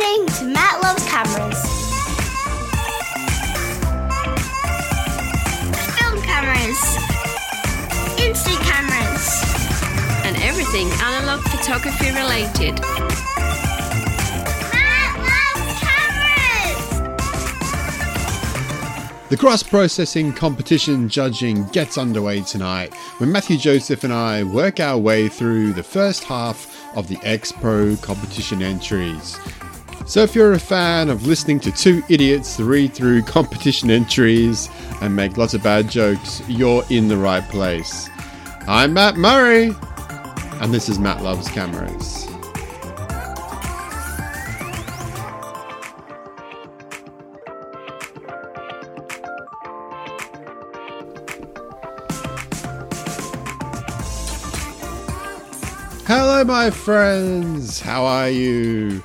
listening to Matt Loves Cameras. Film cameras, instant cameras, and everything analog photography related. Matt Loves Cameras! The cross processing competition judging gets underway tonight when Matthew Joseph and I work our way through the first half of the X Pro competition entries. So, if you're a fan of listening to two idiots read through competition entries and make lots of bad jokes, you're in the right place. I'm Matt Murray, and this is Matt Loves Cameras. Hello, my friends. How are you?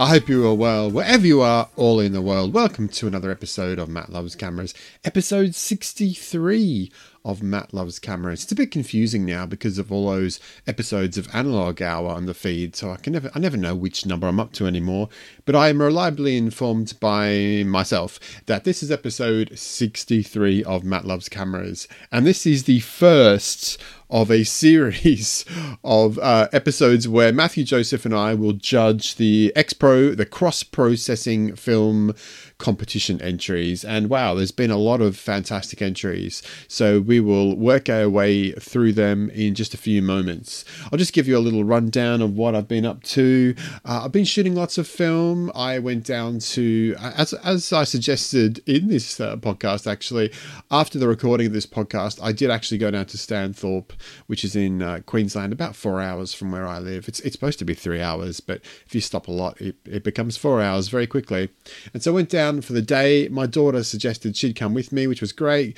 I hope you are well, wherever you are, all in the world. Welcome to another episode of Matt Loves Cameras, episode 63 of Matt Loves Cameras. It's a bit confusing now because of all those episodes of Analog Hour on the feed, so I can never I never know which number I'm up to anymore. But I am reliably informed by myself that this is episode 63 of Matt Loves Cameras, and this is the first of a series of uh, episodes where Matthew Joseph and I will judge the X Pro, the cross processing film competition entries. And wow, there's been a lot of fantastic entries. So we will work our way through them in just a few moments. I'll just give you a little rundown of what I've been up to. Uh, I've been shooting lots of film. I went down to, as, as I suggested in this uh, podcast, actually, after the recording of this podcast, I did actually go down to Stanthorpe, which is in uh, Queensland, about four hours from where I live. It's, it's supposed to be three hours, but if you stop a lot, it, it becomes four hours very quickly. And so I went down for the day. My daughter suggested she'd come with me, which was great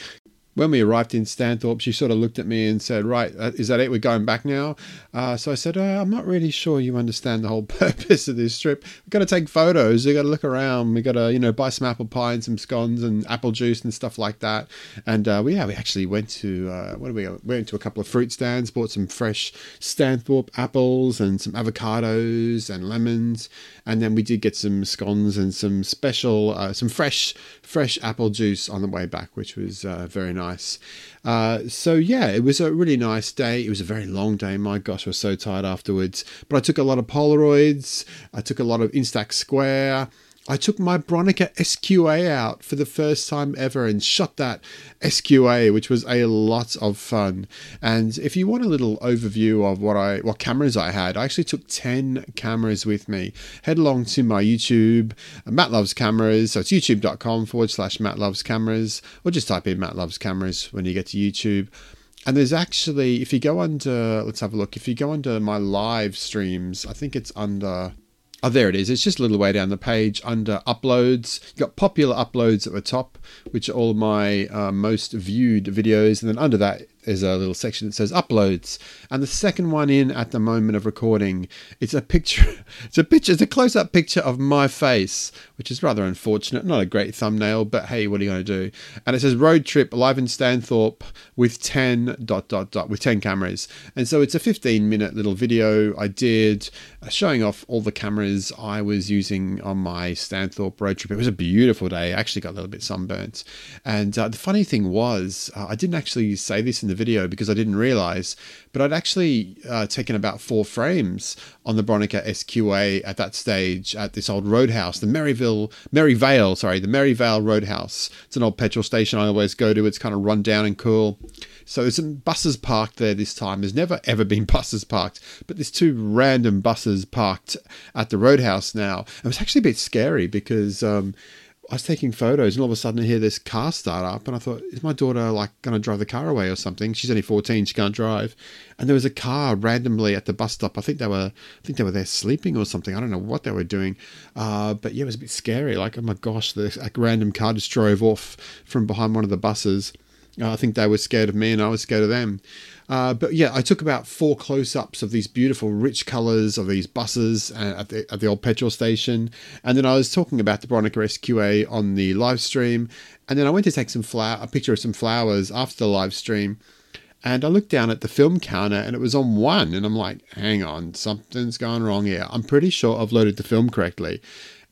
when we arrived in Stanthorpe, she sort of looked at me and said, Right, uh, is that it? We're going back now? Uh, so I said, uh, I'm not really sure you understand the whole purpose of this trip. We've got to take photos. We've got to look around. We've got to, you know, buy some apple pie and some scones and apple juice and stuff like that. And uh, we, yeah, we actually went to, uh, what did we go? We went to a couple of fruit stands, bought some fresh Stanthorpe apples and some avocados and lemons. And then we did get some scones and some special, uh, some fresh, fresh apple juice on the way back, which was very nice nice. Uh, so yeah, it was a really nice day. It was a very long day. My gosh, I was so tired afterwards. But I took a lot of Polaroids. I took a lot of Instax Square. I took my Bronica SQA out for the first time ever and shot that SQA, which was a lot of fun. And if you want a little overview of what I what cameras I had, I actually took 10 cameras with me. Head along to my YouTube, uh, Matt Loves Cameras. So it's youtube.com forward slash Matt Loves Cameras, or just type in Matt Loves Cameras when you get to YouTube. And there's actually, if you go under, let's have a look. If you go under my live streams, I think it's under Oh, there it is. It's just a little way down the page under uploads. You've got popular uploads at the top, which are all my uh, most viewed videos. And then under that is a little section that says uploads. And the second one in at the moment of recording, it's a picture. It's a picture. It's a close-up picture of my face, which is rather unfortunate. Not a great thumbnail, but hey, what are you going to do? And it says road trip live in Stanthorpe with 10 dot dot dot with 10 cameras. And so it's a 15-minute little video I did uh, showing off all the cameras I was using on my Stanthorpe road trip. It was a beautiful day. I actually got a little bit sunburnt. And uh, the funny thing was, uh, I didn't actually say this in the video because I didn't realize, but I'd actually uh, taken about four frames on the Bronica SQA at that stage at this old roadhouse, the Merryville, Merryvale, sorry, the Merryvale Roadhouse. It's an old petrol station I always go to. It's kind of run down and cool. So there's some buses parked there this time. There's never ever been buses parked, but there's two random buses parked at the roadhouse now. It was actually a bit scary because um, I was taking photos and all of a sudden I hear this car start up and I thought, is my daughter like going to drive the car away or something? She's only 14, she can't drive. And there was a car randomly at the bus stop. I think they were, I think they were there sleeping or something. I don't know what they were doing. Uh, but yeah, it was a bit scary. Like, oh my gosh, the like, random car just drove off from behind one of the buses. Uh, I think they were scared of me and I was scared of them. Uh, but yeah, I took about four close-ups of these beautiful, rich colours of these buses at the, at the old petrol station, and then I was talking about the Bronica SQA on the live stream, and then I went to take some flower, a picture of some flowers after the live stream, And I looked down at the film counter and it was on one. And I'm like, hang on, something's gone wrong here. I'm pretty sure I've loaded the film correctly.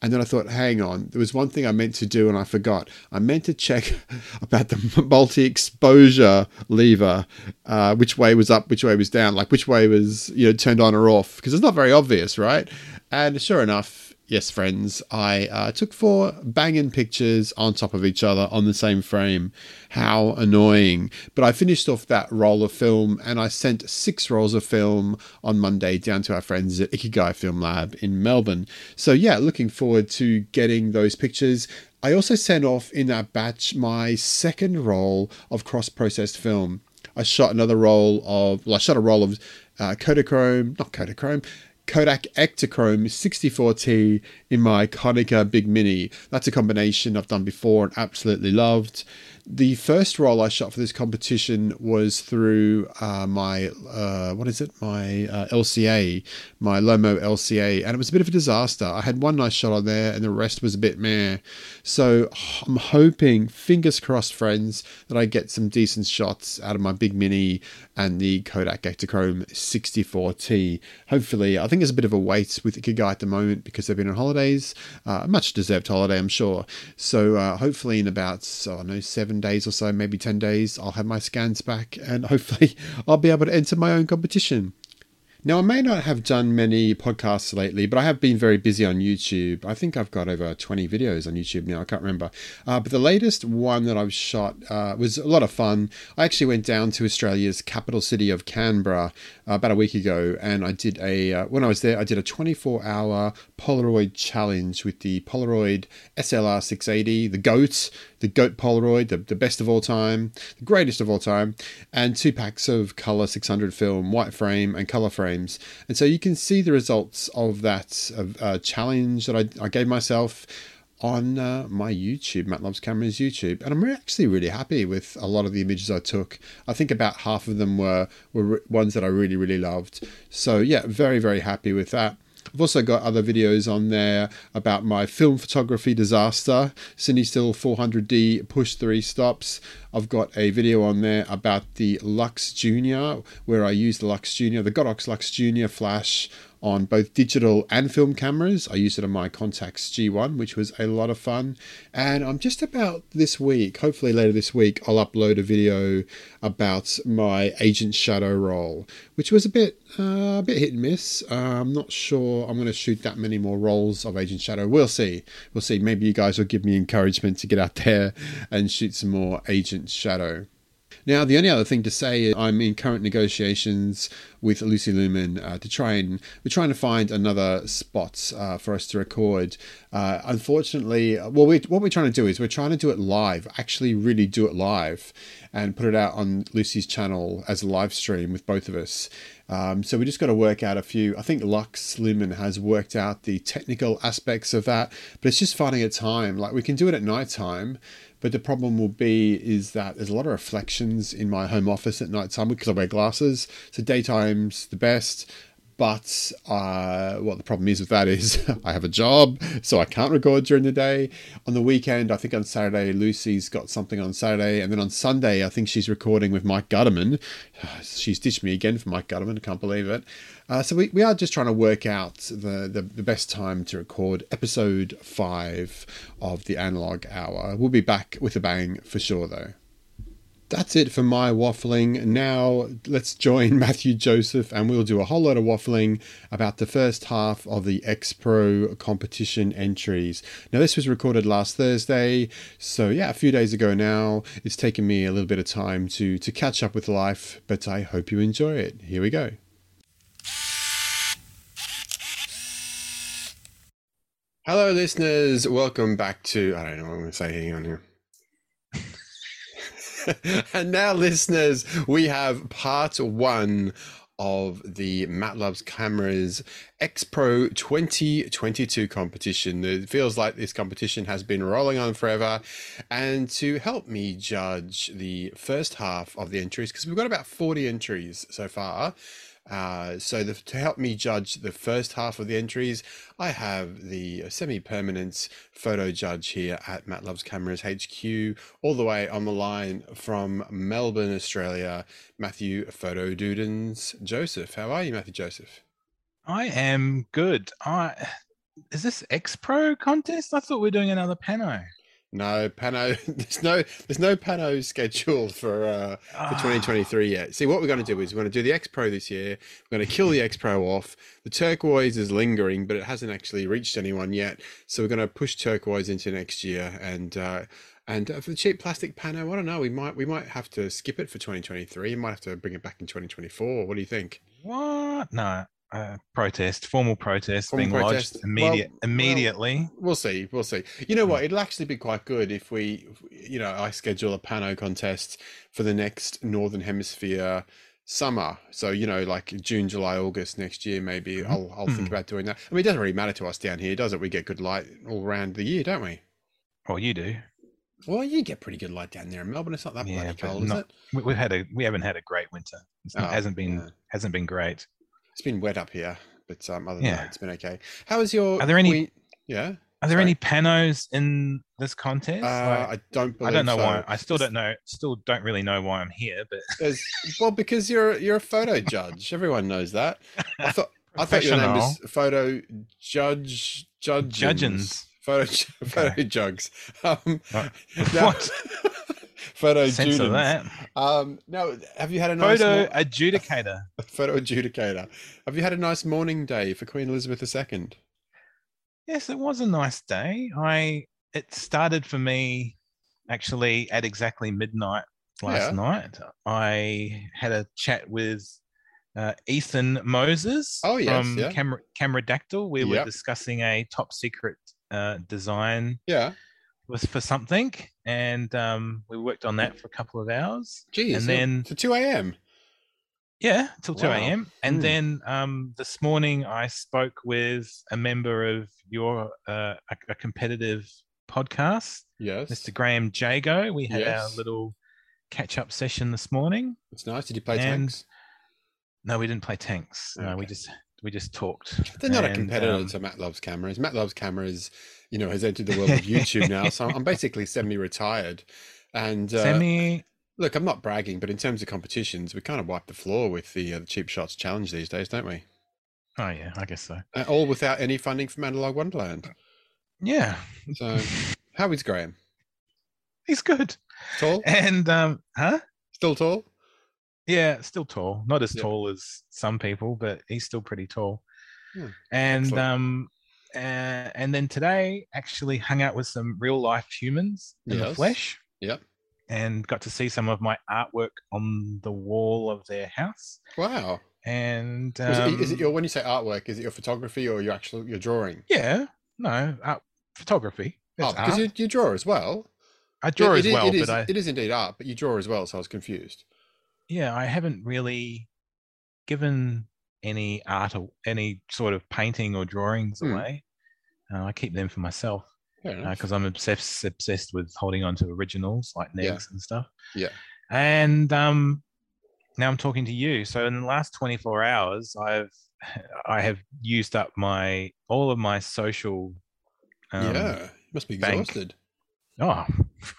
And then I thought, hang on, there was one thing I meant to do and I forgot. I meant to check about the multi exposure lever, uh, which way was up, which way was down, like which way was, you know, turned on or off, because it's not very obvious, right? And sure enough, yes, friends, I uh, took four banging pictures on top of each other on the same frame. How annoying. But I finished off that roll of film and I sent six rolls of film on Monday down to our friends at Ikigai Film Lab in Melbourne. So, yeah, looking forward to getting those pictures. I also sent off in that batch my second roll of cross processed film. I shot another roll of, well, I shot a roll of uh, Kodachrome, not Kodachrome, Kodak Ektachrome 64T in my Konica Big Mini. That's a combination I've done before and absolutely loved the first roll I shot for this competition was through uh, my uh, what is it? My uh, LCA, my Lomo LCA, and it was a bit of a disaster. I had one nice shot on there, and the rest was a bit meh. So I'm hoping, fingers crossed, friends, that I get some decent shots out of my big mini and the Kodak Ektachrome 64T. Hopefully, I think there's a bit of a wait with Ikigai at the moment because they've been on holidays, uh, a much deserved holiday, I'm sure. So uh, hopefully, in about I don't know seven days or so, maybe 10 days, I'll have my scans back and hopefully I'll be able to enter my own competition. Now, I may not have done many podcasts lately, but I have been very busy on YouTube. I think I've got over 20 videos on YouTube now. I can't remember. Uh, but the latest one that I've shot uh, was a lot of fun. I actually went down to Australia's capital city of Canberra uh, about a week ago, and I did a, uh, when I was there, I did a 24 hour Polaroid challenge with the Polaroid SLR 680, the GOAT, the GOAT Polaroid, the, the best of all time, the greatest of all time, and two packs of color 600 film, white frame, and color frames. And so you can see the results of that uh, challenge that I, I gave myself on uh, my YouTube, Matt Loves Cameras YouTube, and I'm actually really happy with a lot of the images I took. I think about half of them were were ones that I really really loved. So yeah, very very happy with that. I've also got other videos on there about my film photography disaster, CineStill 400D push three stops. I've got a video on there about the Lux Junior, where I use the Lux Junior, the Godox Lux Junior flash on both digital and film cameras. I used it on my Contax G1, which was a lot of fun. And I'm just about this week, hopefully later this week, I'll upload a video about my Agent Shadow roll, which was a bit uh, a bit hit and miss. Uh, I'm not sure I'm going to shoot that many more rolls of Agent Shadow. We'll see. We'll see. Maybe you guys will give me encouragement to get out there and shoot some more Agent Shadow. Now, the only other thing to say is I'm in current negotiations with Lucy Lumen uh, to try and we're trying to find another spot uh, for us to record. Uh, unfortunately, well, we, what we're trying to do is we're trying to do it live, actually, really do it live, and put it out on Lucy's channel as a live stream with both of us. Um, so we just got to work out a few. I think Lux Lumen has worked out the technical aspects of that, but it's just finding a time. Like we can do it at night time but the problem will be is that there's a lot of reflections in my home office at night time because I wear glasses. So daytime's the best. But uh, what the problem is with that is I have a job, so I can't record during the day. On the weekend, I think on Saturday, Lucy's got something on Saturday. And then on Sunday, I think she's recording with Mike Gutterman. She's ditched me again for Mike Gutterman. I can't believe it. Uh, so we, we are just trying to work out the, the, the best time to record episode five of the Analog Hour. We'll be back with a bang for sure, though that's it for my waffling. Now let's join Matthew Joseph and we'll do a whole lot of waffling about the first half of the X Pro competition entries. Now, this was recorded last Thursday, so yeah, a few days ago now. It's taken me a little bit of time to, to catch up with life, but I hope you enjoy it. Here we go. Hello, listeners. Welcome back to. I don't know what I'm going to say here on here. and now, listeners, we have part one of the Matt Loves Cameras X Pro 2022 competition. It feels like this competition has been rolling on forever. And to help me judge the first half of the entries, because we've got about 40 entries so far, Uh, so the, to help me judge the first half of the entries, I have the semi-permanent photo judge here at Matt Loves Cameras HQ, all the way on the line from Melbourne, Australia. Matthew Photo Dudens Joseph. How are you, Matthew Joseph? I am good. I is this X Pro contest? I thought we are doing another Pano. No, Pano. There's no. There's no Pano scheduled for uh, for Ah. 2023 yet. See, what we're going to do is we're going to do the X Pro this year. We're going to kill the X Pro off. The turquoise is lingering, but it hasn't actually reached anyone yet. So we're going to push turquoise into next year. And uh, and uh, for the cheap plastic Pano, I don't know. We might we might have to skip it for 2023. You might have to bring it back in 2024. What do you think? What? No. Uh, protest, formal protest Formal being protest. lodged immediate, Well- well- immediately. We'll see. We'll see. You know what? It'll actually be quite good if we, you know, I schedule a Pano contest for the next Northern Hemisphere summer. So you know, like June, July, August next year, maybe I'll I'll think Mhm. about doing that. I mean, it doesn't really matter to us down here, does it? We get good light all around the year, don't we? well, you do. Well, you get pretty good light down there in Melbourne. It's not that Yeah, bloody cold, is it? We, we've had a we haven't had a great winter. Not, Oh, hasn't been yeah. hasn't been great. It's been wet up here, but um, other than Yeah. that, it's been okay. How is your? Are there any- queen- Yeah. Are there Sorry. any panos in this contest? Uh, Like, I don't. I don't know so. why. I still don't know. Still don't really know why I'm here. But There's, well, because you're you're a photo judge. Everyone knows that. I thought I thought your name was photo judge judge Judgens. photo photo jugs. Um, now- What? photo that. Um, no, have you had a nice Photo mor- adjudicator. photo adjudicator? Have you had a nice morning day for Queen Elizabeth II? Yes, it was a nice day. I it started for me actually at exactly midnight last Yeah. night. I had a chat with uh, Ethan Moses Oh, yes, from yeah. Camera Cameradactyl. We Yep. were discussing a top secret uh, design Yeah. Was for something, and um, we worked on that for a couple of hours. Geez. And then- to two a.m. Yeah, till 2 Wow. a.m. And Hmm. then um, this morning I spoke with a member of your uh, a, a competitive podcast, Yes. Mr. Graham Jago. We had Yes. our little catch up session this morning. It's nice. Did you play And- tanks? No, we didn't play tanks. No, we just we just talked. They're not a competitor um, to Matt Loves Cameras. Matt Loves Cameras, you know, has entered the world of YouTube now. So I'm basically semi-retired. And uh, Semi. look, I'm not bragging, but in terms of competitions, we kind of wipe the floor with the, uh, the cheap shots challenge these days, don't we? Oh yeah, I guess so. Uh, all without any funding from Analog Wonderland. Yeah, So, how is Graham? he's good. Tall? And um, huh? Still tall? Yeah, still tall. Not as Yeah. tall as some people, but he's still pretty tall. Hmm, And excellent. um, uh, and then today actually hung out with some real life humans in the flesh. Yep. And got to see some of my artwork on the wall of their house. Wow. And is it, is it um, your when you say artwork? Is it your photography or your actual your drawing? yeah, no, art, photography. Oh, because you, you draw as well. I draw It- as it well, it is, but I it is indeed art, but you draw as well. So I was confused. Yeah, I haven't really given any art or any sort of painting or drawings Hmm. away. Uh, I keep them for myself because I'm obsessed obsessed with holding on to originals like Yeah. And stuff. Yeah. And um, now I'm talking to you. So in the last 24 hours, I've I have used up my all of my social. Um, yeah, you must be bank. exhausted. Oh,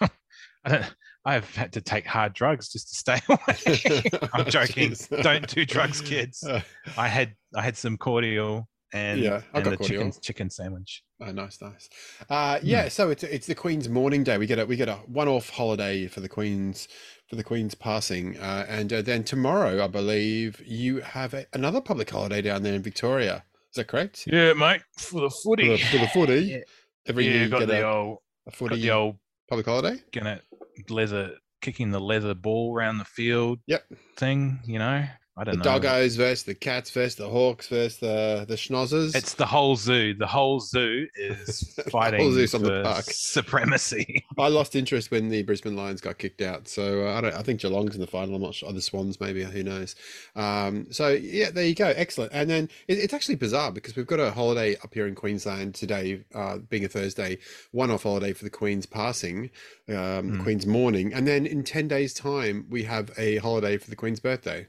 I don't. I've had to take hard drugs just to stay away. I'm joking. Don't do drugs, kids. Uh, I had I had some cordial and Yeah, I and got the chicken cordial. chicken sandwich. oh, nice, nice. Uh, yeah, so it's it's the Queen's mourning day. We get a we get a one off holiday for the Queen's for the Queen's passing, uh, and uh, then tomorrow, I believe, you have a, another public holiday down there in Victoria. Is that correct? Yeah, mate, for the For footy. the, for the footy, Yeah. every year yeah, you got get the a, old a got footy the old public holiday. gonna leather kicking the leather ball around the field Yep. thing. You know, I The don't know. doggos versus the cats versus the hawks versus the the schnozzers. It's the whole zoo. The whole zoo is The whole fighting zoo's on the park. supremacy. I lost interest when the Brisbane Lions got kicked out. So uh, I don't. I think Geelong's in the final. I'm not sure. The Swans, maybe. Who knows? Um, so yeah, there you go. Excellent. And then it, it's actually bizarre because we've got a holiday up here in Queensland today, uh, being a Thursday, one-off holiday for the Queen's passing, um, the Hmm. Queen's mourning, and then in ten days' time we have a holiday for the Queen's birthday.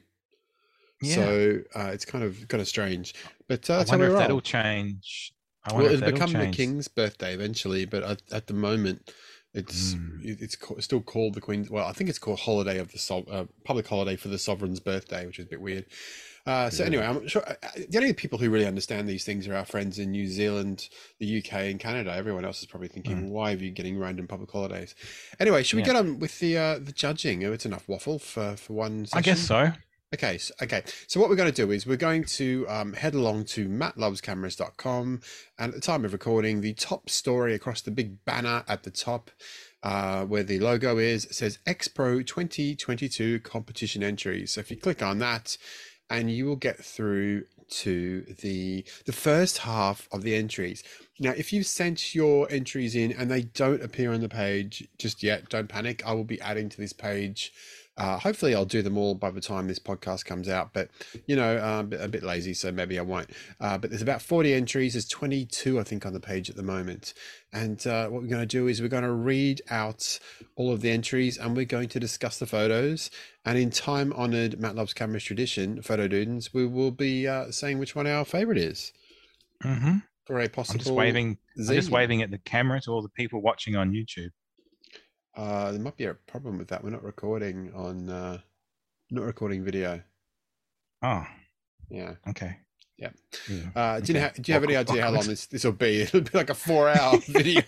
Yeah. So uh, it's kind of kind of strange. But uh, I wonder if that'll change. I Well, it'll become the king's birthday eventually, but at, at the moment, it's Mm. it's still called the queen's. Well, I think it's called holiday of the sov- uh, public holiday for the sovereign's birthday, which is a bit weird. Uh, so anyway, I'm sure uh, the only people who really understand these things are our friends in New Zealand, the UK, and Canada. Everyone else is probably thinking, "Why are you getting random public holidays?" Anyway, should we Mm. Yeah. get on with the uh, the judging? Oh, it's enough waffle for for one. Session. I guess so. Okay, so, okay. So what we're going to do is we're going to um, head along to mattlovescameras.com, and at the time of recording, the top story across the big banner at the top, uh, where the logo is, says X Pro 2022 competition entries. So if you click on that, and you will get through to the the first half of the entries. Now, if you've sent your entries in and they don't appear on the page just yet, don't panic. I will be adding to this page. Uh, hopefully, I'll do them all by the time this podcast comes out. But you know, uh, a bit, lazy, so maybe I won't. Uh, but there's about 40 entries. There's 22, I think, on the page at the moment. And uh, what we're going to do is we're going to read out all of the entries and we're going to discuss the photos. And in time honored Matt Loves Cameras tradition, Photo Dudens, we will be uh, saying which one our favorite is hmm for a I'm possible. just waving. I'm just waving at the camera to all the people watching on YouTube. Uh, there might be a problem with that. We're not recording on, uh, not recording video. Oh, Yeah. okay. Yeah. Uh, do you know? Do you have any idea how long this this will be? It'll be like a four-hour video.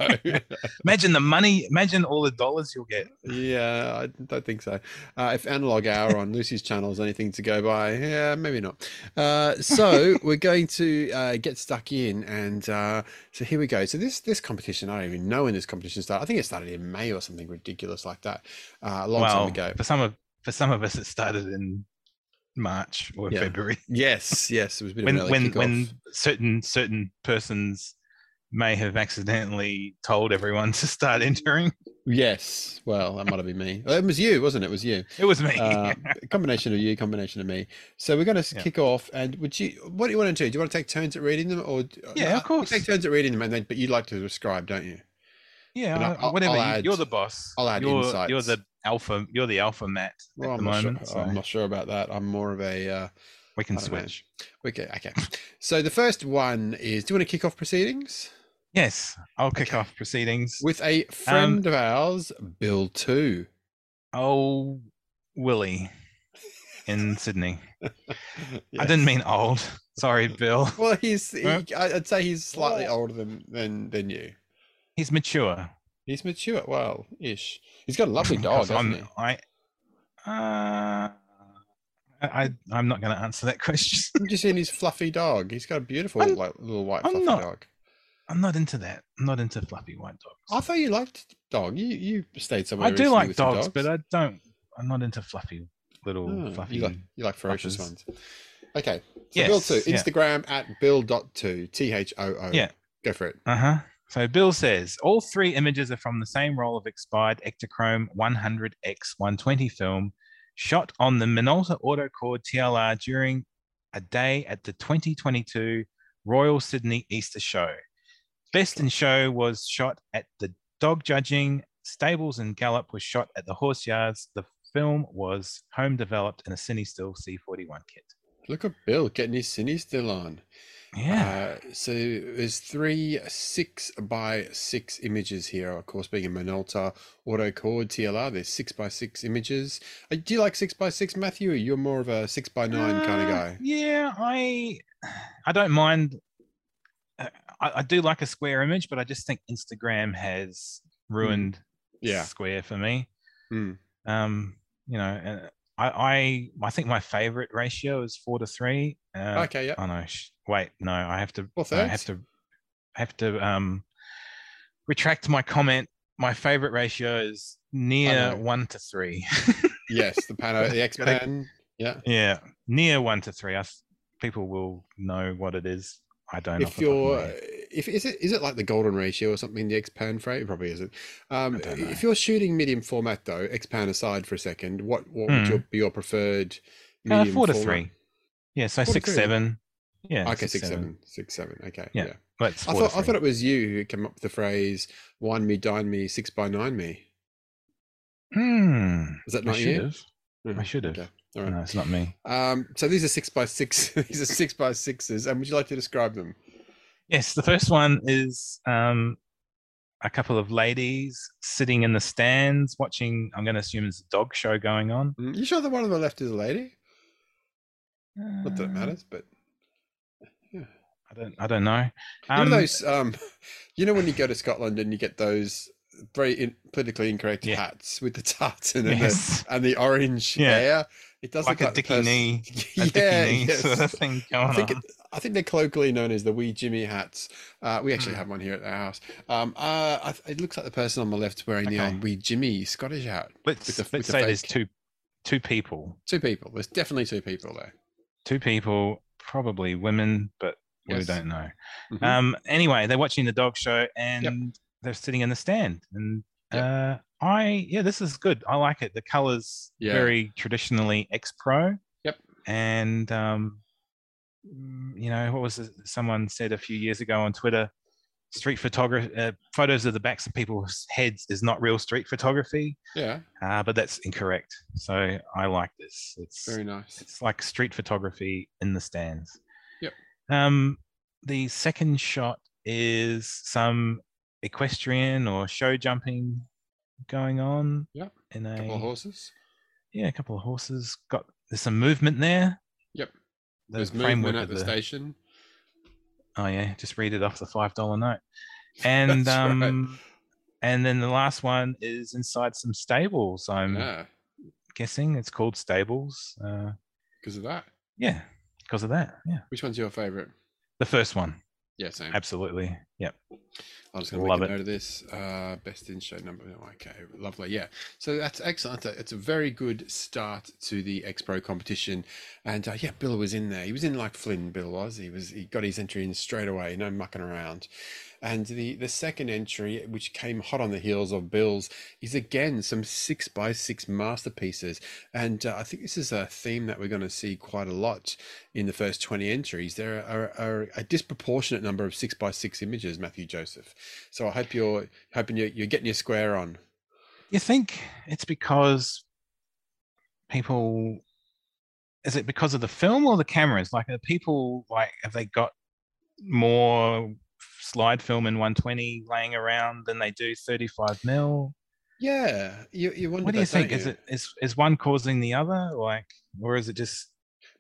Imagine the money. Imagine all the dollars you'll get. yeah, I don't think so. Uh, if analog hour on Lucy's channel is anything to go by, yeah, maybe not. Uh, so we're going to uh, get stuck in, and uh, so here we go. So this this competition, I don't even know when this competition started. I think it started in May or something ridiculous like that, uh, a long time ago. for some of for some of us, it started in March or Yeah. February. Yes, yes, it was a bit when of when kickoff. when certain certain persons may have accidentally told everyone to start entering. Yes, well, that might have been me. It was you, wasn't it? It was you. It was me. uh, combination of you, combination of me. So we're going to Yeah. kick off. And would you? What do you want to do? Do you want to take turns at reading them, or Yeah, of Uh, we course. take turns at reading them, and then but you'd like to describe, don't you? yeah, I'll- I- whatever. I'll you- add- you're the boss. I'll add you're, You're the alpha. You're the alpha Matt Well, at I'm the not moment. sure. I'm not sure about that. I'm more of a. Uh, we can I don't know. switch. okay, okay. So the first one is. Do you want to kick off proceedings Yes, I'll kick Okay. off proceedings. with a friend of ours, Bill Two? oh, Willie in Sydney. I didn't mean old. Sorry, Bill. Well, he's. He, Huh? I- I'd say he's slightly older than than than you. He's mature. He's mature. Well, ish. He's got a lovely dog, hasn't I'm, he? I, uh, I, I'm not going to answer that question. Have you seen his fluffy dog? He's got a beautiful I'm- like little white I'm fluffy not- dog. I'm not into that. I'm not into fluffy white dogs. I thought you liked dog. You you stayed somewhere. I do like some dogs, but I don't. I'm not into fluffy little Oh, fluffy. you like you like ferocious fluffers. ones. Okay. So Bill Yes, two. yeah. Instagram at bill.2. T H O O. Yeah. Go for it. Uh huh. So Bill says all three images are from the same roll of expired Ektachrome 100x120 film, shot on the Minolta Autocord TLR during a day at the 2022 Royal Sydney Easter Show. Best in Show was shot at the dog judging. Stables and Gallop was shot at the horse yards. The film was home developed in a CineStill C41 kit. Look at Bill getting his CineStill on. Yeah. Uh, so there's three six by six images here. Of course, being a Minolta Autocord TLR, there's six by six images. Uh, do you like six by six, Matthew? Or you're more of a six by nine kind of Uh, guy. Yeah, I I don't mind. uh, I, I do like a square image, but I just think Instagram has ruined Yeah. square for me. Hmm. Um, you know, uh, I I I think my favorite ratio is four to three. Uh, Okay, yeah. Oh no! Sh- wait, no, I have to. Four I have to. have to um retract my comment. My favorite ratio is near one to three. Yes, the Pano, the X Pan. Yeah. Yeah, near one to three. I, s- people will know what it is. I don't. If the top of my you're, if is it is it like the golden ratio or something? The X Pan frame probably isn't. Um, I don't know. if you're shooting medium format though, X Pan aside for a second, what what would Hmm. your be your preferred uh, medium four to format? three. Yeah, so six three. seven. Yeah. Okay, six seven, six seven. Okay, Yeah, yeah. I thought I thought it was you who came up with the phrase "wine me, dine me, six by nine me." Hmm. Is that not should you? have. Mhm, I should have. okay. All right. No, it's not me. Um, so these are six by six. these are six by sixes. And would you like to describe them? Yes, the first one is um, a couple of ladies sitting in the stands watching. I'm going to assume it's a dog show going on. Mm, You sure the one on the left is a lady? Not that it Uh, matters, but I don't. I don't know. you Um, know those. Um, you know when you go to Scotland and you get those very in, politically incorrect Yeah. hats with the tartan and, Yes. the, and the orange Yeah. hair. It does like look a the dicky knee, a yeah, dicky knee yes. sort of thing going I think on. it, I think they're colloquially known as the wee Jimmy hats. Uh, we actually Hmm. have one here at our house. Um, uh, I, it looks like the person on the left wearing the old wee Jimmy Scottish hat. let's with the- let's with the say there's two two people, Two people. There's definitely two people there. two people, probably women, but we don't know. Mhm. Um, anyway, they're watching the dog show and they're sitting in the stand. And uh, I, yeah, this is good. I like it. The colors Yeah. very traditionally X Pro. Yep. And um, you know, what was it? Someone said a few years ago on Twitter, street photography, uh, photos of the backs of people's heads is not real street photography. yeah, Uh, but that's incorrect. So I like this. It's very nice. it's like street photography in the stands. Um, the second shot is some equestrian or show jumping going on. Yep. In a couple of horses. yeah, a couple of horses. Got there's some movement there. Yep. The There's movement at the, the- station. Oh yeah, just read it off the five dollar note. And That's right. um, and then the last one is inside some stables. I'm Yeah, guessing it's called stables. Uh, because of that. yeah, because of that. Yeah, Which one's your favorite? the first one. Yeah, same. Absolutely. Yep. I'm just going to Love make a it. note of this. Uh, best in show number. Okay, lovely. Yeah. So that's excellent. It's a- It's a very good start to the X Pro competition. And uh, yeah, Bill was in there. He was in like Flynn. Bill was. He was. He got his entry in straight away. No mucking around. And the the second entry, which came hot on the heels of Bill's, is again some six by six masterpieces. And uh, I think this is a theme that we're going to see quite a lot in the first 20 entries. There are, are a disproportionate number of six by six images, Matthew Joseph. So I hope you're hoping you're, you're getting your square on. You think it's because people is it because of the film or the cameras? Like are people like have they got more slide film in 120 laying around than they do 35 mil? Yeah, you, you wonder. What do you that, think? Is it is is one causing the other? Like or is it just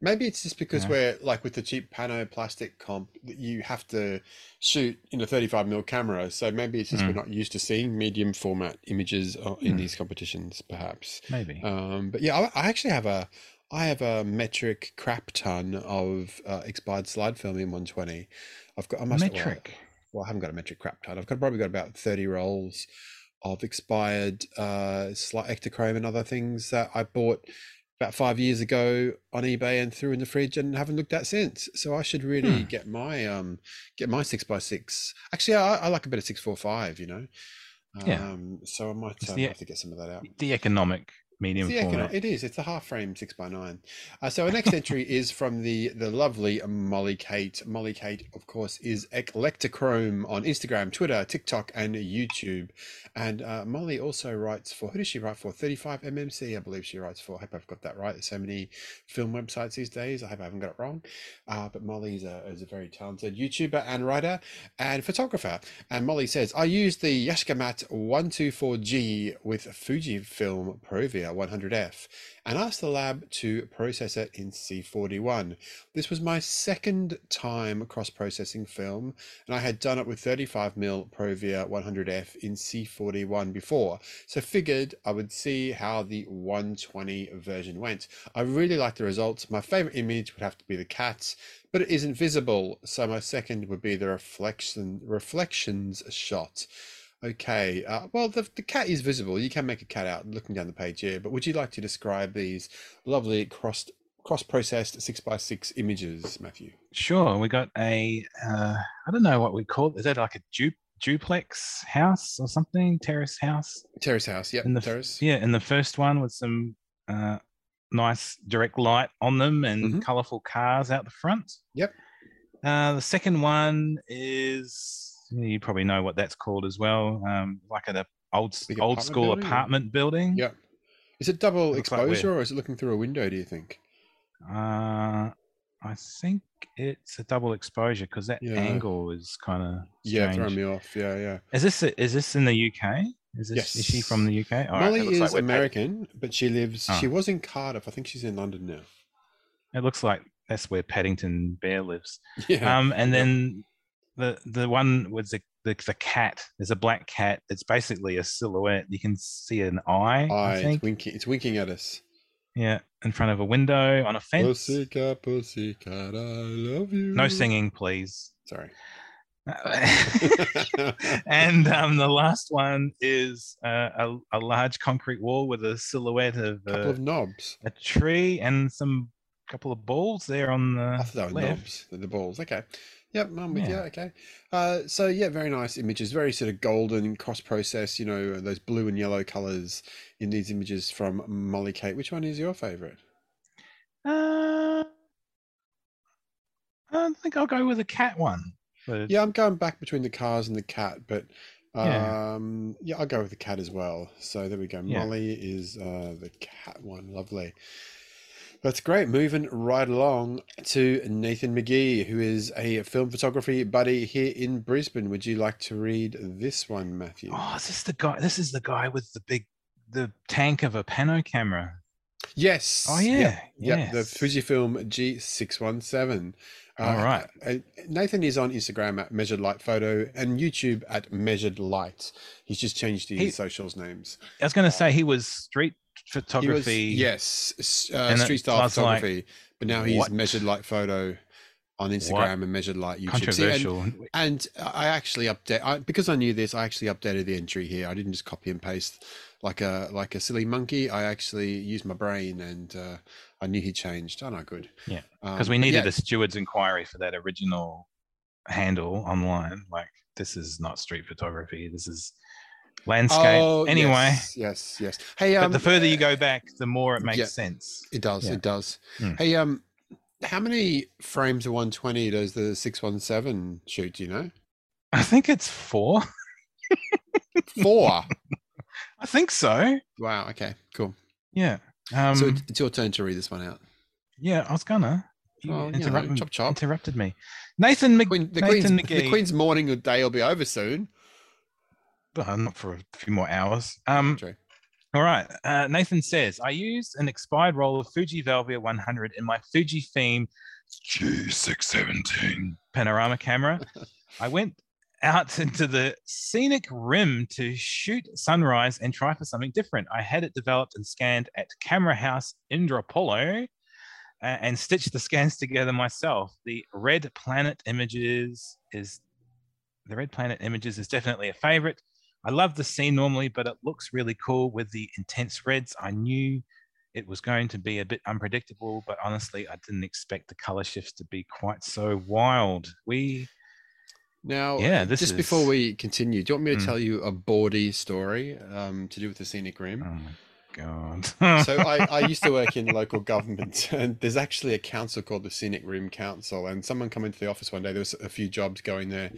Maybe it's just because we're like with the cheap pano plastic comp that you have to shoot in a 35 mil camera. So maybe it's just we're Mm. not used to seeing medium format images in Hmm. these competitions, perhaps. maybe? Um, but yeah, I, I actually have a I have a metric crap ton of uh, expired slide film in 120. I've got I must Metric. Well, I haven't got a metric crap ton. I've got probably got about 30 rolls of expired uh slight Ektachrome and other things that I bought about five years ago on eBay and threw in the fridge and haven't looked at since. So I should really Hmm. get my um get my six by six. Actually, I, I like a bit of six four five. You know. Yeah. Um, so I might uh, the- have to get some of that out. The economic medium It's format. it is. It's a half frame six by nine. Uh, so our next entry is from the the lovely Molly Kate. Molly Kate, of course, is Electrochrome on Instagram, Twitter, TikTok, and YouTube. And uh, Molly also writes for who does she write for? Thirty five MMC, I believe she writes for. I hope I've got that right. There's so many film websites these days. I hope I haven't got it wrong. Uh, but Molly is a, is a very talented YouTuber and writer and photographer. And Molly says, I use the Yashica 124G with Fujifilm Provia 100F and asked the lab to process it in C41. This was my second time cross processing film, and I had done it with 35mm Provia 100F in C41 before, so figured I would see how the 120 version went. I really like the results. My favorite image would have to be the cats, but it isn't visible, so my second would be the reflection reflections shot. Okay, uh, well, the, the cat is visible. You can make a cat out looking down the page here, but would you like to describe these lovely cross cross processed six by six images, Matthew? Sure, we got a uh, I don't know what we call it. Is that like a du- duplex house or something? Terrace house? Terrace house, yep, In the terrace. Yeah, in the first one with some uh, nice direct light on them and Mhm. colorful cars out the front. Yep. Uh, the second one is you probably know what that's called as well. Um, like an old Big old apartment school building, apartment building. Yeah. Is it double Looks like we're- exposure or is it looking through a window? Do you think? Uh, I think it's a double exposure because that Yeah. angle is kind of Yeah, throwing me off. Yeah, yeah. Is this is this in the UK? Is this is she from the UK? All right, Molly it looks is like we're pa- American, but she lives. Oh. She was in Cardiff. I think she's in London now. It looks like that's where Paddington Bear lives. Yeah. Um, and then the the one with the, the the cat. There's a black cat. It's basically a silhouette. You can see an eye. Eye, it's winking. It's winking at us. Yeah, in front of a window on a fence. Pussycat, pussycat, I love you. No singing, please. Sorry. and um, the last one is uh, a, a large concrete wall with a silhouette of, a couple uh, of knobs. a tree and some couple of balls there on the I thought they were left. knobs. The balls. Okay. Yep, I'm with you. Okay. Uh, so yeah, very nice images. Very sort of golden cross process. You know those blue and yellow colors in these images from Molly Kate. Which one is your favorite? Uh, I think I'll go with the cat one. But Yeah, I'm going back between the cars and the cat, but Yeah. um, yeah, I'll go with the cat as well. So there we go. Yeah. Molly is uh, the cat one. Lovely. That's great. Moving right along to Nathan McGee, who is a film photography buddy here in Brisbane. Would you like to read this one, Matthew? Oh, is this the guy? This is the guy with the big, the tank of a pano camera. Yes. Oh yeah. yeah, Yep, the. Fujifilm G617. All right. uh, Nathan is on Instagram at Measured Light Photo and YouTube at Measured Light. He's just changed his He- socials names. I was going to say he was street He was, photography. yes, uh, street style was like, photography, but now he's what? Measured Light Photo on Instagram and Measured Light YouTube. See, and- controversial. and I actually update I, because I knew this. I actually updated the entry here. I didn't just copy and paste like a like a silly monkey. I actually used my brain, and uh, I knew he changed. Oh no, good. Yeah, Um, because we needed yeah, a steward's inquiry for that original handle online. Like, this is not street photography. This is landscape. Oh, anyway, yes, yes, yes. Hey, but um, the further you go back, the more it makes yeah. sense. it does. yeah. It does. Hmm. Hey, um, how many frames of 120 does the 617 shoot? Do you know? I think it's four. Four. I think so. wow. Okay. Cool. Yeah. Um, so it's, your turn to read this one out. yeah, I was gonna. Oh, you know, chop, chop. interrupted me. Nathan, Mc, Queen, the Nathan Queen's the Queen's morning or day will be over soon. Uh, not for a few more hours. Um, True. All right. Uh, Nathan says, I used an expired roll of Fuji Velvia 100 in my Fujifilm G617 panorama camera. I went out into the scenic rim to shoot sunrise and try for something different. I had it developed and scanned at Camera House Indooroopilly uh, and stitched the scans together myself. The red planet images is the red planet images is definitely a favorite. I love the scene normally, but it looks really cool with the intense reds. I knew it was going to be a bit unpredictable, but honestly, I didn't expect the color shifts to be quite so wild. We, Now, Yeah, this just before we continue, do you want me to Mm. tell you a bawdy story um, to do with the scenic rim? oh my god! so I, I used to work in local government, and there's actually a council called the Scenic Rim Council. And someone come into the office one day. There was a few jobs going there,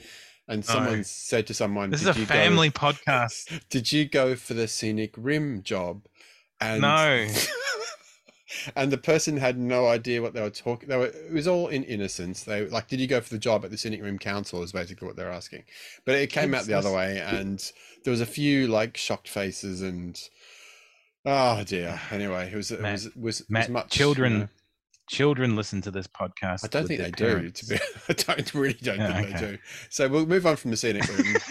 and someone said to someone, this is "Did a you family Go, podcast. did you go for the Scenic Rim job?" And No. and the person had no idea what they were talking. They were, it was all in innocence. They like, "Did you go for the job at the Scenic Rim Council?" Is basically what they're asking. But it came out It's the other way, and there was a few like shocked faces and. Oh dear. Anyway, it was it Matt- was it was, it was Matt, much children you know, Children listen to this podcast. I don't think they do. parents. To be, I don't really don't Yeah, think they do. So we'll move on from the scenic room.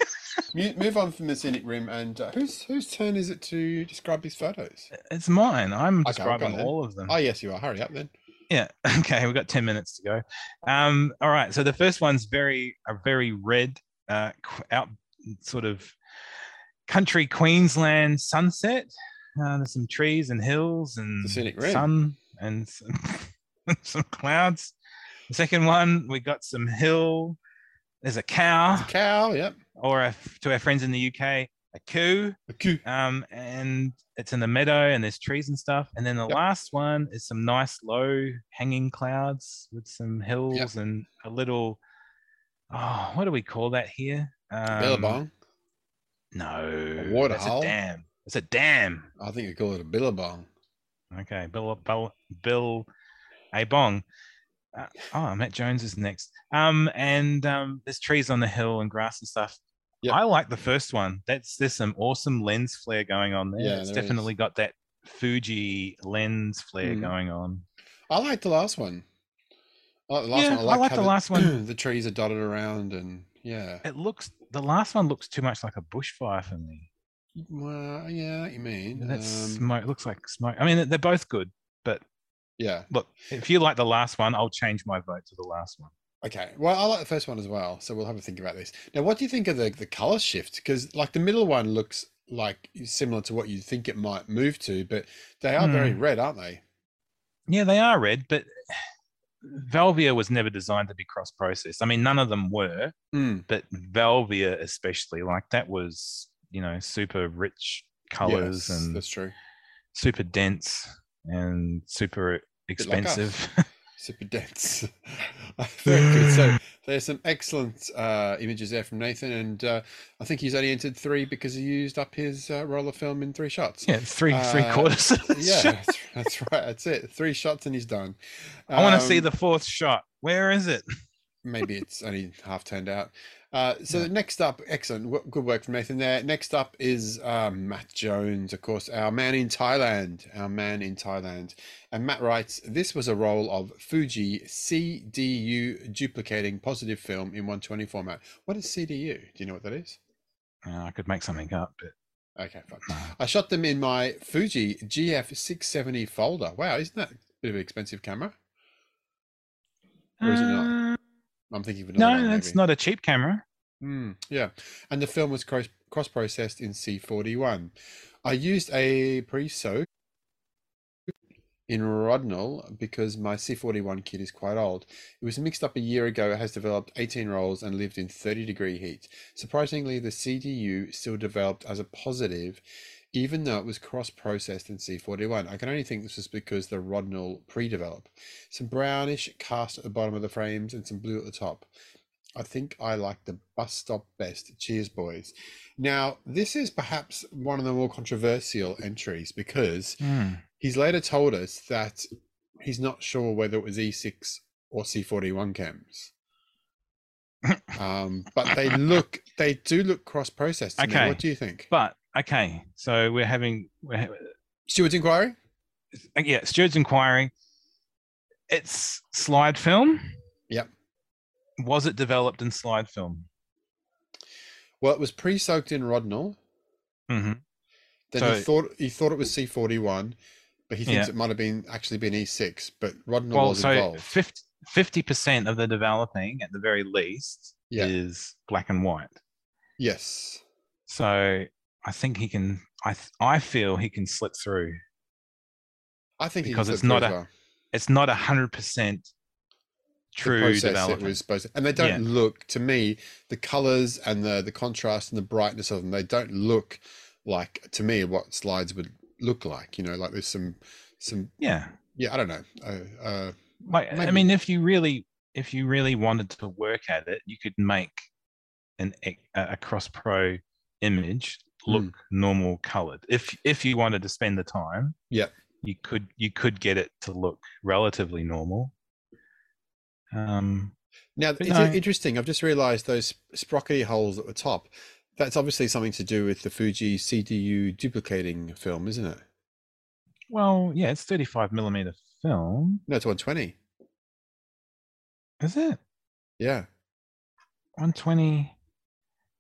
Move on from the scenic room, and uh, whose whose turn is it to describe these photos? It's mine. I'm Okay, describing then. all of them. Oh yes, you are. Hurry up then. Yeah. Okay. We've got 10 minutes to go. Um, all right. So the first one's very, a very red, uh, out sort of country Queensland sunset. Uh, there's some trees and hills and The scenic rim. sun and some, some clouds. The second one, we got some hill. There's a cow, The cow. Yep. or a, to our friends in the UK, a coo A coo. um, and it's in the meadow and there's trees and stuff. And then the Yep. last one is some nice low hanging clouds with some hills and a little oh, what do we call that here? Um, Billabong. No, water that's hole? a dam. It's a dam. I think you call it a billabong. Okay, Bill Bill Bill A Bong. Uh, oh, Matt Jones is next. Um, and um, there's trees on the hill and grass and stuff. Yep. I like the first one. That's there's some awesome lens flare going on there. Yeah, it's there definitely got that Fuji lens flare Mm. going on. I like the last one. I like the last Yeah, one. I like how the last one. the trees are dotted around, and yeah. It looks the last one looks too much like a bushfire for me. Well, yeah, you mean. That's Um, smoke. Looks like smoke. I mean, they're both good, yeah. look, if you like the last one, I'll change my vote to the last one. Okay. Well, I like the first one as well, so we'll have a think about this. Now, what do you think of the the color shift? Because like the middle one looks like similar to what you think it might move to, but they are very Hmm. red, aren't they? Yeah, they are red, but Velvia was never designed to be cross processed. I mean, none of them were, Mm. but Velvia especially, like that was, you know, super rich colors Yes, and that's true. super dense and super like expensive. Super dense. Very good. So there's some excellent uh, images there from Nathan, and uh, I think he's only entered three because he used up his uh, roll of film in three shots. yeah, three three Uh, quarters. Yeah, that's, that's right. That's it. Three shots and he's done. I want to see Um, the fourth shot. Where is it? maybe it's only half turned out. Uh, so next up, excellent, good work from Nathan there. Next up is uh, Matt Jones, of course, our man in Thailand, our man in Thailand. And Matt writes, this was a roll of Fuji CDU duplicating positive film in 120 format. What is CDU? Do you know what that is? Uh, I could make something up, but Okay, fine. I shot them in my Fuji GF670 folder. Wow, isn't that a bit of an expensive camera? Or is it not? I'm thinking of another no, maybe. not a cheap camera. Mm, yeah, and the film was cross cross processed in C41. I used a pre soak in Rodinal because my C41 kit is quite old. It was mixed up a year ago, it has developed 18 rolls and lived in 30 degree heat. Surprisingly, the CDU still developed as a positive, even though it was cross processed in C41. I can only think this was because the Rodinal pre developed. Some brownish cast at the bottom of the frames and some blue at the top. I think I like the bus stop best. Cheers, boys. Now, this is perhaps one of the more controversial entries because Hmm. he's later told us that he's not sure whether it was E6 or C41 cams. um, but they look, they do look cross processed. Okay. What do you think? But okay, so we're having we're ha- Steward's inquiry? uh, yeah, Steward's Inquiry. It's slide film. Yep. Was it developed in slide film? Well, it was pre soaked in Rodinal. hmm Then So- he thought he thought it was C41, but he thinks Yeah. it might have been actually been E6. But Rodinal Well, was so involved. 50 percent of the developing, at the very least, Yeah. is black and white. Yes. So I think he can. I I feel he can slip through. I think Because it's not a- well. It's not a hundred percent true development. was supposed to, and they don't Yeah. look to me the colors and the the contrast and the brightness of them they don't look like to me what slides would look like you know like there's some some yeah, yeah i don't know uh, uh like I mean, if you really, if you really wanted to work at it, you could make an a cross pro image look Mm. normal colored. If if you wanted to spend the time, yeah, you could you could get it to look relatively normal. Um, now it's no. interesting i've just realized those sprockety holes at the top that's obviously something to do with the fuji cdu duplicating film isn't it well, yeah, it's thirty-five millimeter film, no it's 120 is it? yeah 120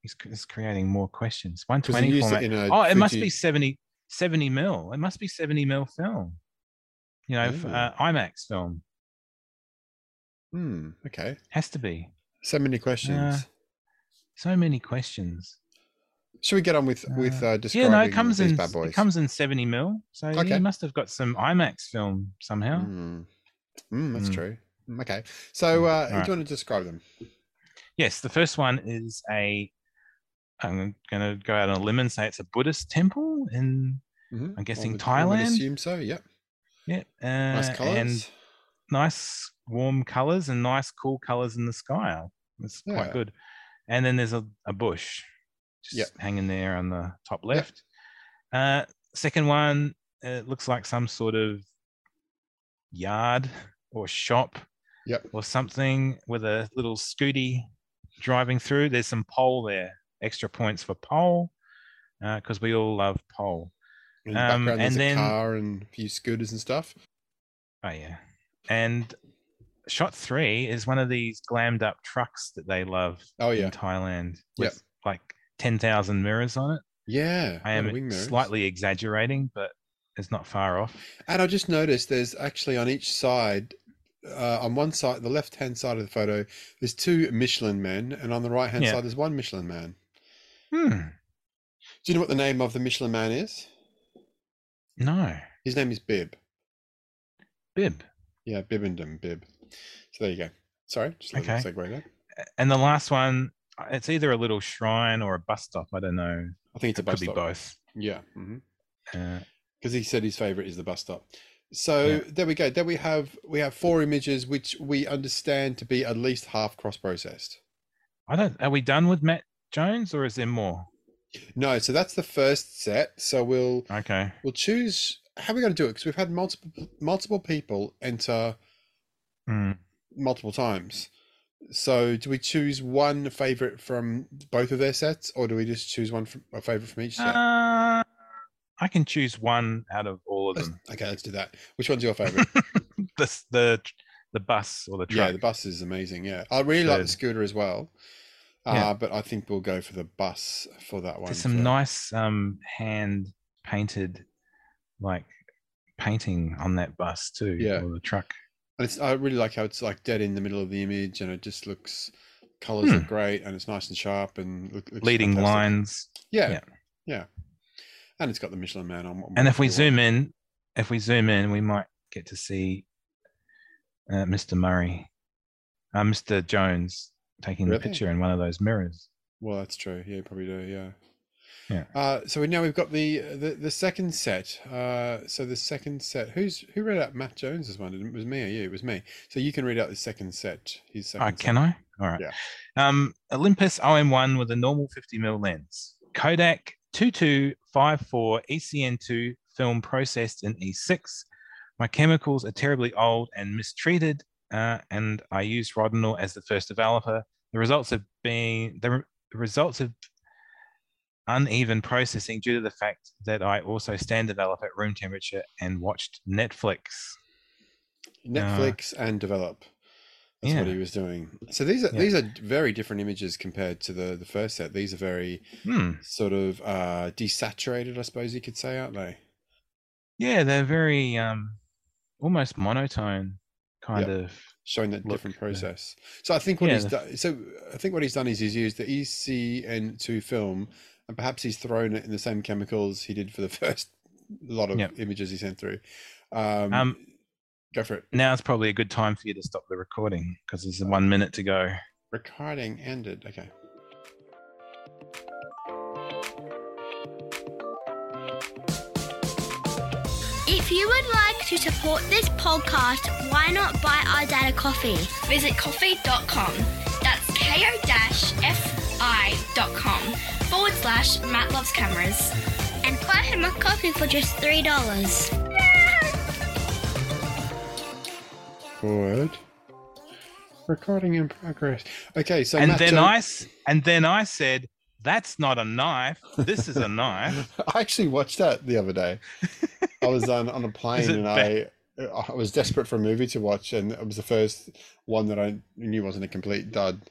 he's, he's creating more questions. they 120 used it oh it must be 70 70 mil it must be 70 mil film you know uh, imax film hmm okay has to be so many questions Uh, so many questions should we get on with with uh yeah no it comes these in bad boys it comes in 70 mil so yeah, Okay. he must have got some imax film somehow Mm. Mm, that's Mm. true. Mm, Okay. So, uh, Alright. do you want to describe them? yes the first one is a i'm going to go out on a limb and say it's a buddhist temple in Mhm. I'm guessing I would- I Thailand? would assume so. Yep. yeah uh, Nice colors. and nice warm colors and nice cool colors in the sky. It's Yeah. quite good. And then there's a, a bush just Yep. hanging there on the top left. Uh, second one, it looks like some sort of yard or shop Yep. or something with a little scooty driving through. There's some pole there. Extra points for pole because we all love pole. The Um, and a then- car and a few scooters and stuff. Oh yeah, and shot three is one of these glammed up trucks that they love Oh yeah, in Thailand Yep. with like ten thousand mirrors on it. yeah. I am slightly exaggerating, but it's not far off. And I just noticed there's actually on each side, uh, on one side, the left hand side of the photo, there's two Michelin men, and on the right hand Yeah. side, there's one Michelin man. Hmm. Do you know what the name of the Michelin man is? No, His name is Bib. bib. Yeah, Bibendum, Bib. So there you go. Sorry, just a Okay. segue there. And the last one, it's either a little shrine or a bus stop. I don't know. I think it's a It bus could be stop. both. Yeah, because Uh, he said his favorite is the bus stop. So Yeah. there we go. There we have we have four images which we understand to be at least half cross processed. I don't. Are we done with Matt Jones, or is there more? No, so that's the first set. So we'll Okay. we'll choose how are we going to do it because we've had multiple multiple people enter Hmm. multiple times. So do we choose one favorite from both of their sets, or do we just choose one from a favorite from each set? Uh, I can choose one out of all of Let's- them. okay, let's do that. Which one's your favorite? the the the bus or the truck. yeah, the bus is amazing. Yeah, I really like the scooter as well. Uh, Yeah. but I think we'll go for the bus for that one. There's some for- nice um hand painted like painting on that bus too. Yeah. Or the truck. And it's, I really like how it's like dead in the middle of the image, and it just looks colors Hmm. look great, and it's nice and sharp, and look, Leading fantastic. lines. Yeah, Yeah. yeah, and it's got the Michelin Man on. And if we zoom in, if we zoom in, we might get to see uh, Mr. Murray, uh, Mr. Jones taking Really? the picture in one of those mirrors. Well, that's true. Yeah, you probably do. Yeah. Yeah. Uh, so we now we've got the the, the second set. Uh, so the second set. Who's who read out Matt Jones's one? It was me or you? It was me. So you can read out the second set. His second. Oh, set. can I? All right. Yeah. Um, Olympus OM1 with a normal 50 mm lens. Kodak 2254 ECN2 E film processed in E6. My chemicals are terribly old and mistreated, uh, and I used Rodinal as the first developer. The results have been the, re- the results of uneven processing due to the fact that I also stand develop at room temperature and watched Netflix. Netflix and develop. That's what he was doing. So these are Yeah. these are very different images compared to the the first set. These are very Hmm. sort of uh, desaturated, I suppose you could say, aren't they? Yeah, they're very um almost monotone kind of. showing that look, different yeah. process. So I think what Yeah, he's done. So I think what he's done is he's used the ECN2 film, and perhaps he's thrown it in the same chemicals he did for the first lot of Yep. images he sent through. Um, Um, go for it. Now it's probably a good time for you to stop the recording because there's one minute to go. Recording ended. Okay. If you would like to support this podcast, why not buy our dad a coffee? Visit ko-fi.com. That's ko-fi.com forward slash Matt Loves Cameras. And buy him a coffee for just $3. Forward. Recording in progress. Okay, so and Matt then Jones- I s- and then I said, "That's not a knife. This is a knife." I actually watched that the other day. I was on, on a plane and I I was desperate for a movie to watch, and it was the first one that I knew wasn't a complete dud.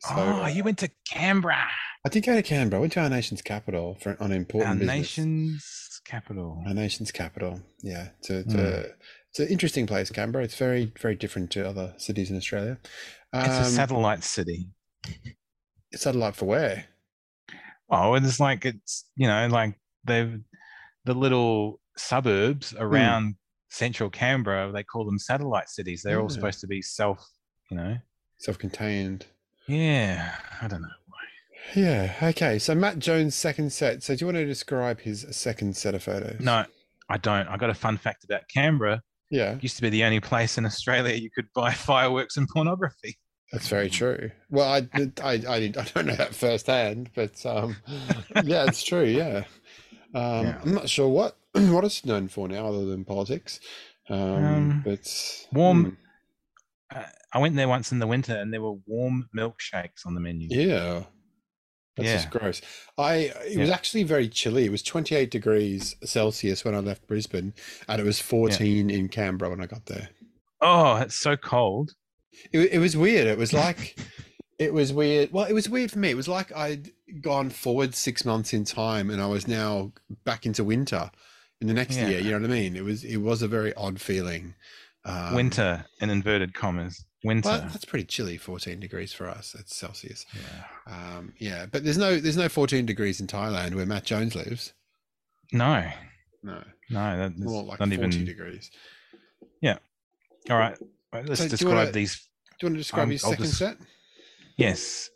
So oh, you went to Canberra, I did go to Canberra. I went to our nation's capital for an important our business. nation's capital. Our nation's capital. Yeah, to, to, Hmm. it's an interesting place, Canberra. It's very very different to other cities in Australia. It's a Um, satellite city. satellite for where? Oh, it's like it's you know like they've the little suburbs Hmm. around central Canberra. They call them satellite cities. They're all supposed to be self, you know. Self-contained. Yeah, I don't know. Yeah. Okay. So Matt Jones' second set. So do you want to describe his second set of photos? No, I don't. I got a fun fact about Canberra. Yeah, It used to be the only place in Australia you could buy fireworks and pornography. That's very true. Well, I I I, I don't know that firsthand, but um, yeah, it's true. Yeah. Um, Yeah. I'm not sure what what it's known for now, other than politics. Um, Um, but warm- hmm, Uh, I went there once in the winter, and there were warm milkshakes on the menu. yeah, that's just gross. I it was actually very chilly. It was 28 degrees Celsius when I left Brisbane, and it was 14 in Canberra when I got there. Oh, it's so cold. It, it was weird. It was like it was weird. Well, it was weird for me. It was like I'd gone forward six months in time, and I was now back into winter in the next Yeah. year. You know what I mean? It was it was a very odd feeling. Um, winter in inverted commas. Winter. Well, that's pretty chilly. 14 degrees for us. It's Celsius. Yeah. Um, yeah, but there's no there's no 14 degrees in Thailand where Matt Jones lives. No, No, no, that's more like not 40 even. degrees. Yeah. All right, right, let's So describe wanna- these. Do you want to describe Um, your second just- set? Yes.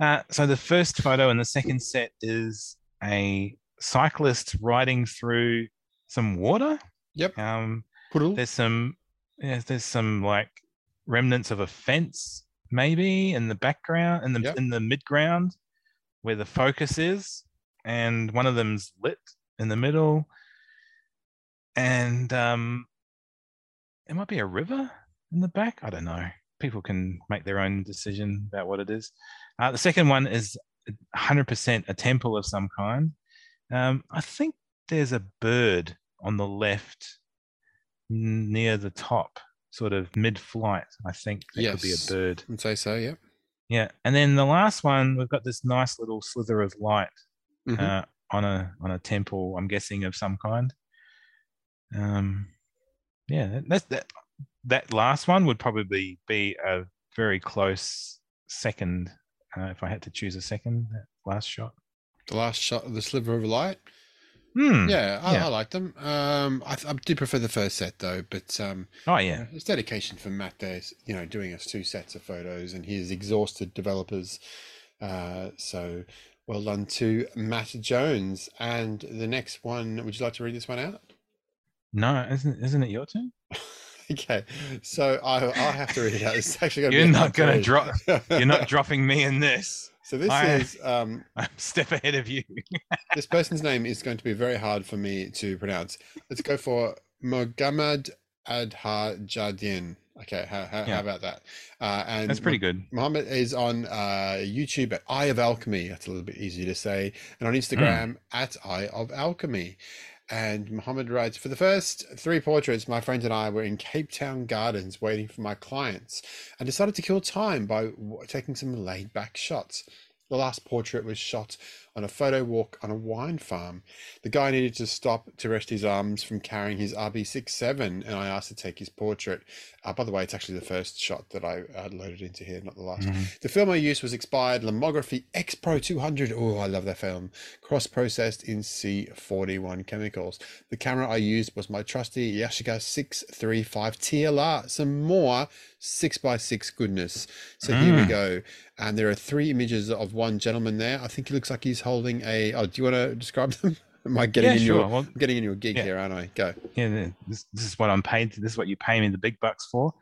Uh, so the first photo in the second set is a cyclist riding through some water. Yep. Um, there's some, yeah, there's some like remnants of a fence maybe in the background, in the Yep. in the midground, where the focus is, and one of them's lit in the middle, and um, it might be a river in the back. I don't know. People can make their own decision about what it is. Uh, the second one is 100% a temple of some kind. Um, I think there's a bird on the left near the top, sort of mid-flight. I think there could be a bird. I'd say so. Yeah. Yeah, and then the last one, we've got this nice little slither of light Mhm. uh, on a on a temple. I'm guessing of some kind. Um, yeah, that's that. That last one would probably be a very close second uh, if I had to choose a second. That last shot. the last shot of the sliver of light. Hmm. Yeah, I, Yeah. I like them. Um, I, I do prefer the first set though, but um, Oh yeah. it's dedication from Matt there. You know, doing us two sets of photos, and he his exhausted developers. Uh, so well done to Matt Jones. And the next one, would you like to read this one out? No, isn't isn't it your turn? Okay, so I I have to read it out. It's actually going to You're not gonna read. drop- You're not dropping me in this. So this I- is um, I'm a step ahead of you. this person's name is going to be very hard for me to pronounce. Let's go for Mogammed Adhar Jardin. Okay, how, how, Yeah. how about that? Uh, and That's pretty good. Mohammed is on uh, YouTube at Eye of Alchemy. That's a little bit easier to say. And on Hmm. Instagram at Eye of Alchemy. And Mohammed writes For the first three portraits, my friend and I were in Cape Town Gardens waiting for my clients and decided to kill time by w- taking some laid back shots. The last portrait was shot on a photo walk on a wine farm. The guy needed to stop to rest his arms from carrying his RB67, and I asked to take his portrait. Uh, by the way, it's actually the first shot that I uh, loaded into here, not the last. Mhm. The film I used was expired Lomography X Pro 200. Oh, I love that film. Cross processed in C41 chemicals. The camera I used was my trusty Yashica 635 TLR. Some more 6x6 goodness. So here we Mm. go. And there are three images of one gentleman there. I think he looks like he's holding a. Oh, do you want to describe them? Am I getting Yeah, in sure. your Well, getting in your gig Yeah. here, aren't I? Go. yeah, this, this is what I'm paid. This is what you pay me the big bucks for.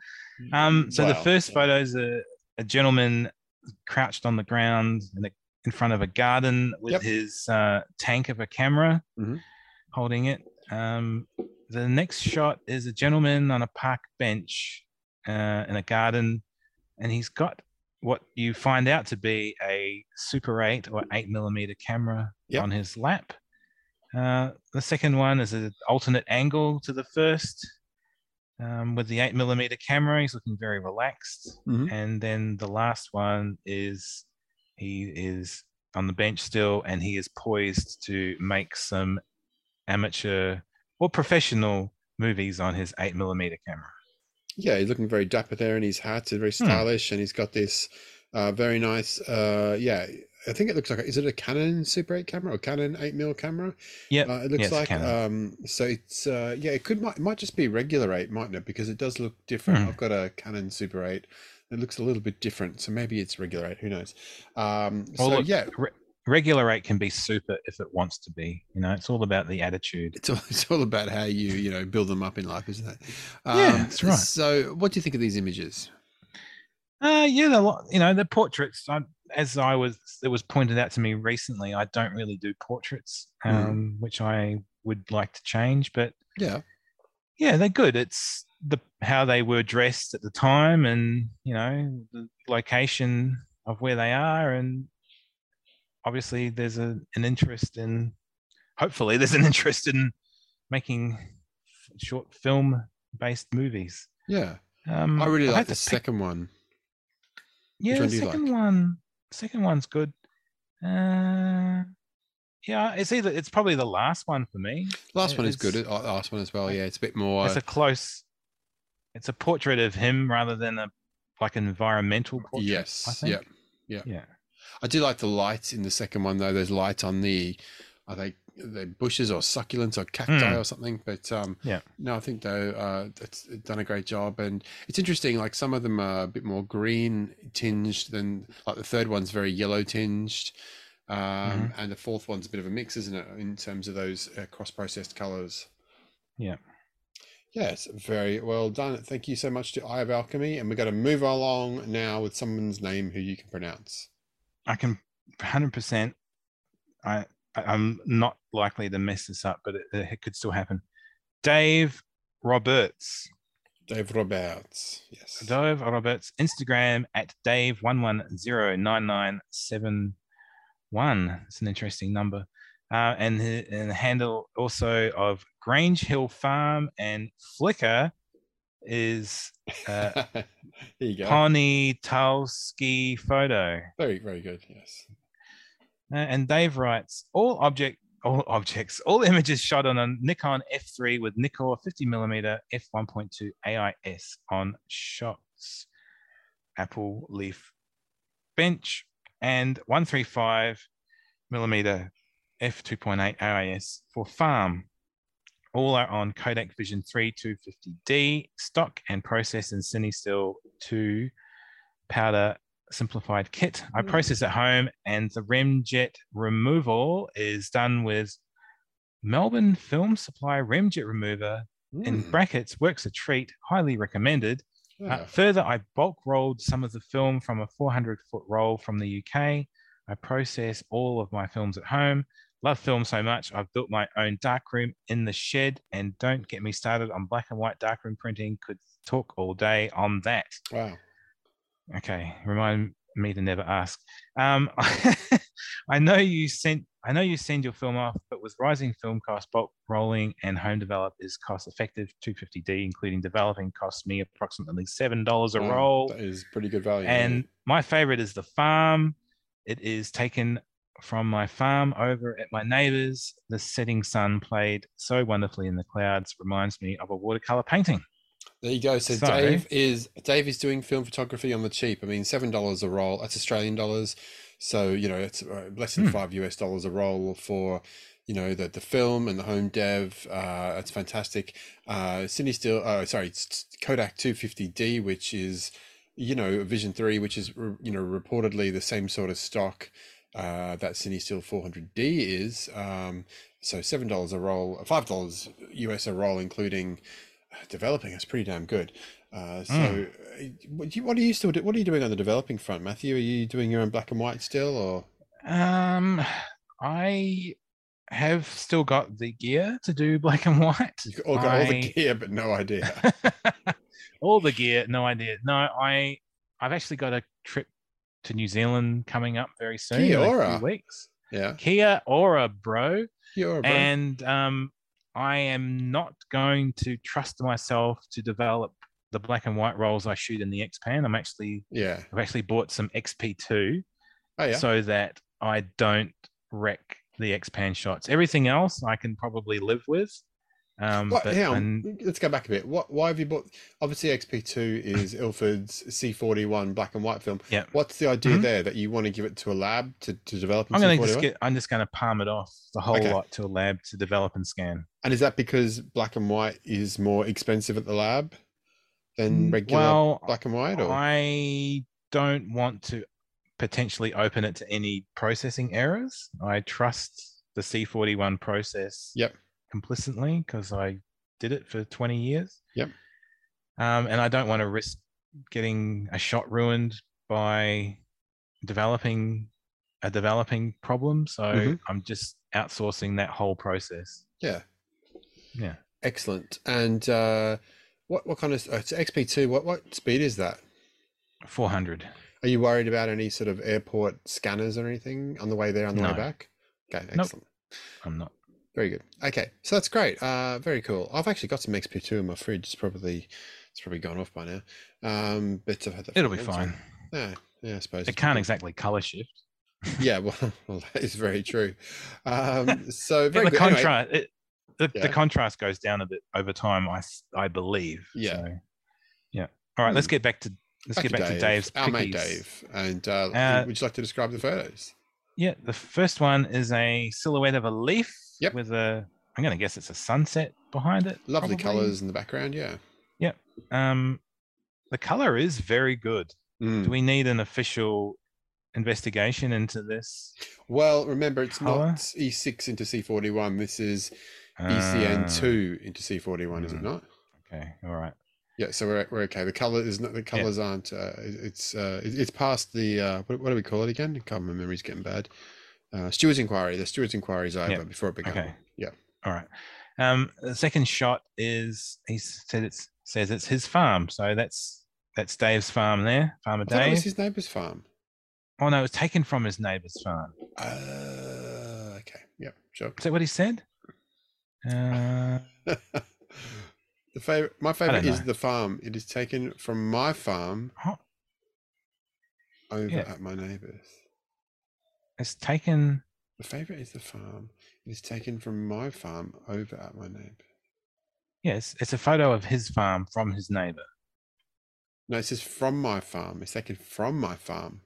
Um, so the first photo is a, a gentleman crouched on the ground in, a, in front of a garden with Yep. his uh, tank of a camera, Mhm. holding it. Um, the next shot is a gentleman on a park bench uh, in a garden, and he's got what you find out to be a Super 8 or 8 millimeter camera Yep. on his lap. Uh, the second one is an alternate angle to the first um, with the 8 millimeter camera. He's looking very relaxed. Mhm. And then the last one is he is on the bench still and he is poised to make some amateur or professional movies on his 8 millimeter camera. Yeah, he's looking very dapper there in his hat. He's very Hmm. stylish, and he's got this uh, very nice. Uh, yeah, I think it looks like is it a Canon Super 8 camera or Canon 8 mm camera? Yeah, Uh, it looks a like um, so it's uh, yeah, it could might, it might just be regular 8, mightn't it? Because it does look different. Hmm. I've got a Canon Super 8. It looks a little bit different, so maybe it's regular 8. Who knows? Um, Well, so look, yeah, re- regular rate can be super if it wants to be. You know, it's all about the attitude. it's all, it's all about how you you know build them up in life, isn't it? Yeah, that's right. So, what do you think of these images? Uh, yeah, they're, lo- you know, they're portraits. I, as I was, it was pointed out to me recently, I don't really do portraits, Mm. um, which I would like to change. But Yeah. yeah, they're good. It's the how they were dressed at the time, and you know the location of where they are, and obviously there's a, an interest in. Hopefully, there's an interest in making short film based movies. Yeah. Um, I really I'd like the pick- second one. Yeah, the second like? one. Second one's good. Uh, yeah, it's either it's probably the last one for me. Last It- one is good. uh, Last one as well. Yeah, it's a bit more. it's a close. It's a portrait of him rather than a like environmental portrait. I yes. think. Yeah. Yeah. I do like the lights in the second one though. There's light on the, are they they bushes or succulents or cacti Mm. or something? But um, Yeah. no, I think though uh, it's done a great job, and it's interesting. Like some of them are a bit more green tinged than like the third one's very yellow tinged, um, Mm-hmm. and the fourth one's a bit of a mix, isn't it, in terms of those uh, cross processed colors? Yeah. Yes, very well done. Thank you so much to Eye of Alchemy, and we're going to move along now with someone's name who you can pronounce. I can 100%. I I'm not likely to mess this up, but it, it could still happen. Dave Roberts. Dave Roberts. Yes. Dave Roberts, Instagram at Dave110997. It's an interesting number. Uh, and, and the handle also of Grange Hill Farm and Flickr is uh, there you go. Pony Talski Photo. Very, very good. Yes. Uh, and Dave writes, all object, all objects, all images shot on a Nikon F3 with Nikkor 50mm f1.2 AIS on shots, Apple Leaf bench, and 135 millimeter f2.8 AIS for farm. All are on Kodak Vision 3 250D stock and process in CineStill 2 powder simplified kit. I Mm. process at home, and the remjet removal is done with Melbourne Film Supply remjet remover in Mm, brackets. Works a treat. Highly recommended. Uh, further, I bulk rolled some of the film from a 400 foot roll from the UK. I process all of my films at home. Love film so much, I've built my own darkroom in the shed. And don't get me started on black and white darkroom printing. Could talk all day on that. Wow. Okay, remind me to never ask. Um, I know you sent. I know you send your film off, but with rising film costs, bulk rolling and home develop is cost effective. 250D, including developing, costs me approximately seven dollars a Wow, roll. That is pretty good value. And my favorite is the farm. It is taken from my farm over at my neighbor's. The setting sun played so wonderfully in the clouds reminds me of a watercolor painting. there you go. So, So- Dave is Dave is doing film photography on the cheap. I mean, seven dollars a roll. That's Australian dollars. So you know, it's uh, less than Hmm. five US dollars a roll for you know the the film and the home dev. Uh, that's fantastic. Uh, CineStill. Oh, sorry, it's Kodak 250D, which is you know Vision Three, which is you know reportedly the same sort of stock uh, that CineStill 400D is. Um, so seven dollars a roll, five dollars US a roll, including uh, developing. That's pretty damn good. Uh, so, Mm. what, do you, what are you still do, What are you doing on the developing front, Matthew? Are you doing your own black and white still, or Um, I have still got the gear to do black and white. you've all got all the gear but no idea? all the gear, no idea. No, I I've actually got a trip to New Zealand coming up very soon. Kia in a ora. few weeks. yeah, Kia ora, bro. you're a bro. And um, I am not going to trust myself to develop the black and white rolls I shoot in the X-Pan. I'm actually yeah. I've actually bought some XP2 Oh yeah. so that I don't wreck the X-Pan shots. Everything else I can probably live with. Um, What, but hang on, and- let's go back a bit. What? Why have you bought? Obviously, XP2 is Ilford's C41 black and white film. Yeah. What's the idea Mhm. there that you want to give it to a lab to, to develop? I'm gonna just get. I'm just gonna palm it off the whole Okay. lot to a lab to develop and scan. And is that because black and white is more expensive at the lab than Mm, regular well, black and white? Or I don't want to potentially open it to any processing errors. I trust the C41 process Yep. Complicitly because I did it for 20 years. Yep. Um, and I don't want to risk getting a shot ruined by developing a developing problem, so Mhm. I'm just outsourcing that whole process. Yeah. Yeah. Excellent. And uh, what what kind of uh, it's XP2? What what speed is that? 400. Are you worried about any sort of airport scanners or anything on the way there on the way No. back? Okay, Nope. excellent. I'm not. Very good. Okay, so that's great. Uh, very cool. I've actually got some XP2 in my fridge. It's probably it's probably gone off by now. Um, but I've had that. It'll be time. fine. Yeah, yeah, I suppose It can't exactly color shift. Yeah, well, well, that is very true. Um, so very the good. Anyway, contrast, it, the, Yeah. the contrast goes down a bit over time. I I believe. Yeah. So, yeah. All right. Let's Hmm. get back to let's back get to back Dave, to Dave's our mate. Dave. And uh, Uh, would you like to describe the photos? Yeah. The first one is a silhouette of a leaf Yep. with a. I'm going to guess it's a sunset behind it. Lovely colours in the background. Yeah. Yep. Um, the color is very good. Mm. Do we need an official investigation into this? Well, remember, it's Colour? not E6 into C41. This is Uh, ECN2 into C41, is it mm. not? Okay. All right. Yeah, so we're, we're okay. The color is not the colors aren't. Uh, it's uh, it's past the uh, what, what do we call it again? I can't my memory's getting bad. Uh, Steward's inquiry. The Steward's inquiry is over Yeah, before it becomes. Okay. Yeah. All right. Um, the second shot is he said it's says it's his farm. So that's that's Dave's farm there, Farmer thought it was his neighbour's farm. Oh no, it was taken from his neighbour's farm. Uh, okay. Yep. Sure. Is that what he said? Uh, the favorite, my favorite is the farm. It is taken from my farm oh, over Yeah. at my neighbour's. It's taken. The favorite is the farm. It is taken from my farm over at my neighbour. Yes, it's a photo of his farm from his neighbour. No, it says from my farm. It's taken from my farm.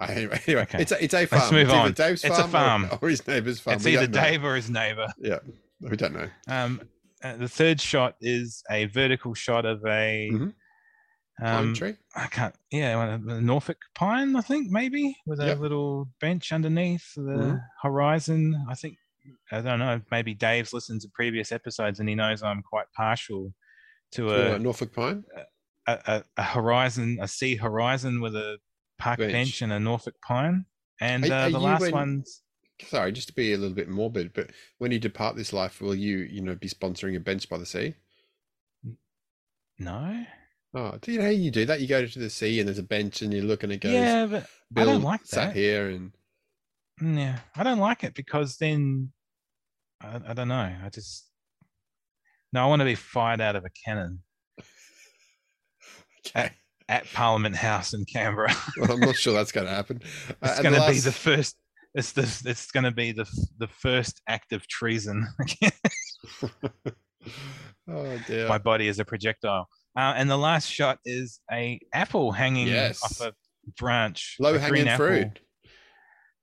Uh, anyway, anyway Okay. it's a it's a farm. Let's move it's on. Dave's It's a farm, or- Or, his neighbour's farm. it's We either. Dave or his neighbour. Yeah, we don't know. Um, uh, the third shot is a vertical shot of a. Mhm. Pine Um, tree. I can't. Yeah, one of the Norfolk pine, I think maybe with a Yep. little bench underneath the Mhm. horizon. I think I don't know. Maybe Dave's listened to previous episodes and he knows I'm quite partial to To, a, uh, Norfolk pine. a, a, a horizon, a sea horizon with a park Bench. bench, and a Norfolk pine. And Are- uh, are the last in- one's Sorry, just to be a little bit morbid, but when you depart this life, will you, you know, be sponsoring a bench by the sea? no. Oh, do you know how you do that? You go to the sea and there's a bench and you look and it goes, Yeah, but I don't like sat that. here and Mm, Yeah, I don't like it because then I, I don't know. I just no, I want to be fired out of a cannon okay. at Parliament House in Canberra. Well, I'm not sure that's going to happen. Uh, it's and going to be the first. It's the. It's going to be the the first act of treason. oh dear. My body is a projectile. Uh, and the last shot is a apple hanging Yes. off a branch. Low a hanging apple. fruit.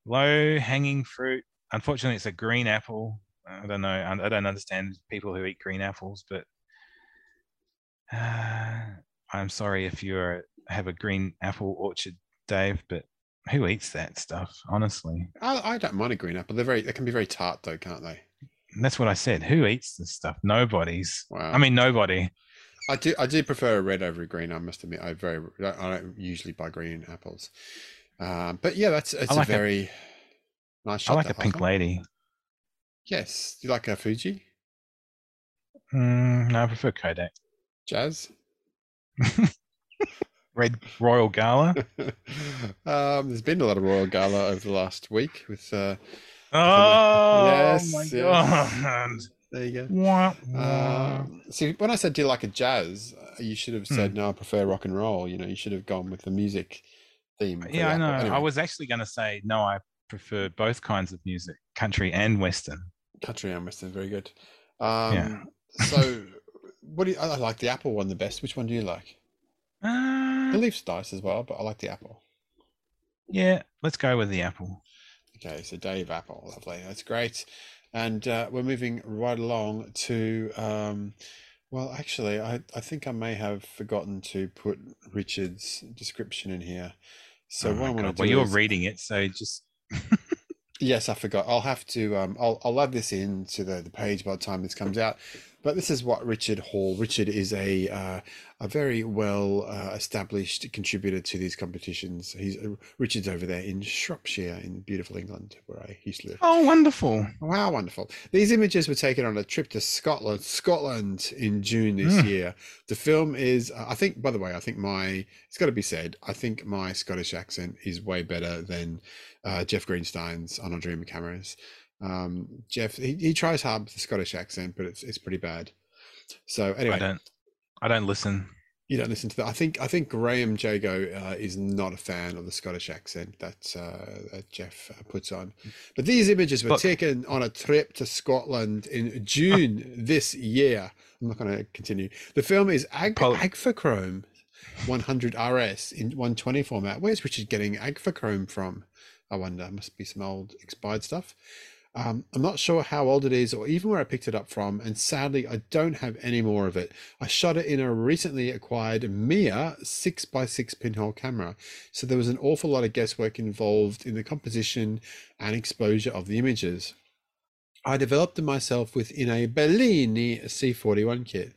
Low hanging fruit. Unfortunately, it's a green apple. I don't know. I I don't understand people who eat green apples, but uh, I'm sorry if you have a green apple orchard, Dave. But who eats that stuff? Honestly, I, I don't mind a green apple. They're very. They can be very tart, though, can't they? that's what I said. Who eats this stuff? Nobody's. Wow. I mean, nobody. I do. I do prefer a red over a green. I must admit. I very. I don't usually buy green apples. Um, but yeah, that's it's like a a- very nice I like a pink lady. Yes. Do you like a Fuji Mm, no, I prefer Kodak. Jazz? Red Royal Gala. um, there's been a lot of Royal Gala over the last week with. Uh, Oh Yes, my yes. god! There you go. Um, see, when I said, "Do you like a jazz?" uh, you should have said, Hmm. "No, I prefer rock and roll." You know, you should have gone with the music theme. yeah, I know. I was actually going to say no. I prefer both kinds of music, country and western. country and western, very good. Um, Yeah. so, what do you, I like the apple one the best. Which one do you like? Uh, The leaf's nice as well, but I like the apple. yeah, let's go with the apple. Okay, so Dave Apple, lovely. That's great. And uh, we're moving right along to, um, well, actually, I, I think I may have forgotten to put Richard's description in here. So Oh what I want to do well, you're is, reading it, so just yes, I forgot. I'll have to, um, I'll, I'll add this in to the, the page by the time this comes out. But this is what Richard Hall. Richard is a uh, a very well uh, established contributor to these competitions. He's uh, Richard's over there in Shropshire in beautiful England, where I used to live. Oh, wonderful. Wow, wonderful. These images were taken on a trip to Scotland, Scotland in June this Mm. year. The film is, uh, I think, by the way, I think my, it's got to be said, I think my Scottish accent is way better than uh, Jeff Greenstein's on a Dream Cameras. Um, Jeff, he, he tries hard with the Scottish accent, but it's it's pretty bad. So I anyway, don't. I don't listen. you don't listen to that. I think I think Graham Jago uh, is not a fan of the Scottish accent that uh, that Jeff uh, puts on. But these images were Look. taken on a trip to Scotland in June this year. I'm not going to continue. The film is Ag- Pol- Agfachrome 100 RS in 120 format. Where's Richard getting Agfachrome from? I wonder. Must be some old expired stuff. Um, I'm not sure how old it is or even where I picked it up from, and sadly, I don't have any more of it. I shot it in a recently acquired Mia 6x6 pinhole camera, so there was an awful lot of guesswork involved in the composition and exposure of the images. I developed them myself within a Bellini C41 kit.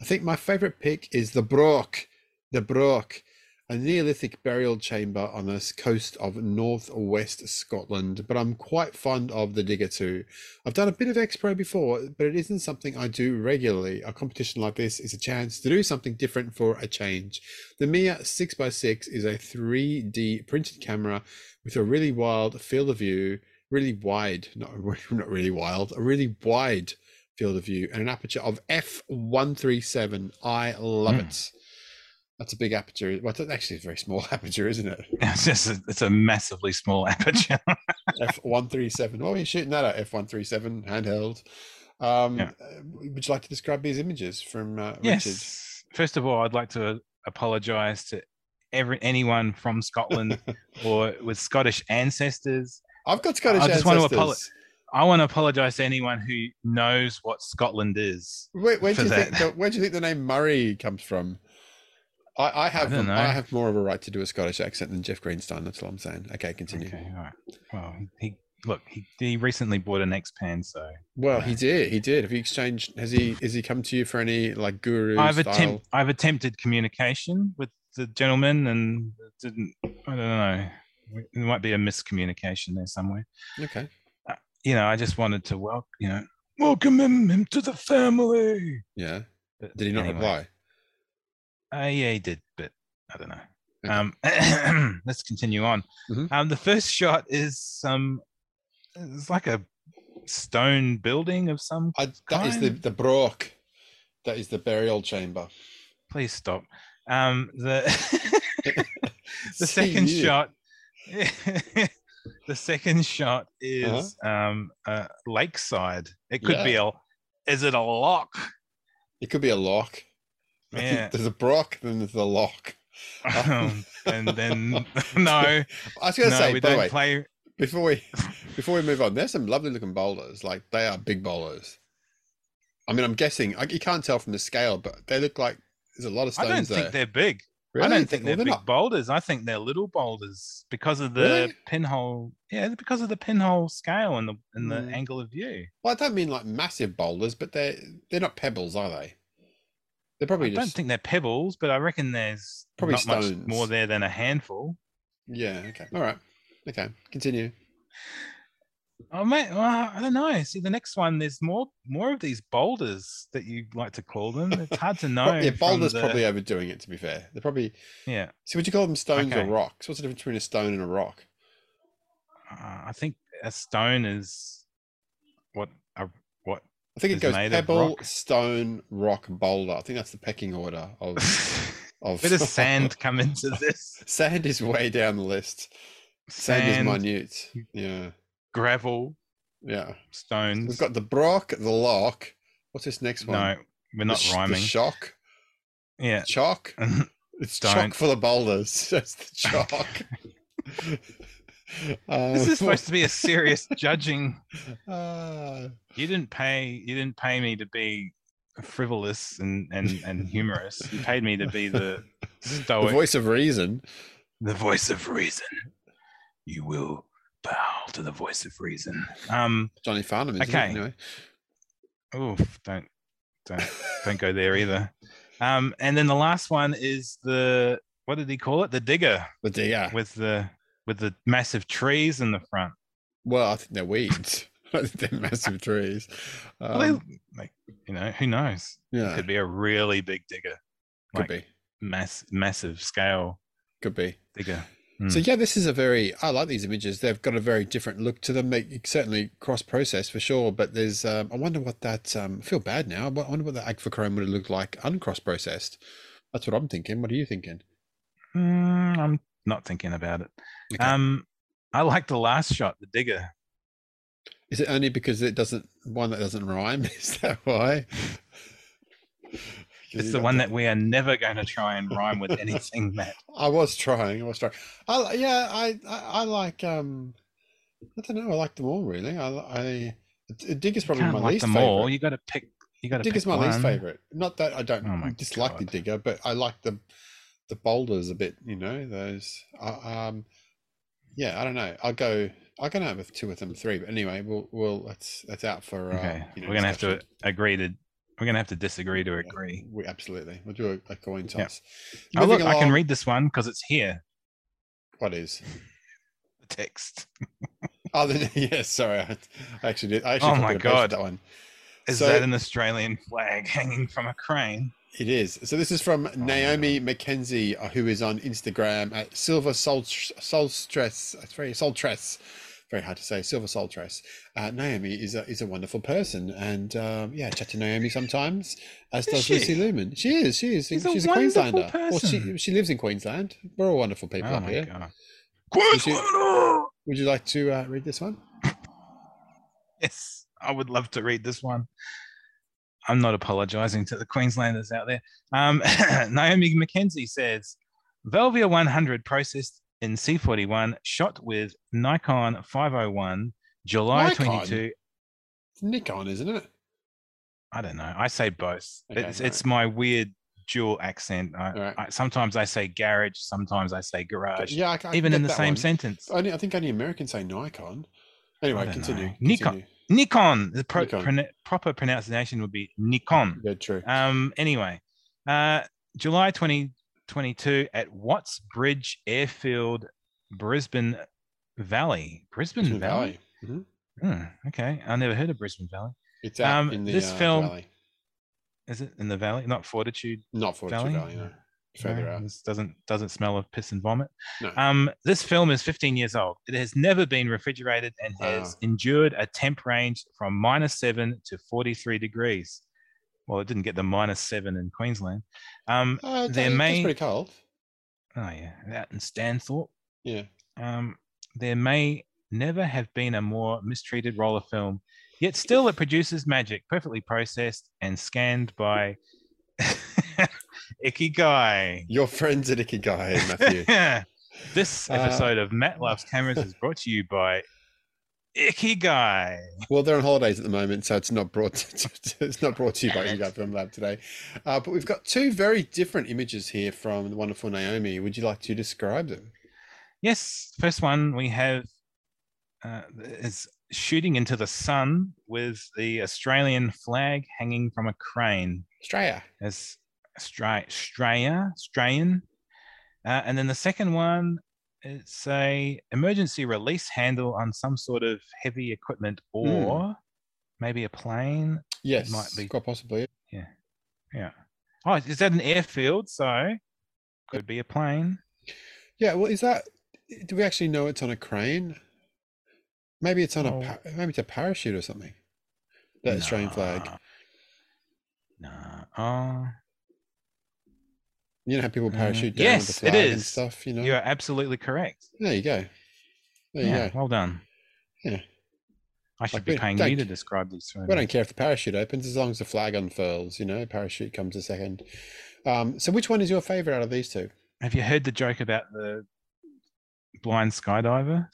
I think my favorite pick is the Brock, the Brock, a Neolithic burial chamber on the coast of northwest Scotland, but I'm quite fond of the Digger too. I've done a bit of X-Pro before, but it isn't something I do regularly. A competition like this is a chance to do something different for a change. The Mia 6x6 is a 3D printed camera with a really wild field of view, really wide, not, not really wild, a really wide field of view, and an aperture of f137. I love Mm. it. That's a big aperture. Well, that's actually a very small aperture, isn't it? It's just a, it's a massively small aperture. F137. What are you shooting that at? F137 handheld. Um, Yeah. uh, would you like to describe these images from uh, Richard? yes. First of all, I'd like to apologise to every anyone from Scotland or with Scottish ancestors. I've got Scottish I just want to ancestors. apolo- I want to apologise to anyone who knows what Scotland is. Where, where do you think? that. The, where do you think the name Murray comes from? I, I have. I have more of a right to do a Scottish accent than Jeff Greenstein. That's all I'm saying. Okay, continue. Okay, all right. Well, he look, he, he recently bought an X Pan, so Well, he did. He did. Have you exchanged? Has he? Has he come to you for any like guru I've style? attempt I've attempted communication with the gentleman and didn't I don't know. There might be a miscommunication there somewhere. Okay. Uh, you know, I just wanted to welcome you know welcome him, him to the family. Yeah. Did he not anyway, reply? Uh, yeah, he did, but I don't know. Okay. Um, let's continue on. Mhm. Um, the first shot is some. It's like a stone building of some. I, that is the kind? the Brock. That is the burial chamber. Please stop. Um, the the second you. shot. the second shot is Uh-huh. um uh, lakeside. It could be a. Is it a lock? It could be a lock. There's a Brock, then there's a lock. Um, and then no, I was going to no, say, we don't way, play. before we before we move on, there's some lovely looking boulders. Like they are big boulders. I mean, I'm guessing I, you can't tell from the scale, but they look like there's a lot of stones. I don't there. think they're big. Really? I don't think Well, they're, big not. boulders. I think they're little boulders because of the Really? pinhole. Yeah, because of the pinhole scale and the and the Mm. angle of view. Well, I don't mean like massive boulders, but they're they're not pebbles, are they? They're probably I just don't think they're pebbles, but I reckon there's Probably not much more there than a handful. yeah. Okay, all right, okay, continue. Oh mate, well, I don't know. See, the next one, there's more more of these boulders that you like to call them. It's hard to know. Yeah, boulders the- probably overdoing it. To be fair, they're probably. Yeah, So would you call them stones Okay. or rocks? What's the difference between a stone and a rock? uh, I think a stone is what a what. I think it goes pebble, rock. stone, rock, boulder. I think that's the pecking order of of. Where does sand come into this? sand is way down the list. Sand, Sand, is minute. Yeah, gravel, yeah. stones. We've got the brock, the lock. What's this next one? no, we're not the rhyming. shock, yeah. chalk. It's chock Don't. full of boulders. That's the chalk. Uh, this is supposed to be a serious judging. uh, You didn't pay. You didn't pay me to be frivolous and and and humorous. You paid me to be the the voice of reason. the voice of reason. You will bow to the voice of reason. Um. Johnny Farnham. Okay. It? Anyway, Oof. Don't don't don't go there either. Um, and then the last one is the what did he call it? The digger the, yeah, with the with the massive trees in the front. well, I think they're weeds. I think they're massive trees. Well, Um, like, you know, who knows? yeah, Could be a really big digger, could like be, mass massive scale could be. digger. So yeah, this is a very. I like these images. They've got a very different look to them. They certainly cross process for sure. But there's. Um, I wonder what that. Um, I feel bad now. I wonder what the Agfachrome would have looked like uncross processed. That's what I'm thinking. What are you thinking? Mm, I'm not thinking about it. Okay. Um, I like the last shot, the digger. Is it only because it doesn't one that doesn't rhyme? Is that why? It's the one that we are never going to try and rhyme with anything, Matt. I was trying. I was trying. I yeah. I, I I like. Um, I don't know. I like them all really. I I Dig is probably my like least them favorite. all. You got to pick. You got to Dig pick is my one. least favorite. Not that I don't Oh dislike the digger, but I like the the boulders a bit. You know those. Uh, um, yeah, I don't know. I'll go. I'll go now with two of them, three. But anyway, we'll we'll that's that's out for. Uh, Okay, you know, we're gonna have to agree to. We're gonna have to disagree to agree. We absolutely. We'll do a, a coin Yeah. toss. Oh look, Moving I can read this one because it's here. What is? The text. Oh, the, yes. Sorry, I, I actually did. I actually Oh my God. that one. Is So- that an Australian flag hanging from a crane? It is. So this is from Oh Naomi McKenzie, uh, who is on Instagram at Silver Soul Soulstress. It's very hard to say. Silver Soultress. Uh, Naomi is a is a wonderful person, and um, yeah, chat to Naomi sometimes, as Is does she? Lucy Lumen. She is. She is. She's a She's a, wonderful Queenslander. Well, she person. she lives in Queensland. We're all wonderful people oh up here. god. Would you- Would you like to uh, read this one? Yes, I would love to read this one. I'm not apologizing to the Queenslanders out there. Um, Naomi McKenzie says Velvia 100 processed in C41, shot with Nikon 501, July Nikon? 22. It's Nikon, isn't it? I don't know. I say both. Okay, it's, right. it's my weird dual accent. I, Alright. I, sometimes I say garage, sometimes I say garage, Yeah, I, even in the same one. sentence. I think only Americans say Nikon. Anyway, don't continue. Nikon. Nikon. The pro- Nikon. pronu- proper pronunciation would be Nikon. Yeah, true. Um. Anyway, uh, July 2022 at Watts Bridge Airfield, Brisbane Valley. Brisbane, Brisbane Valley. Mhm. Hmm, okay, I never heard of Brisbane Valley. It's out Um, in the this uh, film- valley. Is it in the valley? Not Fortitude Not Fortitude Valley. Valley, no. Further No, out. This doesn't doesn't smell of piss and vomit. No. Um, this film is 15 years old. It has never been refrigerated and has Wow. endured a temp range from minus seven to 43 degrees. Well, it didn't get the minus seven in Queensland. Um, Uh, may- That's pretty cold. oh yeah, out in Stanthorpe. Yeah. Um, there may never have been a more mistreated roller film, yet still it produces magic, perfectly processed and scanned by Ikigai. Your friends at Ikigai, Matthew. this Uh, episode of Matt Loves Cameras is brought to you by Ikigai. well, they're on holidays at the moment, so it's not brought. To, it's not brought to you by Ikigai Film Lab today. Uh, but we've got two very different images here from the wonderful Naomi. Would you like to describe them? Yes, first one we have uh, is shooting into the sun with the Australian flag hanging from a crane. Australia. as Stra- Straya, Strayan. Uh, and then the second one, it's a emergency release handle on some sort of heavy equipment or maybe a plane. Yes, might be. quite possibly. Yeah. Yeah. Oh, is that an airfield? So could be a plane. Yeah. Well, is that? Do we actually know it's on a crane? Maybe it's on Oh. a. Maybe it's a parachute or something. That Australian flag. No. Oh, You know how people Uh, parachute down with the yes, it flag and stuff. You know. you're absolutely correct. There you go. There you yeah, go. well done. Yeah. I should Like, be paying you to describe these. We don't care if the parachute opens as long as the flag unfurls. You know, parachute comes a second. Um, so, which one is your favorite out of these two? Have you heard the joke about the blind skydiver?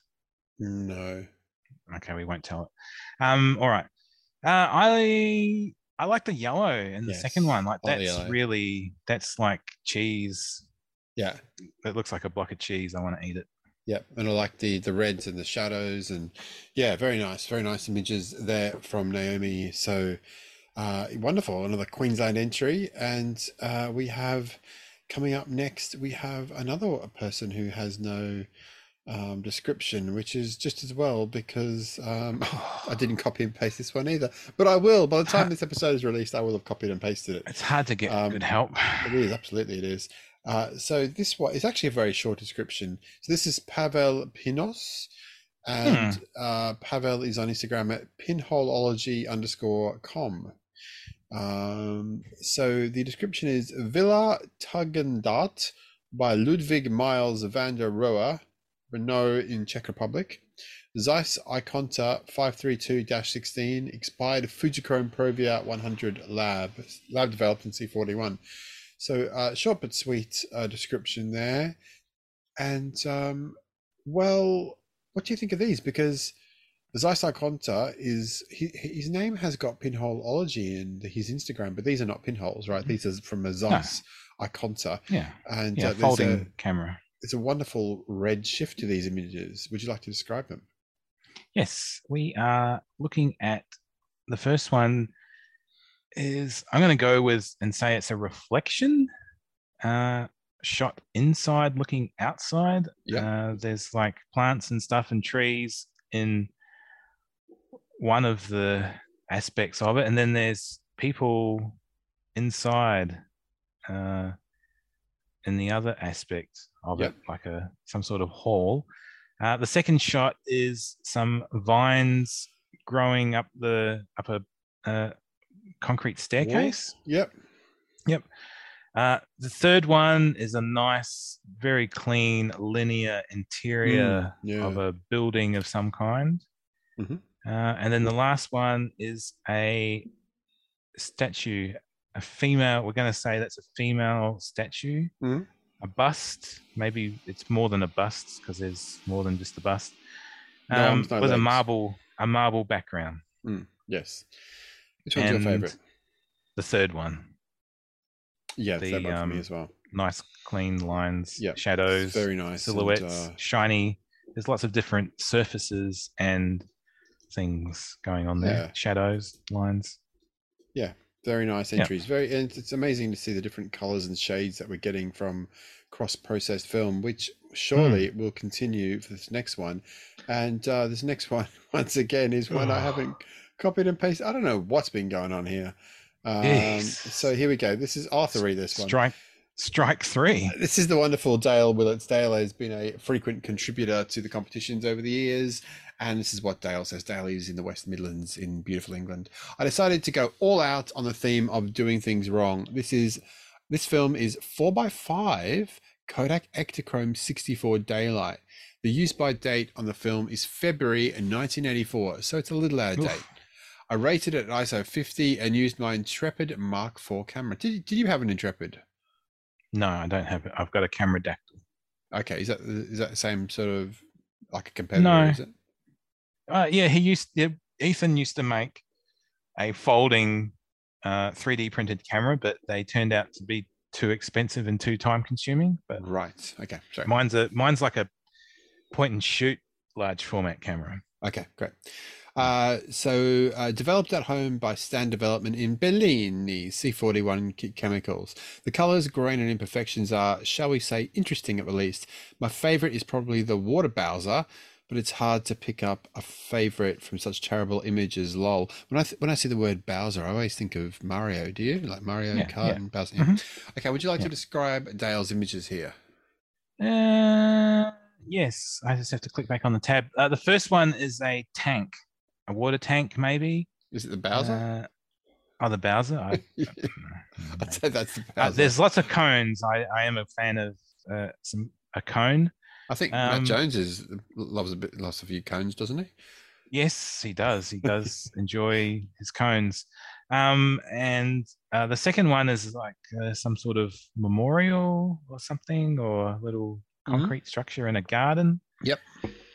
No. Okay, we won't tell it. Um, all right. Uh, I I like the yellow in the second one. Like the that's really that's like cheese. Yeah. It looks like a block of cheese. I want to eat it. Yep, and I like the the reds and the shadows, and yeah, very nice, very nice images there from Naomi. So, Uh, wonderful, another Queensland entry, and uh, we have coming up next. We have another person who has no um, description, which is just as well because um, I didn't copy and paste this one either, but I will. By the time this episode is released, I will have copied and pasted it. It's hard to get Um, good help. It is absolutely it is. Uh, so this one is actually a very short description. So this is Pavel Pinos, and uh, Pavel is on Instagram at pinholeology underscore com. Um, so the description is Villa Tugendhat by Ludwig Mies van der Rohe, Renault in Czech Republic. Zeiss Ikonta 532-16 expired Fujichrome Provia 100 lab lab developed in C41. So uh, short but sweet uh, description there. And um, well, what do you think of these? Because Zeiss Ikonta is he, his name has got pinholeology in his Instagram, but these are not pinholes, right? These are from a Zeiss Ikonta, Yeah, and yeah, uh, folding a camera. It's a wonderful red shift to these images. Would you like to describe them? Yes, we are looking at the first one. Is I'm going to go with and say it's a reflection uh, shot inside, looking outside. Yeah. Uh, there's like plants and stuff and trees in one of the aspects of it, and then there's people inside uh, in the other aspect of Yep. it, like a some sort of hall. Uh, the second shot is some vines growing up the up a uh, concrete staircase. Yep. Yep. Uh, the third one is a nice, very clean, linear interior yeah. of a building of some kind. Mhm. Uh, and then the last one is a statue, a female. We're going to say that's a female statue, Mhm. A bust. Maybe it's more than a bust because there's more than just a bust. Um, no with a marble, a marble background. Yes. Which one's your favorite? The third one, Yeah, the, third one for me um, as well. nice clean lines, Yep, shadows, Very nice. and, silhouettes, uh, shiny. There's lots of different surfaces and things going on there. Yeah. Shadows, lines. Very nice Yeah. entries. Very, and it's amazing to see the different colors and shades that we're getting from cross-processed film, which surely Hmm. will continue for this next one. And uh, this next one, once again, is one I haven't copied and pasted. I don't know what's been going on here. Um, So here we go. This is Arthur. Read this one. Strike, strike three. Uh, this is the wonderful Dale Willits. Dale has been a frequent contributor to the competitions over the years. And this is what Dale says. Dale is in the West Midlands in beautiful England. I decided to go all out on the theme of doing things wrong. This is this film is 4x5 Kodak Ektachrome 64 Daylight. The use by date on the film is February 1984, so it's a little out of Oof. date. I rated it at ISO 50 and used my Intrepid Mark IV camera. Did, did you have an Intrepid? No, I don't have it. I've got a Cameradactyl. Okay, is that is that the same sort of like a competitor? No. Is it? Uh, yeah, he used. Yeah, Ethan used to make a folding uh, 3D printed camera, but they turned out to be too expensive and too time consuming. But Right. Okay. Sorry. mine's a mine's like a point and shoot large format camera. Okay. Great. Uh, so uh, developed at home by Stan Development in Bellini, C41 Chemicals. The colors, grain, and imperfections are, shall we say, interesting at the least. My favorite is probably the water Bowser, but it's hard to pick up a favorite from such terrible images. Lol. When I th- when I see the word Bowser, I always think of Mario. Do you like Mario Yeah, Kart yeah. and Bowser? Yeah. Mhm. Okay. Would you like to describe Dale's images here? Uh, yes, I just have to click back on the tab. Uh, the first one is a tank, a water tank, maybe. Is it the Bowser? Uh, oh, the Bowser. I, I'd say that's the Uh, Bowser. there's lots of cones. I, I am a fan of uh, some a cone. I think Matt um, Jones is loves a bit loves a few cones, doesn't he? Yes, he does. He does enjoy his cones. Um, and uh, the second one is like uh, some sort of memorial or something, or a little Mhm. concrete structure in a garden. Yep.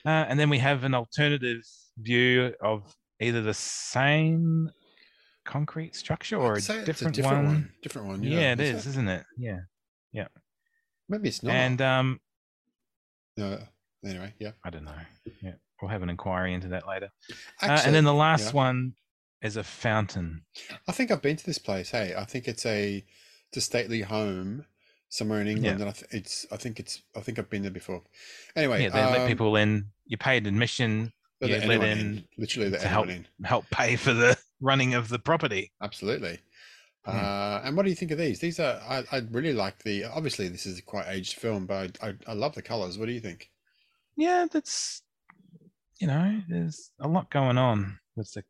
Uh, and then we have an alternative view of either the same concrete structure or a different, a different one. one. Different one. Yeah, it Is is, isn't it? Yeah. Yeah. Maybe it's not. And um, no, anyway, yeah. I don't know. Yeah, we'll have an inquiry into that later. Uh, and then the last yeah. one is a fountain. I think I've been to this place. Hey, I think it's a it's a stately home somewhere in England, Yeah. and I th- it's I think it's I think I've been there before. Anyway, yeah, they let um, people in. You paid admission they you let anyone in literally let to help in. help pay for the running of the property. Absolutely. Hmm. Uh, and what do you think of these? These are I, I really like the. Obviously, this is a quite aged film, but I, I, I love the colors. What do you think? Yeah, that's you know, there's a lot going on with the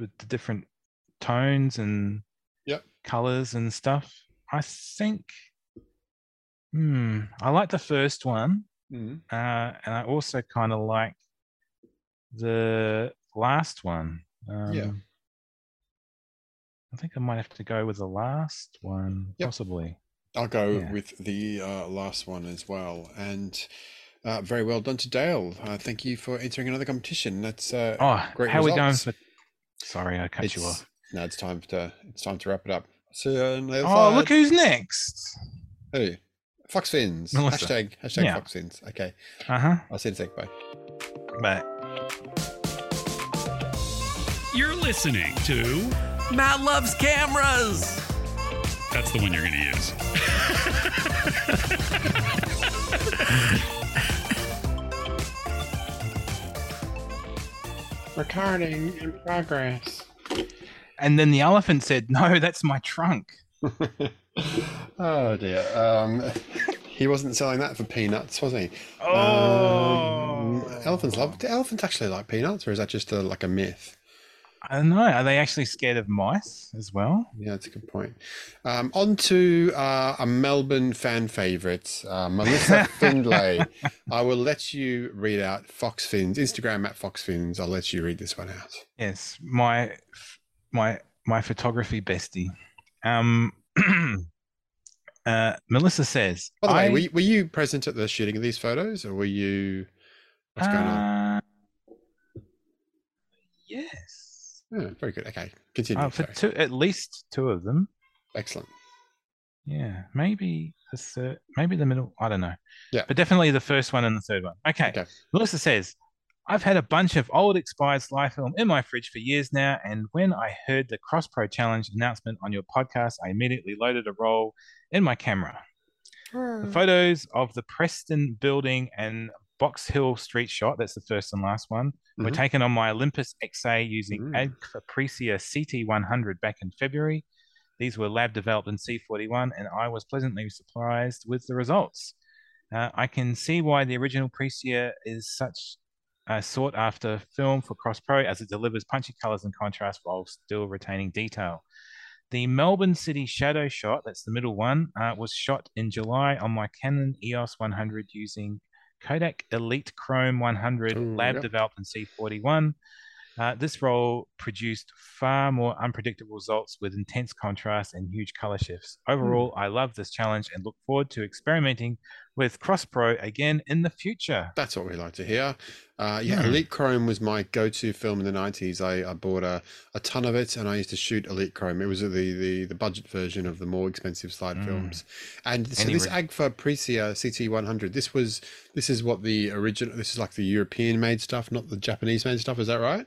with the different tones and Yep. colors and stuff. I think hmm, I like the first one. Mm. Uh, and I also kind of like the last one. Um, Yeah. I think I might have to go with the last one, Yep. possibly. I'll go Yeah. with the uh, last one as well. And uh, very well done to Dale. Uh, thank you for entering another competition. That's uh, Oh, great how are we going for? Sorry, I cut you It's- off. No, it's time to it's time to wrap it up. So the Oh, look who's next. who Fox Fins. Melissa. Hashtag hashtag Yeah. Fox Fins. Okay, Uh huh. I'll see you in a sec. Bye. But You're listening to. Matt loves cameras. That's the one you're going to use. Recording in progress. and then the elephant said, "No, that's my trunk." oh dear. Um, he wasn't selling that for peanuts, was he? Oh, Um, elephants love. Do elephants actually like peanuts, or is that just a, like a myth? I don't know. Are they actually scared of mice as well? Yeah, that's a good point. Um, on to uh, a Melbourne fan favourite, uh, Melissa Findlay. I will let you read out Fox Fins Instagram at Fox Fins. I'll let you read this one out. Yes, my my my photography bestie. Um, uh, Melissa says, By the way, I- were you, were you present at the shooting of these photos, or were you? What's going on? Uh, Yes, Oh, very good. Okay, continue. uh, for sorry. two, at least two of them. Excellent. Yeah, maybe the third, maybe the middle. I don't know. Yeah. but definitely the first one and the third one. Okay. Okay. Melissa says, I've had a bunch of old expired Sly film in my fridge for years now, and when I heard the Cross Pro Challenge announcement on your podcast, I immediately loaded a roll in my camera. The photos of the Preston building and Box Hill Street shot, that's the first and last one, were Mhm. taken on my Olympus XA using Mm. Agfa Precisa CT100 back in February. These were lab developed in C41, and I was pleasantly surprised with the results. Uh, I can see why the original Precisa is such a sought after film for Cross Pro as it delivers punchy colors and contrast while still retaining detail. The Melbourne City shadow shot, that's the middle one, uh, was shot in July on my Canon EOS 100 using Kodak Elite Chrome 100 Ooh, lab yep. developed in C41. Uh, this roll produced far more unpredictable results with intense contrast and huge color shifts. Overall, I love this challenge and look forward to experimenting with Cross Pro again in the future. That's what we like to hear. Uh, yeah. Elite Chrome was my go-to film in the nineties. I, I bought a, a ton of it, and I used to shoot Elite Chrome. It was the the, the budget version of the more expensive slide Mm. films. And so Any this Agfa Precisa CT one hundred. This was this is what the original. This is like the European made stuff, not the Japanese made stuff. Is that right?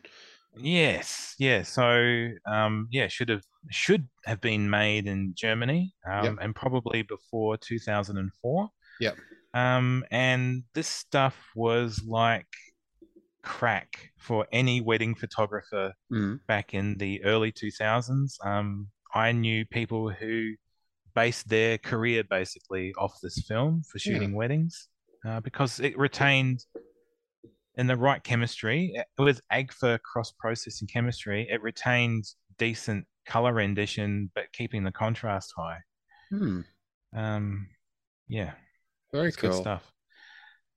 Yes, yeah. So, um, yeah, should have should have been made in Germany, um, Yep. and probably before 2004. Yep. Um, and this stuff was like crack for any wedding photographer Mm. back in the early 2000s. Um, I knew people who based their career basically off this film for Yeah. shooting weddings uh, because it retained in the right chemistry eh, with Agfa cross processing chemistry. It retained decent color rendition, but keeping the contrast high. Hmm. Um, yeah, Very it's cool. good stuff.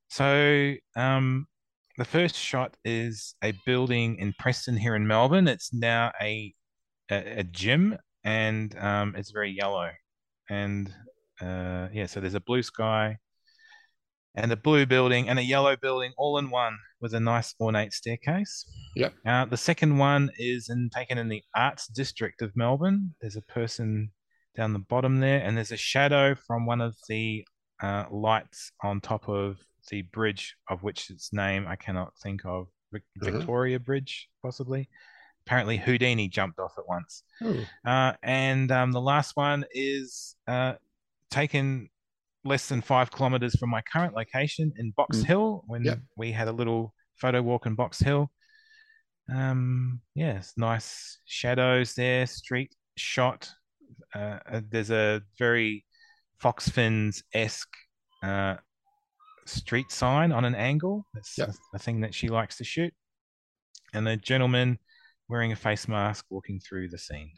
So, um, the first shot is a building in Preston here in Melbourne. It's now a a, a gym, and um, it's very yellow. And uh, yeah, so there's a blue sky, and a blue building, and a yellow building, all in one, with a nice ornate staircase. Yep. Uh, the second one is in taken in the Arts District of Melbourne. There's a person down the bottom there, and there's a shadow from one of the uh, lights on top of the bridge, of which its name I cannot think of. Vic- Uh-huh. Victoria Bridge, possibly. apparently Houdini jumped off at once. Oh. Uh, and um, the last one is uh, taken less than five kilometers from my current location in Box Mm. Hill when Yep. we had a little photo walk in Box Hill. Um, yes, nice shadows there, street shot. Uh, uh, there's a very Fox Fins esque uh, street sign on an angle. That's Yep. a, thing that she likes to shoot. And a gentleman wearing a face mask walking through the scene.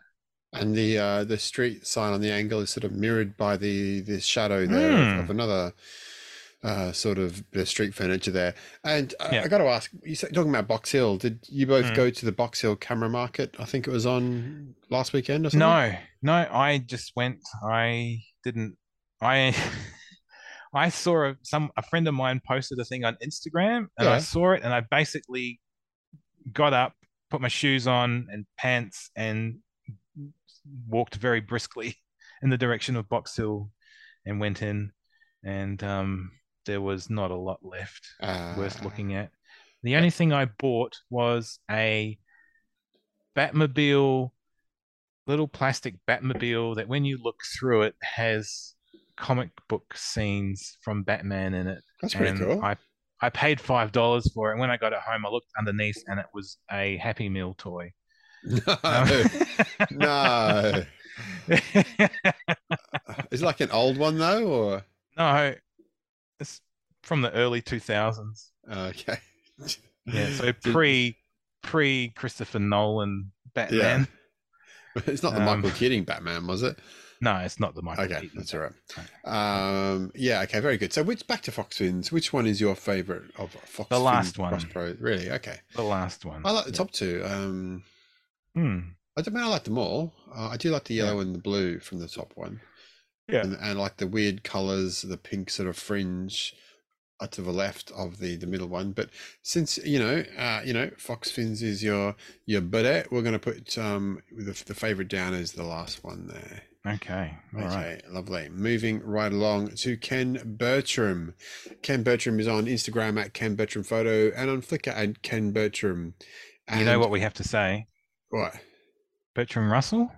And the uh, the street sign on the angle is sort of mirrored by the the shadow there of, Hmm. of another uh, sort of bit of street furniture there. And I, Yeah. I got to ask, you talking about Box Hill. Did you both Hmm. go to the Box Hill camera market? I think it was on last weekend or something. No, no, I just went. I didn't. I I saw a, some a friend of mine posted a thing on Instagram, and I saw it, and I basically got up, put my shoes on and pants, and walked very briskly in the direction of Box Hill, and went in, and um, there was not a lot left worth Ah, looking at. The only thing I bought was a Batmobile, little plastic Batmobile that when you look through it has comic book scenes from Batman in it. That's pretty cool. I I paid five dollars for it. And when I got it home, I looked underneath and it was a Happy Meal toy. No, Um, no. Is it like an old one though, or no, it's from the early two thousands. okay? Yeah, so pre pre Christopher Nolan Batman. It's not the Um, Michael Keating Batman, was it? No, it's not the Michael. Okay, Keaton that's all right. Um, yeah, okay, very good. So, which back to Fox Fins? Which one is your favorite of Fox? The last one. Cross Pro? Really? Okay, The last one. I like the top two. Um, Hmm. I don't mean I like them all. Uh, I do like the yellow and the blue from the top one. Yeah. and, and like the weird colors, the pink sort of fringe uh, to the left of the the middle one. But since you know, uh, you know, Fox Fins is your your buddy, we're going to put um the, the favorite down as the last one there. Okay. All right. Okay, lovely. Moving right along to Ken Bertram. Ken Bertram is on Instagram at Ken Bertram Photo and on Flickr at Ken Bertram. And You know what we have to say? What? Bertram Russell?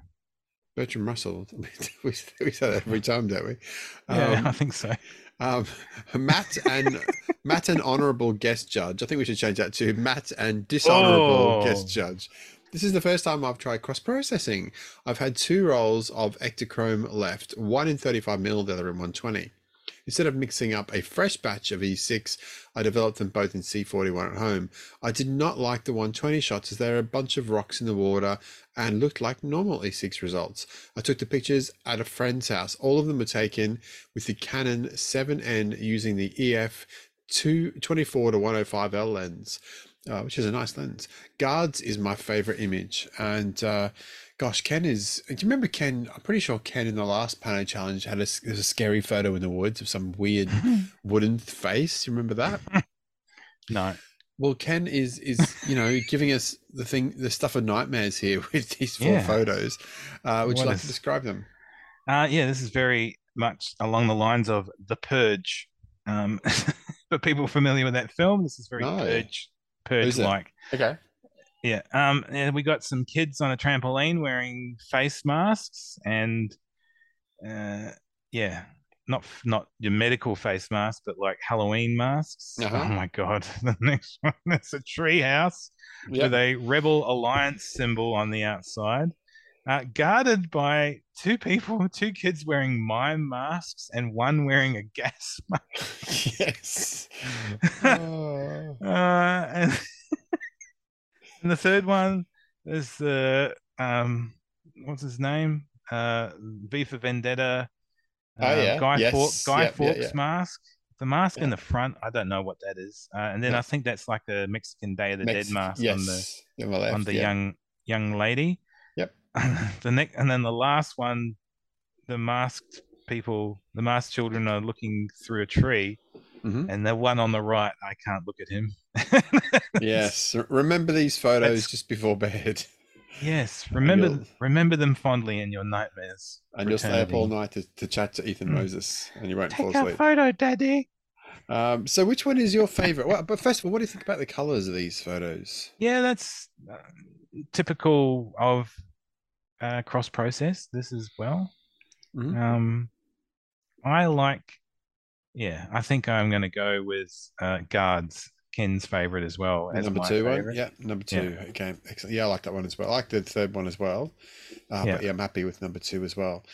Bertram Russell. we, we say that every time, don't we? Yeah, Um, I think so. Um, Matt and Matt and honourable guest judge. I think we should change that to Matt and dishonourable Oh. guest judge. This is the first time I've tried cross processing. I've had two rolls of Ektachrome left, one in 35mm, the other in 120. Instead of mixing up a fresh batch of E6, I developed them both in C41 at home. I did not like the 120 shots as there are a bunch of rocks in the water and looked like normal E6 results. I took the pictures at a friend's house. All of them were taken with the Canon 7N using the EF 224 to 105L lens, uh, which is a nice lens. Guards is my favorite image. And uh, gosh, Ken is. Do you remember Ken? I'm pretty sure Ken in the last panel Challenge had a, there's a scary photo in the woods of some weird wooden face. You remember that? No. Well, Ken is is you know giving us the thing, the stuff of nightmares here with these four Yeah. photos. Uh, would you like is- to describe them? Uh, yeah, this is very much along the lines of The Purge. Um, for people familiar with that film, this is very No. Purge, Purge like. Okay. Yeah. Um, and we got some kids on a trampoline wearing face masks and, uh, yeah, not not your medical face mask, but like Halloween masks. Uh-huh. Oh my God! The next one is a tree house Yeah. with a Rebel Alliance symbol on the outside, uh, guarded by two people, two kids wearing mime masks and one wearing a gas mask. yes. Oh. Uh, and, and the third one is the um, what's his name? Uh, V for Vendetta. Oh, uh, yeah. Guy Yes. Fawkes, Guy Yep, Fawkes yeah. mask. The mask in the front, I don't know what that is. Uh, and then. I think that's like the Mexican Day of the Mex- Dead mask yes. on the on the left. on the yeah. young young lady. The next, and then the last one, the masked people, the masked children are looking through a tree, Mhm. and the one on the right, I can't look at him. Yes. Remember these photos That's- just before bed, Yes. Remember, remember them fondly in your nightmares. and you'll stay up all night to, to chat to Ethan Mm. Moses, and you won't Take fall asleep. photo, Daddy. Um, so, which one is your favorite? Well, but first of all, what do you think about the colors of these photos? Yeah, that's uh, typical of uh, cross process. This as well. Mhm. Um, I like. Yeah, I think I'm going to go with uh, guards. Ken's favorite as well as number two favorite. one. Yeah, number Yeah. two. Okay, excellent. Yeah, I like that one as well. I like the third one as well. Uh, Yeah. But yeah, I'm happy with number two as well.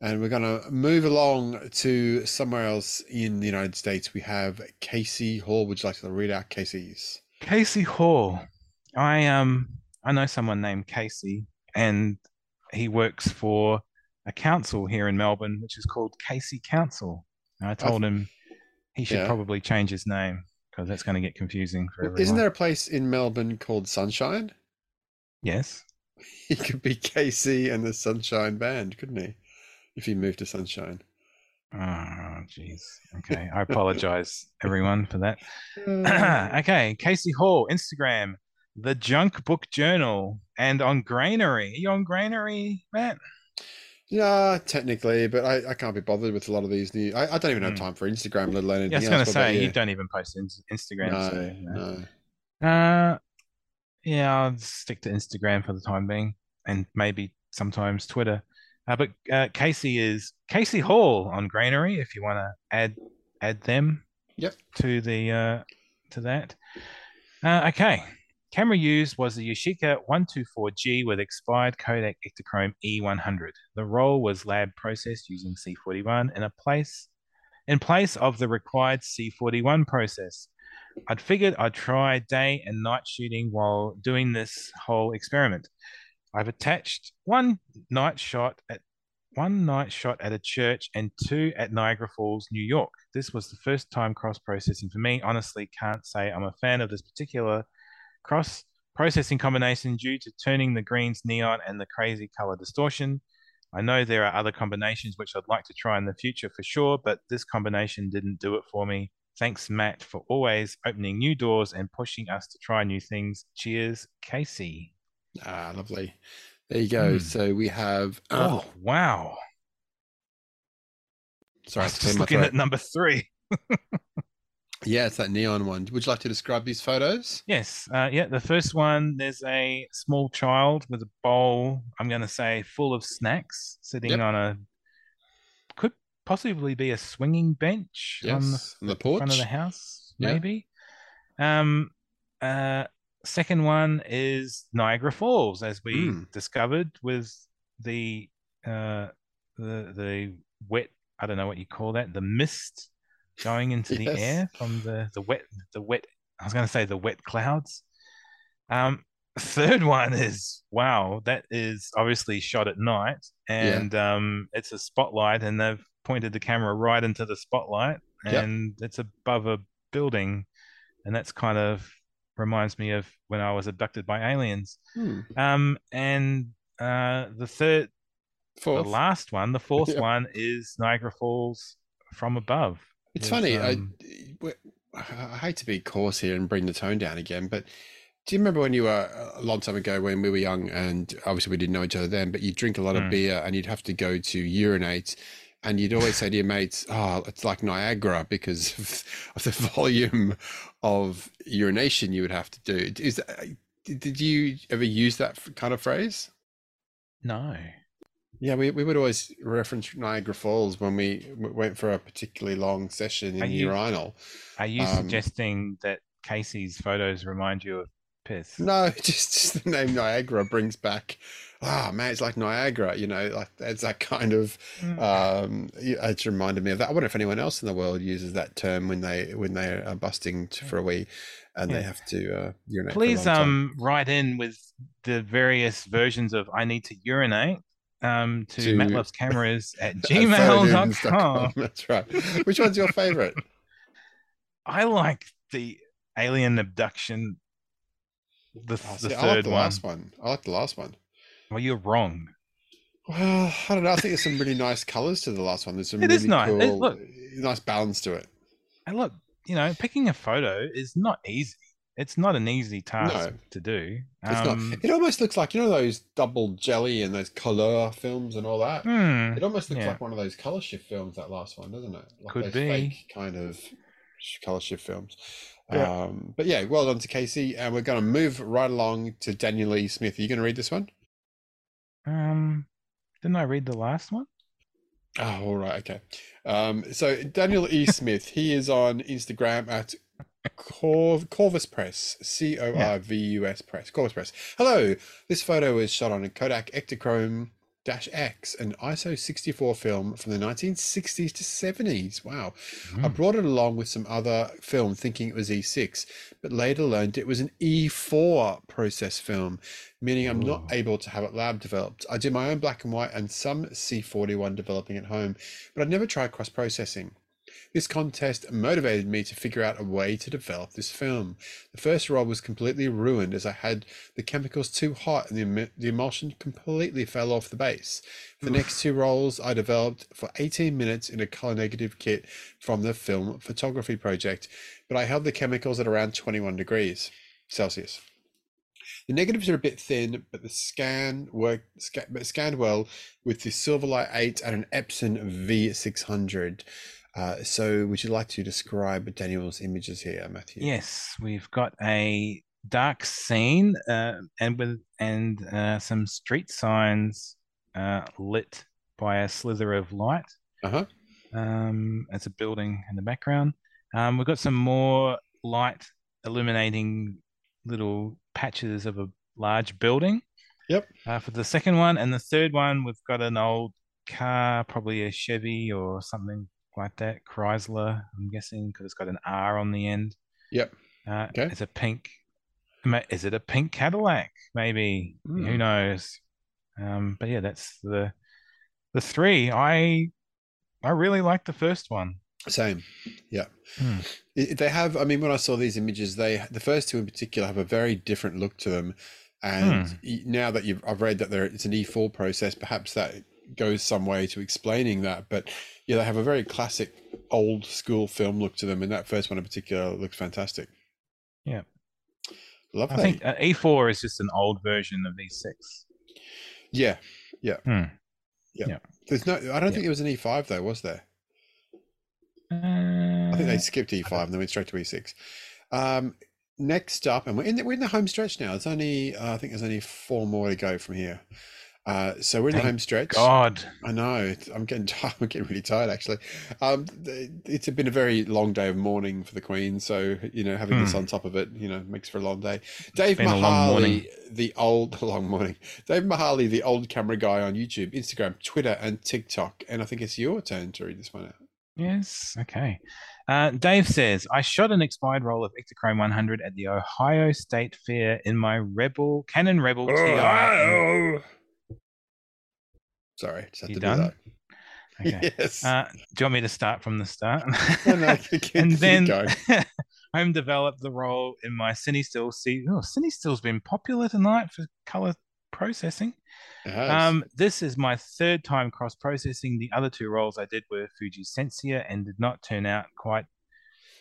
And we're going to move along to somewhere else in the United States. We have Casey Hall. Would you like to read out Casey's? Casey Hall. I um I know someone named Casey, and he works for a council here in Melbourne, which is called Casey Council. And I told him he should Yeah. probably change his name because that's going to get confusing for everyone. Isn't there a place in Melbourne called Sunshine? Yes. He could be Casey and the Sunshine Band, couldn't he? If he moved to Sunshine. Oh, jeez. Okay, I apologize, everyone, for that. Okay, Casey Hall, Instagram, the Junk Book Journal, and on Grainery. Are you on Grainery, Matt? yeah, technically, but I, I can't be bothered with a lot of these new. I, I don't even have Hmm. time for Instagram, let alone anything Yeah, I was going to say you you? don't even post in Instagram. No, so, no. Uh, yeah, I'll stick to Instagram for the time being, and maybe sometimes Twitter. Uh, but uh, Casey is Casey Hall on Grainery. If you want to add add them, Yep. to the uh, to that. Uh, okay, camera used was the Yashica 124G with expired Kodak Ektachrome E100. The roll was lab processed using C41 in a place in place of the required C41 process. I'd figured I'd try day and night shooting while doing this whole experiment. I've attached one night shot at one night shot at a church and two at Niagara Falls, New York. This was the first time cross processing for me. Honestly, can't say I'm a fan of this particular cross processing combination due to turning the greens neon and the crazy color distortion. I know there are other combinations which I'd like to try in the future for sure, but this combination didn't do it for me. Thanks, Matt, for always opening new doors and pushing us to try new things. Cheers, Casey. Ah, lovely. There you go. Hmm. So we have. Oh, wow. sorry, I was had to clear just looking at number three. Yeah, it's that neon one. Would you like to describe these photos? Yes, uh, yeah. The first one, there's a small child with a bowl. I'm going to say full of snacks, sitting Yep. on a could possibly be a swinging bench on the on the porch. front of the house, Yeah. maybe. Um, uh, second one is Niagara Falls, as we Mm. discovered with the uh, the the wet. I don't know what you call that. The mist going into the air from the the wet the wet. I was going to say the wet clouds. Um, third one is wow. That is obviously shot at night, and um, it's a spotlight, and they've pointed the camera right into the spotlight, Yep. and it's above a building, and that's kind of reminds me of when I was abducted by aliens. Hmm. Um, and uh, the third, Fourth. the last one, the fourth Yeah. one is Niagara Falls from above. It's funny. um, I, I hate to be coarse here and bring the tone down again, but do you remember when you were a long time ago when we were young and obviously we didn't know each other then, but you'd drink a lot of Hmm. beer and you'd have to go to urinate and you'd always say to your mates, oh, it's like Niagara because of, of the volume of urination you would have to do. Is that, did you ever use that kind of phrase? No. Yeah, we, we would always reference Niagara Falls when we went for a particularly long session in Are you- urinal. Are you Um, suggesting that Casey's photos remind you of piss? No, just, just the name Niagara brings back. Ah, man, it's like Niagara, you know, like it's that kind of. Mm. Um, it's reminded me of that. I wonder if anyone else in the world uses that term when they when they are busting for a wee, and they have to uh, urinate. Please um write in with the various versions of I need to urinate um to, To- Matt Loves Cameras at gmail.com. That's right. Which one's your favorite? I like the alien abduction. The, Oh, the see, I third like the one. last one. I like the last one. Well, you're wrong. Well, I don't know. I think there's some really nice colors to the last one. There's some It really is nice. Cool, look. nice balance to it. And look, you know, picking a photo is not easy. It's not an easy task No. to do. It's Um, not. It almost looks like you know those double jelly and those color films and all that. hmm, It almost looks yeah. like one of those color shift films. That last one, doesn't it? Like Could be. Fake kind of color shift films. Yeah. Um, but yeah, well done to Casey, and we're going to move right along to Daniel E. Smith. Are you going to read this one? Um, didn't I read the last one? Oh, all right, okay. Um, so Daniel E. Smith, he is on Instagram at Corv- Corvus Press, C O R V U S Press, Corvus Press. Hello, this photo is shot on a Kodak Ektachrome Dash X, an ISO 64 film from the 1960s to 70s. Wow. Mm. I brought it along with some other film thinking it was E6, but later learned it was an E4 process film, meaning I'm not able to have it lab developed. I do my own black and white and some C41 developing at home, but I'd never tried cross processing. This contest motivated me to figure out a way to develop this film. The first roll was completely ruined as I had the chemicals too hot and the, emi- the emulsion completely fell off the base. For the next two rolls, I developed for 18 minutes in a color negative kit from the film photography project, but I held the chemicals at around 21 degrees Celsius. The negatives are a bit thin, but the scan worked, sca- but scanned well with the Silverlight 8 and an Epson V600. Uh, so, would you like to describe Daniel's images here, Matthew? Yes, we've got a dark scene uh, and with and uh, some street signs uh, lit by a slither of light. Uh huh. Um, as a building in the background. Um, we've got some more light illuminating little patches of a large building. Yep. Uh, for the second one and the third one, we've got an old car, probably a Chevy or something like that, Chrysler. I'm guessing because it's got an R on the end. Yep. Uh, Okay. It's a pink. Is it a pink Cadillac? Maybe. Who Hmm. knows? Um, but yeah, that's the the three. I I really like the first one. Same. Yeah. Hmm. They have, I mean, when I saw these images, they, the first two in particular, have a very different look to them. And Hmm. now that you've, I've read that there, it's an E4 process, perhaps that goes some way to explaining that. But yeah, they have a very classic old school film look to them. And that first one in particular looks fantastic. Yeah. Lovely. I think uh, E4 is just an old version of E6. yeah. Yeah, hmm. Yeah, yeah. There's no, I don't Yeah. think there was an E5 though, was there? Uh, I think they skipped E5 and then went straight to E6. Um, next up, and we're in the, we're in the home stretch now. It's only uh, I think there's only four more to go from here. Uh, so we're in the home stretch. God. I know. I'm getting tired. I'm getting really tired actually. Um, it's been a very long day of mourning for the Queen. So you know, having this Hmm. on top of it, you know, makes for a long day. Dave been a long morning. Mahali, the old long morning. Dave Mahali, the old camera guy on YouTube, Instagram, Twitter, and TikTok. And I think it's your turn to read this one out. Yes. Okay. Uh, Dave says, I shot an expired roll of Ektachrome 100 at the Ohio State Fair in my Rebel Canon Rebel TI. Sorry, just have You to done? do that. Okay. Yes. Uh, do you want me to start from the start? No, no, keep- and then home developed the role in my CineStill. See, oh, CineStill's been popular tonight for color processing. Um, this is my third time cross processing. The other two rolls I did were Fuji Sensia and did not turn out quite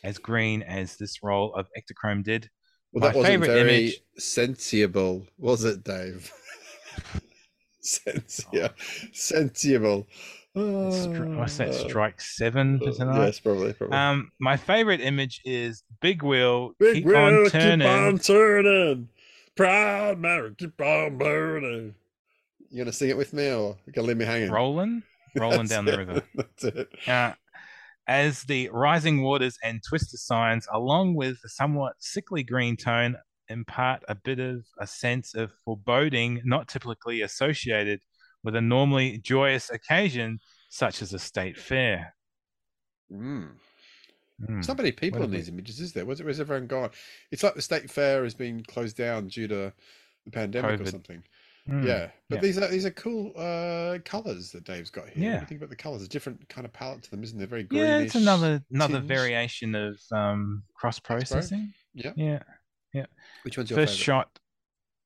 as green as this roll of Ektachrome did. well, my that wasn't very image- sensible, was it, Dave? Sensia, sensible. Stri- What's that? Ah. Strike seven for Uh, tonight. Yes, probably. probably. Um, my favorite image is Big Wheel. Big keep wheel, on turning. keep on turning. Proud Mary, keep on burning. You gonna sing it with me, or you gonna leave me hanging? rolling, rolling down the river. That's it. Uh, as the rising waters and twister signs, along with the somewhat sickly green tone, impart a bit of a sense of foreboding not typically associated with a normally joyous occasion such as a state fair. Mm. There's not many people in these images, is there? Where's, where's everyone gone? It's like the state fair has been closed down due to the pandemic or something. Hmm. Yeah, but yeah. these are these are cool uh, colors that Dave's got here. Yeah. think about the colors? A different kind of palette to them, isn't there? Very Yeah, it's another another tinge. variation of um, cross processing. Yeah. Yeah. Which one's your First favorite? shot.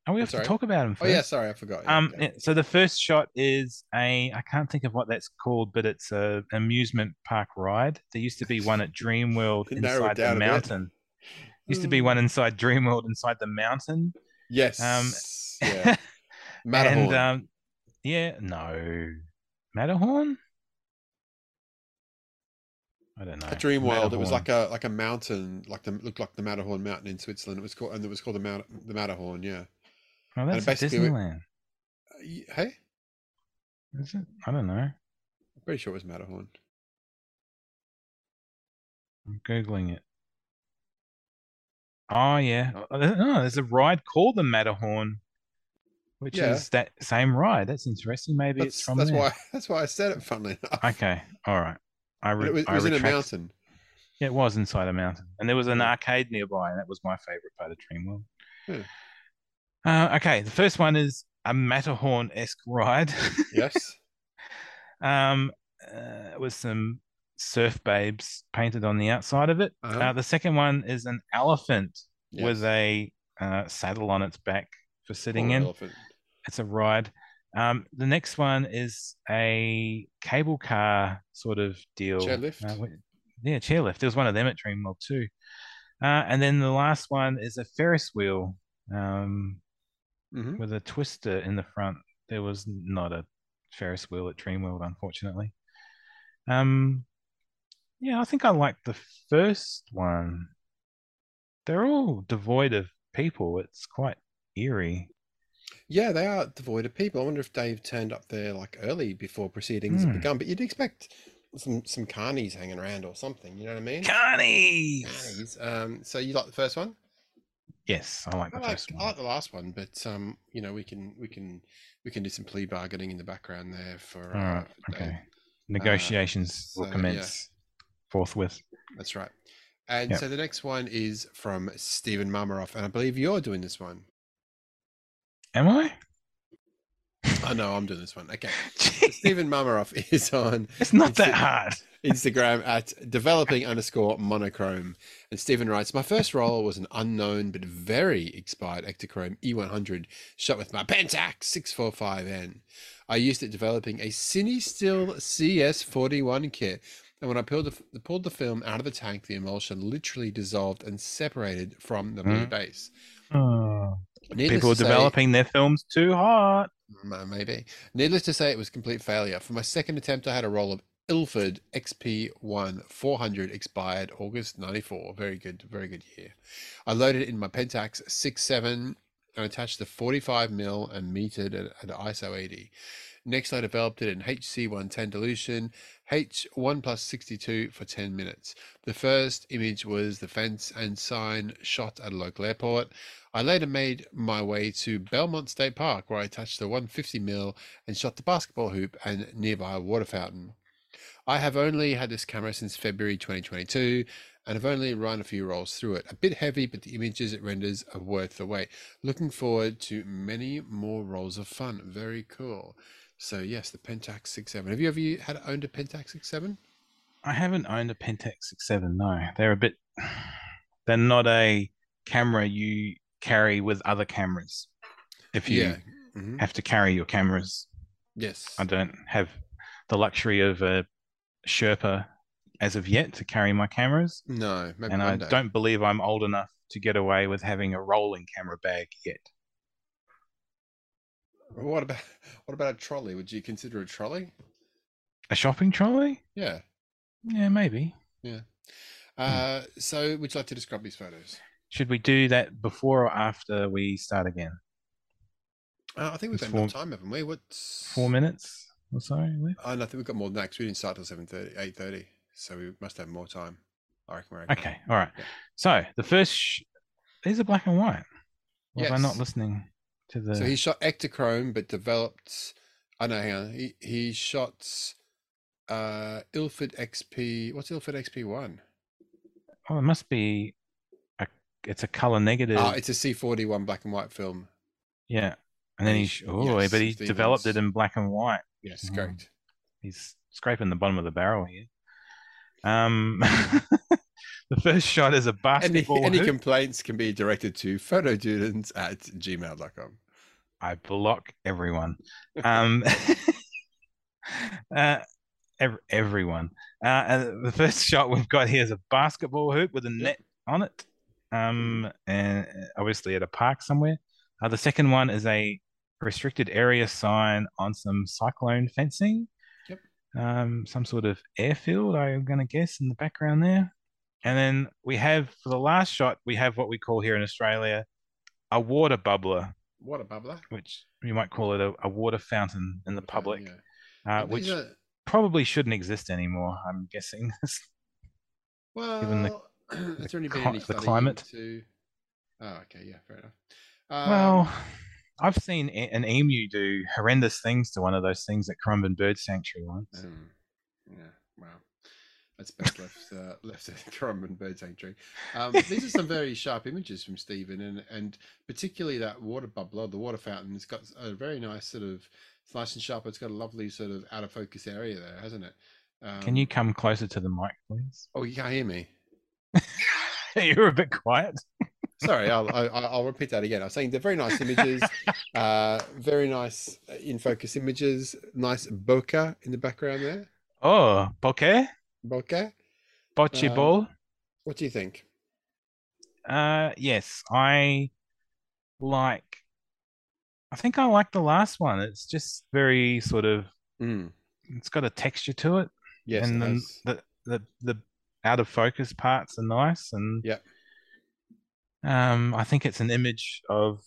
Oh, we have to talk about them Oh yeah, sorry, I forgot. Yeah, Um, yeah, so the first shot is a I can't think of what that's called, but it's a amusement park ride. There used to be one at Dreamworld inside the mountain. Used to be one inside Dreamworld inside the mountain. yes. um, yeah. Matterhorn. and um, yeah, no, Matterhorn. I don't know. At Dream World, it was like a like a mountain, like the looked like the Matterhorn mountain in Switzerland. It was called and it was called the Mount the Matterhorn. Yeah. Oh, that's Disneyland. Uh, Hey, Is it? I don't know. I'm pretty sure it was Matterhorn. I'm googling it. Oh yeah. Oh, there's a ride called the Matterhorn, which Yeah. is that same ride. That's interesting. Maybe it's That's, from that's there. why that's why I said it. Funnily enough. Okay. All right. I, re- it was, it was in a mountain. Yeah, it was inside a mountain, and there was an arcade nearby, and that was my favorite part of Dreamworld. Yeah. Uh, okay, the first one is a Matterhorn-esque ride. Yes. um, uh, with some surf babes painted on the outside of it. Uh-huh. Uh, the second one is an elephant with a uh, saddle on its back for sitting Poor in. elephant. It's a ride. Um, the next one is a cable car sort of deal. Chairlift? Uh, yeah, chairlift. There was one of them at Dreamworld too. Uh, and then the last one is a Ferris wheel um, Mhm. with a twister in the front. There was not a Ferris wheel at Dreamworld, unfortunately. Um, yeah, I think I like the first one. They're all devoid of people. It's quite eerie. Yeah, they are devoid of people. I wonder if Dave turned up there like early before proceedings had Hmm. begun. But you'd expect some some carnies hanging around or something. You know what I mean? Carnies! Carnies. Um, so you like the first one? Yes, I like I the like, first I one. like the last one, but um, you know, we can we can we can do some plea bargaining in the background there for. All Uh, right, for Dave. okay. Negotiations so, will yeah. commence forthwith. That's right. And Yep. so the next one is from Stephen Mamaroff, and I believe you're doing this one. Am I? Oh no, I'm doing this one. Okay. Stephen Mamaroff is on It's not that hard. Instagram at developing underscore monochrome. And Stephen writes, My first roll was an unknown but very expired Ektachrome E100 shot with my Pentax 645N. I used it developing a CineStill CS41 kit. And when I pulled the, pulled the film out of the tank, the emulsion literally dissolved and separated from the blue Mm. base. Oh, Needless people are say- developing their films too hot. Mm, uh, maybe. Needless to say, it was a complete failure. For my second attempt, I had a roll of Ilford XP1 400 expired August 94. Very good, very good year. I loaded it in my Pentax 67 and attached the 45mm and metered it at ISO 80. Next, I developed it in HC110 dilution, H1 plus 62 for 10 minutes. The first image was the fence and sign shot at a local airport. I later made my way to Belmont State Park, where I touched the 150mm and shot the basketball hoop and nearby water fountain. I have only had this camera since February 2022 and have only run a few rolls through it. A bit heavy, but the images it renders are worth the wait. Looking forward to many more rolls of fun. Very cool. So yes, the Pentax 67. Have you ever had owned a Pentax 67? I haven't owned a Pentax 67. No, they're a bit. They're not a camera you carry with other cameras. If you Yeah. Mhm. have to carry your cameras, Yes. I don't have the luxury of a Sherpa as of yet to carry my cameras, No, maybe and I day. don't believe I'm old enough to get away with having a rolling camera bag yet. What about what about a trolley? Would you consider a trolley? A shopping trolley? Yeah. Yeah, maybe. Yeah. Uh, so would you like to describe these photos? Should we do that before or after we start again? Uh, I think we've got enough time, haven't we? What's Four minutes or so left? Oh, no, I think we've got more than that 'cause we didn't start till 7.30, 8.30. So we must have more time. I reckon we're Okay, okay. all right. Yeah. So the first, sh- these are black and white. Was I not listening to the? So he shot Ektachrome, but developed. I know, hang on. He, he shot uh, Ilford XP. What's Ilford XP1? oh, it must be a. It's a color negative. Oh, it's a C41 black and white film. yeah, and then he. Oh, yes, but he Stevens. developed it in black and white. Yes, Mm. correct. He's scraping the bottom of the barrel here. Um, the first shot is a Any, basketball any hoop. complaints can be directed to fotodudenz at gmail.com. I block everyone. Um, uh, ev- everyone. Uh, the first shot we've got here is a basketball hoop with a net on it, um, and obviously at a park somewhere. Uh, the second one is a restricted area sign on some cyclone fencing. Yep. um, some sort of airfield, I'm going to guess, in the background there. And then we have, for the last shot, we have what we call here in Australia a water bubbler, What a bubbler. which you might call it a, a water fountain in the public, Yeah. uh, which are- probably shouldn't exist anymore, I'm guessing. well, given the- has there only been cli- any the climate. into- Oh, okay, yeah, fair enough. Um, well, I've seen an emu do horrendous things to one of those things at Currumbin Bird Sanctuary once. um, yeah, wow. That's best left uh, left at Currumbin Bird Sanctuary. Um, these are some very sharp images from Stephen, and and particularly that water bubbler, the water fountain. It's got a very nice sort of it's nice and sharp. It's got a lovely sort of out of focus area there, hasn't it? Um, Can you come closer to the mic, please? Oh, you can't hear me. You're a bit quiet. Sorry, I'll, I- I'll, I'll repeat that again. I was saying they're very nice images, uh, very nice uh, in focus images, nice bokeh in the background there. Oh, bokeh, Bokeh. bocce Um, ball. What do you think? Uh, yes, I like. I think I like the last one. It's just very sort of. Mm, It's got a texture to it, yes, and then the the the out of focus parts are nice, and yeah. Um, I think it's an image of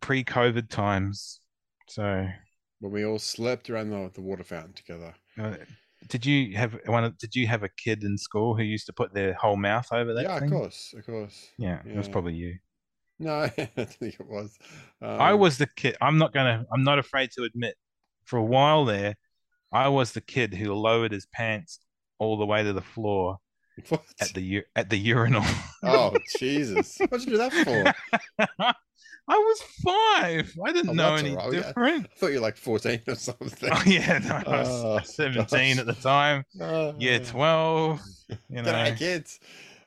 pre-COVID times. So, when we all slept around the, the water fountain together. uh, did you have one? of- Did you have a kid in school who used to put their whole mouth over that yeah, thing? of course, of course. Yeah, it was probably you. No, I think it was. I Um, was the kid. I'm not gonna. I'm not afraid to admit. For a while there, I was the kid who lowered his pants all the way to the floor What? at the at the urinal. Oh Jesus! What'd you do that for? I was five. I didn't Oh, know any right. Yeah. different. I thought you were like fourteen or something. Oh yeah, no, I was Oh, 17 at the time. Oh, Yeah, 12. You know, kids.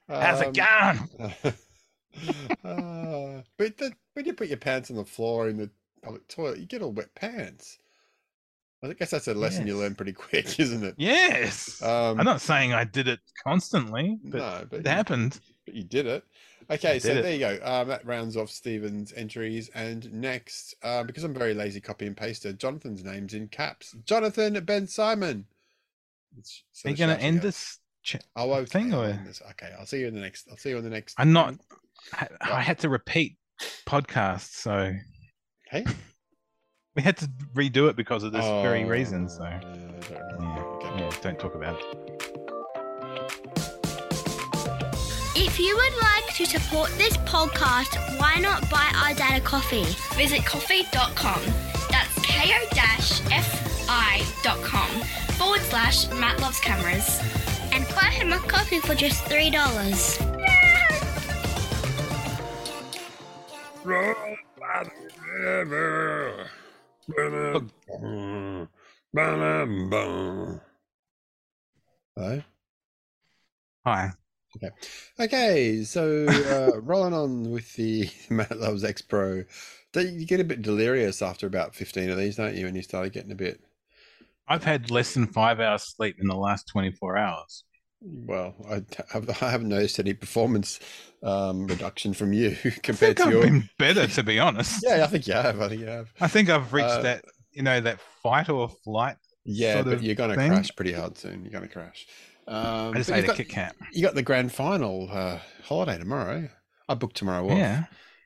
how's it Um, going? uh, but the, when you put your pants on the floor in the public toilet, you get all wet pants. I guess that's a lesson you learn pretty quick, isn't it? Yes. Um, I'm not saying I did it constantly, but no, but it you, happened. but you did it. Okay, so it. there you go. Um, that rounds off Stephen's entries. And next, uh, because I'm very lazy copy and paster, Jonathan's name's in caps. Jonathan Ben Simon. It's Are you going to end this? Ch- Oh, okay. thing, I'll or- this. Okay, I'll see you in the next. I'll see you in the next. I'm not. I, I had to repeat podcasts, so Hey. we had to redo it because of this very reason. So Oh, yeah, yeah, don't know. Okay. yeah, don't talk about it. If you would like to support this podcast, why not buy our dad a coffee? Visit ko-fi.com. That's ko-fi.com forward slash Matt Loves Cameras. And buy him a coffee for just $3. Hello. Hi. Okay, Okay. so uh, rolling on with the Matt Loves X Pro. You get a bit delirious after about 15 of these, don't you? And you start getting a bit, I've had less than five hours sleep in the last 24 hours. well, I, I haven't noticed any performance um, reduction from you compared to I've your. been better, to be honest. Yeah, I think you have. I think you have. I think I've reached Uh, that, you know, that fight or flight. Yeah, sort but you're going to crash pretty hard soon. You're going to crash. Um, I just ate a got, Kit Kat. You got the grand final uh, holiday tomorrow. I booked tomorrow off. Yeah.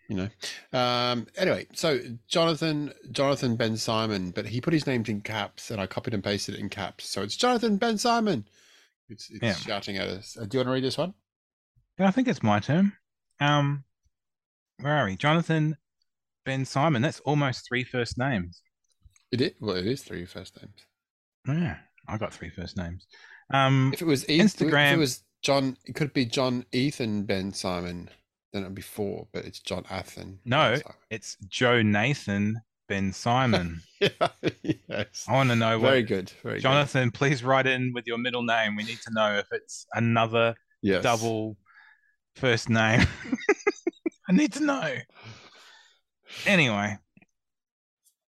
you know. Um, anyway, so Jonathan, Jonathan Ben Simon, but he put his names in caps, and I copied and pasted it in caps. So it's Jonathan Ben Simon. It's, it's Yeah. shouting at us. Uh, do you want to read this one? Yeah, I think it's my turn. Um, where are we? Jonathan Ben Simon. That's almost three first names. It is. Well, it is three first names. Yeah, I got three first names. Um, If it was Eth- if Instagram- it was John, it could be John Ethan Ben Simon. Then it'd be four, but it's John Athan. No. It's Joe Nathan Ben Simon. Yeah, yes. I want to know what. Very good. Very Jonathan, please write in with your middle name. We need to know if it's another. Yes. double first name. I need to know. Anyway,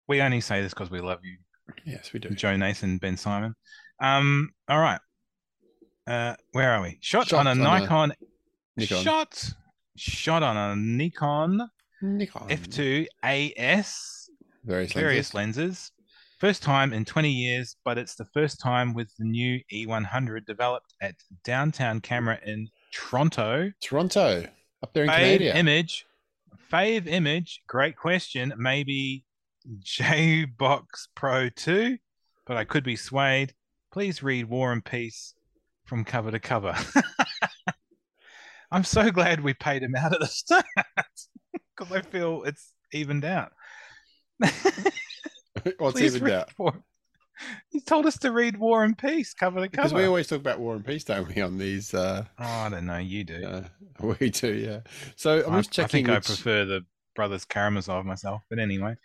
we only say this because we love you, Yes, we do. Joe Nathan, Ben Simon. Um, all right. Uh, where are we? Shot Shot on a on a Nikon. Nikon. Shot. Shot on a Nikon Nikon. F2 AS Various various lenses. lenses First time in 20 years, but it's the first time with the new E100 developed at Downtown Camera in Toronto. Toronto, up there in Fave Canada. image, fave image. Great question. Maybe J Box Pro 2, but I could be swayed. Please read War and Peace from cover to cover. I'm so glad we paid him out at the start because I feel it's evened out. What's Please even read doubt? War- He told us to read War and Peace cover to Because cover. we always talk about war and peace, don't we? On these, uh, oh, I don't know. You do. uh, we do, yeah. So I'm I, just I checking. think I prefer the Brothers Karamazov myself, but anyway.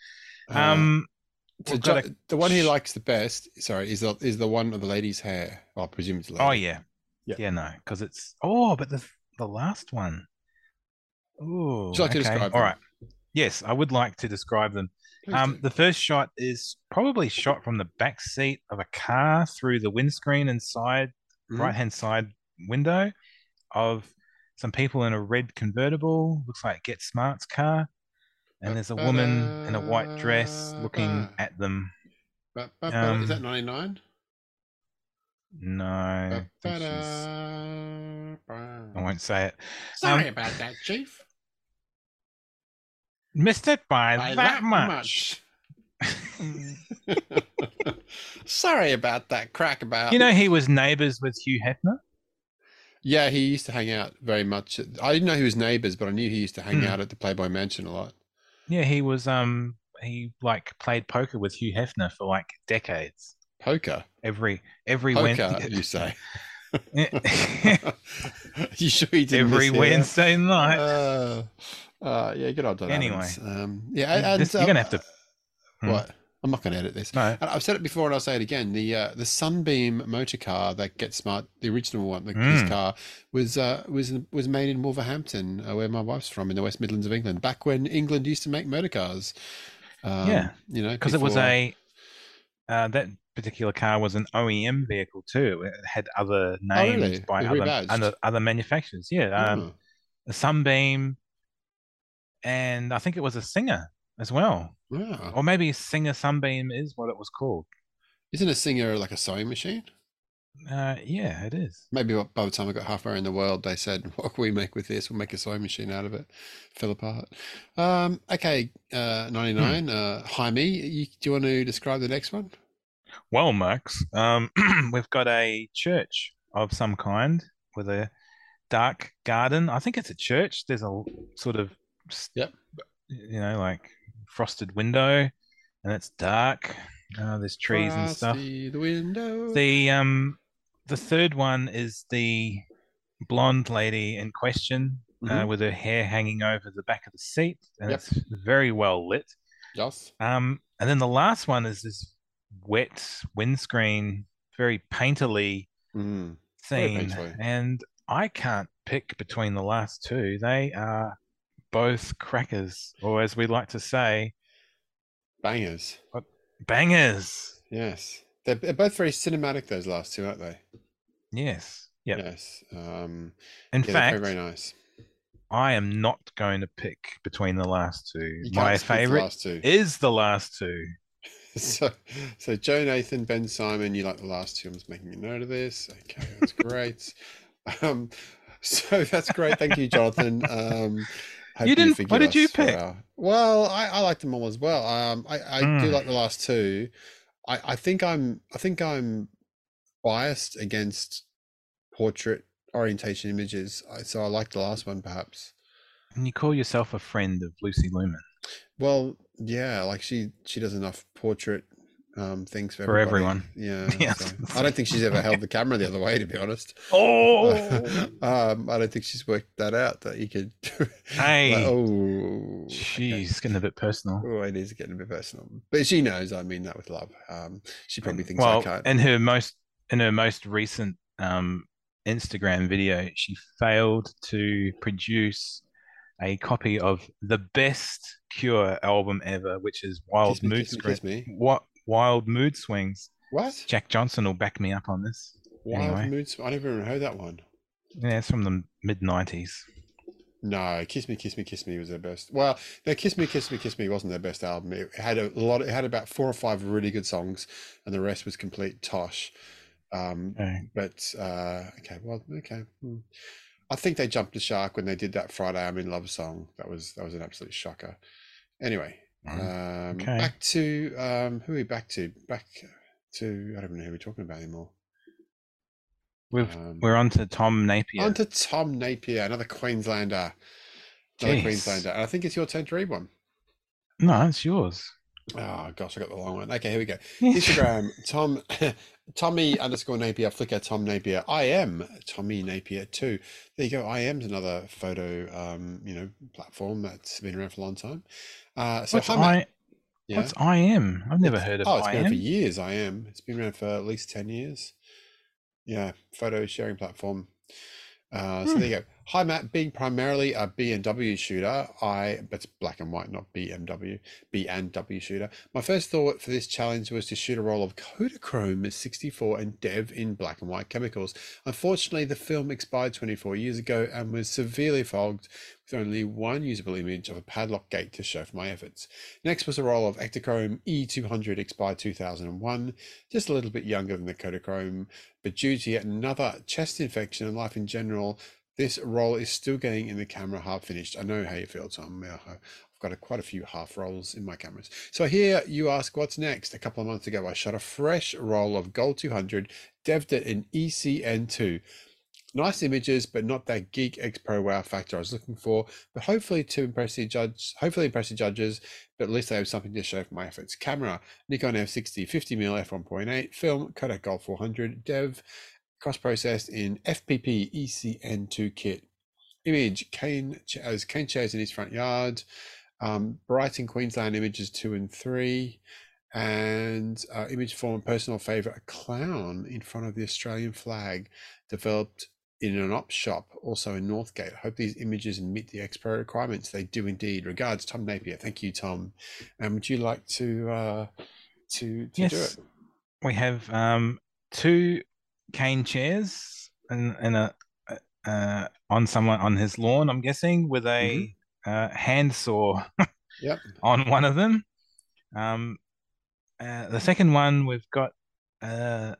uh, Um, so we've Jo- a- the one he likes the best, sorry, is the is the one of the lady's hair. Well, I presume it's. a Oh yeah, Yeah. yeah, no, because it's oh, but the the last one. Oh, Would you like to describe All them? right. Yes, I would like to describe them. Please Um, do. the first shot is probably shot from the back seat of a car through the windscreen and side Mhm. right hand side window of some people in a red convertible. Looks like Get Smart's car. And there's a woman in a white dress looking at them. Ba- is that um, 99? No, I I won't say it. Sorry Um, about that, Chief. Missed it by, By that, much. Sorry about that crack about. You know, he was neighbors with Hugh Hefner. yeah, he used to hang out very much. At, I didn't know he was neighbors, but I knew he used to hang Hmm. out at the Playboy Mansion a lot. Yeah, he was. Um, he like played poker with Hugh Hefner for like decades. Poker, Every every poker, Wed- you say? you sure he didn't every Wednesday night. Uh, uh, yeah, good old Don Anyway. Um, yeah, and, and, you're gonna have to- Hmm. What? I'm not going to edit this. no, And I've said it before, and I'll say it again. The uh, the Sunbeam motor car that Get Smart, the original one, the, Mm. car was uh, was was made in Wolverhampton, uh, where my wife's from, in the West Midlands of England. Back when England used to make motor cars. Um, Yeah, you know, because it was a uh, that particular car was an OEM vehicle too. It had other names Oh, really? by other, other other manufacturers. Yeah, um, Oh, a Sunbeam, and I think it was a Singer as well, wow. or maybe Singer Sunbeam is what it was called. Isn't a singer like a sewing machine? Uh, yeah, it is. Maybe by- the time I got halfway in the world, they said, "What can we make with this? We'll make a sewing machine out of it." Fell apart. Um, okay, uh, ninety nine. Hmm. Uh, Jaime, you, do you want to describe the next one? Well, Max, um, we've got a church of some kind with a dark garden. I think it's a church. There's a sort of, Yep. you know, like frosted window, and it's dark. Uh, there's trees and stuff. The window. The um, the third one is the blonde lady in question uh, Mhm. with her hair hanging over the back of the seat, and Yep. it's very well lit. Yes. Um, and then the last one is this wet windscreen, very painterly Mm. Scene. And I can't pick between the last two. They are both crackers, or as we like to say, Bangers. bangers. Yes. They're, they're both very cinematic. Those last two, aren't they? Yes. Yep. Yes. Um, In yeah, fact, very, very nice. I am not going to pick between the last two. My can't skip the favorite last two. is the last two. So, so Joe Nathan, Ben Simon, you like the last two. I'm just making a note of this. Okay, that's great. um, so that's great. Thank you, Jonathan. Um, You didn't- forgive what did you pick? our- well, I, I liked them all as well. Um, I, I do Mm. like the last two. I, I think I'm I think I'm biased against portrait orientation images. I- So I like the last one perhaps. And you call yourself a friend of Lucy Lumen. Well, yeah, like she she does enough portrait um things for, For everyone. Yeah. Yeah. so- I don't think she's ever held the camera the other way, to be honest. Oh, um, I don't think she's worked that out that you could. Hey. Like, oh, okay. getting a bit personal. Oh, it is getting a bit personal, but she knows I mean that with love. Um, she probably thinks well, I can't. in her most in her most recent um, Instagram video, she failed to produce a copy of the best Cure album ever, which is Wild Mood kiss me, Swings. kiss me. What Wild Mood Swings? What? Jack Johnson will back me up on this. Wild anyway. moods. I never even heard that one. Yeah, it's from the mid '90s. No, Kiss Me, Kiss Me, Kiss Me was their best. Well, no, Kiss Me, Kiss Me, Kiss Me wasn't their best album. It had a lot. It had about four or five really good songs, and the rest was complete tosh. Um, Okay. but uh, okay, well, okay. hmm. I think they jumped the shark when they did that Friday I'm in Love song. That was that was an absolute shocker. Anyway, um, Okay. back to um, who are we back to? Back to I don't even know who we're talking about anymore. We've, Um, we're on to Tom Napier. On to Tom Napier, another Queenslander. Another Jeez. Queenslander. And I think it's your turn to read one. No, it's yours. Oh gosh, I got the long one. Okay, here we go. Instagram, Tom Tommy underscore Napier, Flickr, Tom Napier. I am Tommy Napier too. There you go. I am's another photo um, you know, platform that's been around for a long time. Uh so What's hi. I? Yeah. What's I am? I've never heard of Oh, it's I been around for years, I am. It's been around for at least 10 years. Yeah, photo sharing platform. Uh, so Hmm. there you go. Hi, Matt. Being primarily a B and W shooter, I that's black and white, not BMW. B and W shooter. My first thought for this challenge was to shoot a roll of Kodachrome 64 and Dev in black and white chemicals. Unfortunately, the film expired 24 years ago and was severely fogged with only one usable image of a padlock gate to show for my efforts. Next was a roll of Ektachrome E200 expired 2001, just a little bit younger than the Kodachrome, but due to yet another chest infection and life in general, this roll is still getting in the camera half finished. I know how you feel, Tom. I've got a, quite a few half rolls in my cameras. So here you ask what's next. A couple of months ago, I shot a fresh roll of Gold 200, dev'd it in E ECN2. Nice images, but not that Geek X Pro wow factor I was looking for. But hopefully to impress the judge, hopefully impress the judges. But at least I have something to show for my efforts. Camera: Nikon F60 50mm f1.8. Film: Kodak Gold 400. Dev: cross processed in FPP ECN2 kit. Image: cane ch- as cane chairs in his front yard. Um, Brighton, Queensland images two and three. And uh, image form personal favorite, a clown in front of the Australian flag, developed in an op shop, also in Northgate. I hope these images meet the Xpro requirements. They do indeed. Regards, Tom Napier. Thank you, Tom. And would you like to uh, to to do Yes. it? We have um, two cane chairs and, and a uh, on someone on his lawn. I'm guessing with a uh, handsaw Yep. on one of them. Um, uh, the second one we've got uh,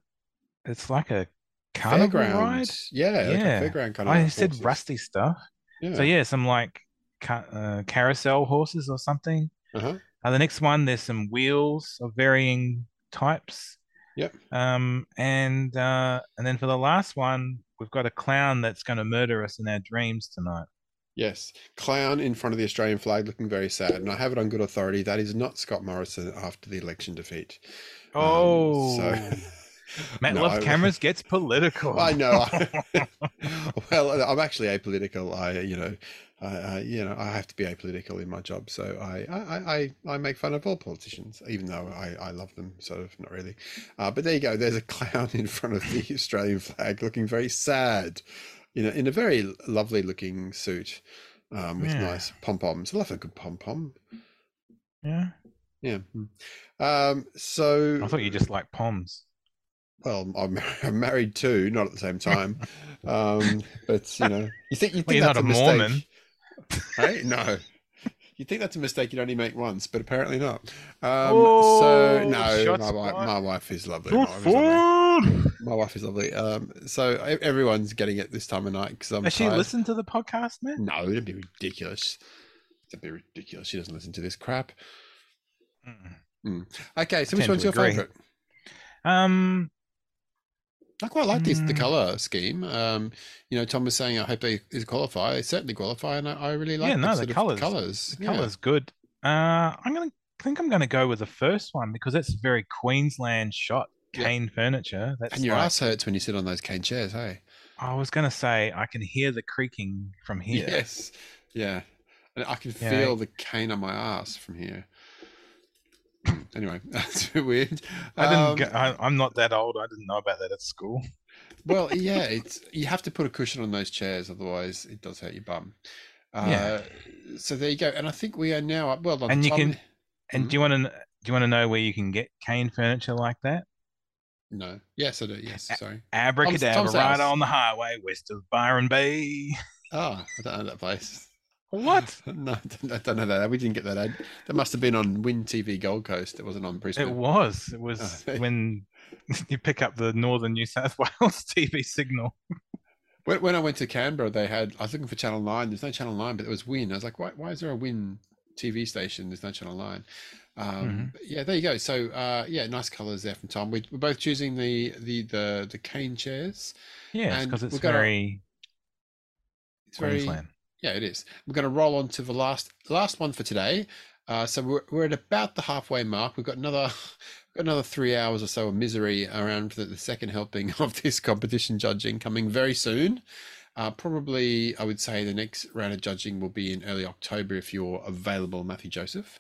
it's like a carnival Fairground. ride. Yeah, like a Yeah. fairground kind of. I said horses. rusty stuff. Yeah. So yeah, some like ca- uh, carousel horses or something. Uh-huh. Uh, the next one, there's some wheels of varying types. Yep. Um, and uh, and then for the last one, we've got a clown that's going to murder us in our dreams tonight. Yes, clown in front of the Australian flag, looking very sad, and I have it on good authority. That is not Scott Morrison after the election defeat. Um, Oh, so Matt No, Loves I- Cameras gets political. I know. well, I'm actually apolitical. I, you know, I, I, you know, I have to be apolitical in my job. So I, I, I, I make fun of all politicians, even though I, I love them. Sort of, not really. Uh, but there you go. There's a clown in front of the Australian flag, looking very sad. You know, in a very lovely looking suit, um, with Yeah. nice pom poms. I love a good pom pom. yeah, Yeah. mm. Um. So I thought you just like poms. Well, I'm, I'm married too, not at the same time. um, but you know, you think you think Well, you're that's not a mistake. Mormon. hey, no. You think that's a mistake you'd only make once, but apparently not. Um, Oh, so no, shots my wife, my wife is lovely. My wife is lovely. My wife is lovely. Um, so everyone's getting it this time of night because I'm Has she tired. listened to the podcast, man? No, it'd be ridiculous. It'd be ridiculous. She doesn't listen to this crap. Mm. Okay, so I which one's your agree. favorite? Um, I quite like this the Mm. color scheme. Um, you know, Tom was saying I hope they is qualify. They certainly qualify, and I, I really like Yeah, no, the sort of colours- colors. the color's good. Uh, I'm gonna think I'm gonna go with the first one because that's very Queensland shot Yeah. cane furniture. That's And your like- ass hurts when you sit on those cane chairs, hey? I was gonna say I can hear the creaking from here. Yes. Yeah. And I can Yeah. feel the cane on my ass from here. anyway, that's a bit weird. I didn't. Um, go, I, I'm not that old. I didn't know about that at school. well, yeah, it's you have to put a cushion on those chairs, otherwise it does hurt your bum. Uh, Yeah. So there you go. And I think we are now up. Well, on And you top- can- And Mhm. do you want to? Do you want to know where you can get cane furniture like that? No. Yes, I do. Yes. Sorry. Abracadabra, Tom's right house. on the highway west of Byron Bay. Oh, I don't know that place. What? No, I don't- know that. We didn't get that ad. That must have been on Win TV Gold Coast. It wasn't on Brisbane. It was. It was Oh. when you pick up the Northern New South Wales TV signal. When, when I went to Canberra, they had. I was looking for Channel Nine. There's no Channel Nine, but there was Win. I was like, why? Why is there a Win TV station? There's no Channel Nine. Um, Mhm. Yeah, there you go. So uh, yeah, nice colours there from Tom. We, we're both choosing the the the the cane chairs. Yeah, because it's got very It's very. Yeah, it is. We're going to roll on to the last last one for today. Uh, so we're, we're at about the halfway mark. We've got another got another three hours or so of misery around the, the second helping of this competition judging coming very soon. Uh, probably, I would say the next round of judging will be in early October if you're available, Matthew Joseph.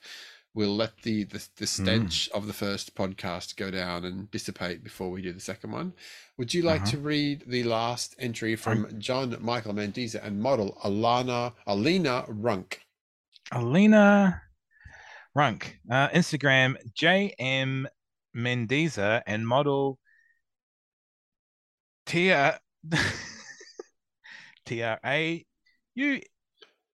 We'll let the, the, the stench of the first podcast go down and dissipate before we do the second one. Would you like Uh-huh. to read the last entry from John Michael Mendiza and model Alana Alina Runk? Alina Runk, uh, Instagram JM Mendiza and model Tia T R A. You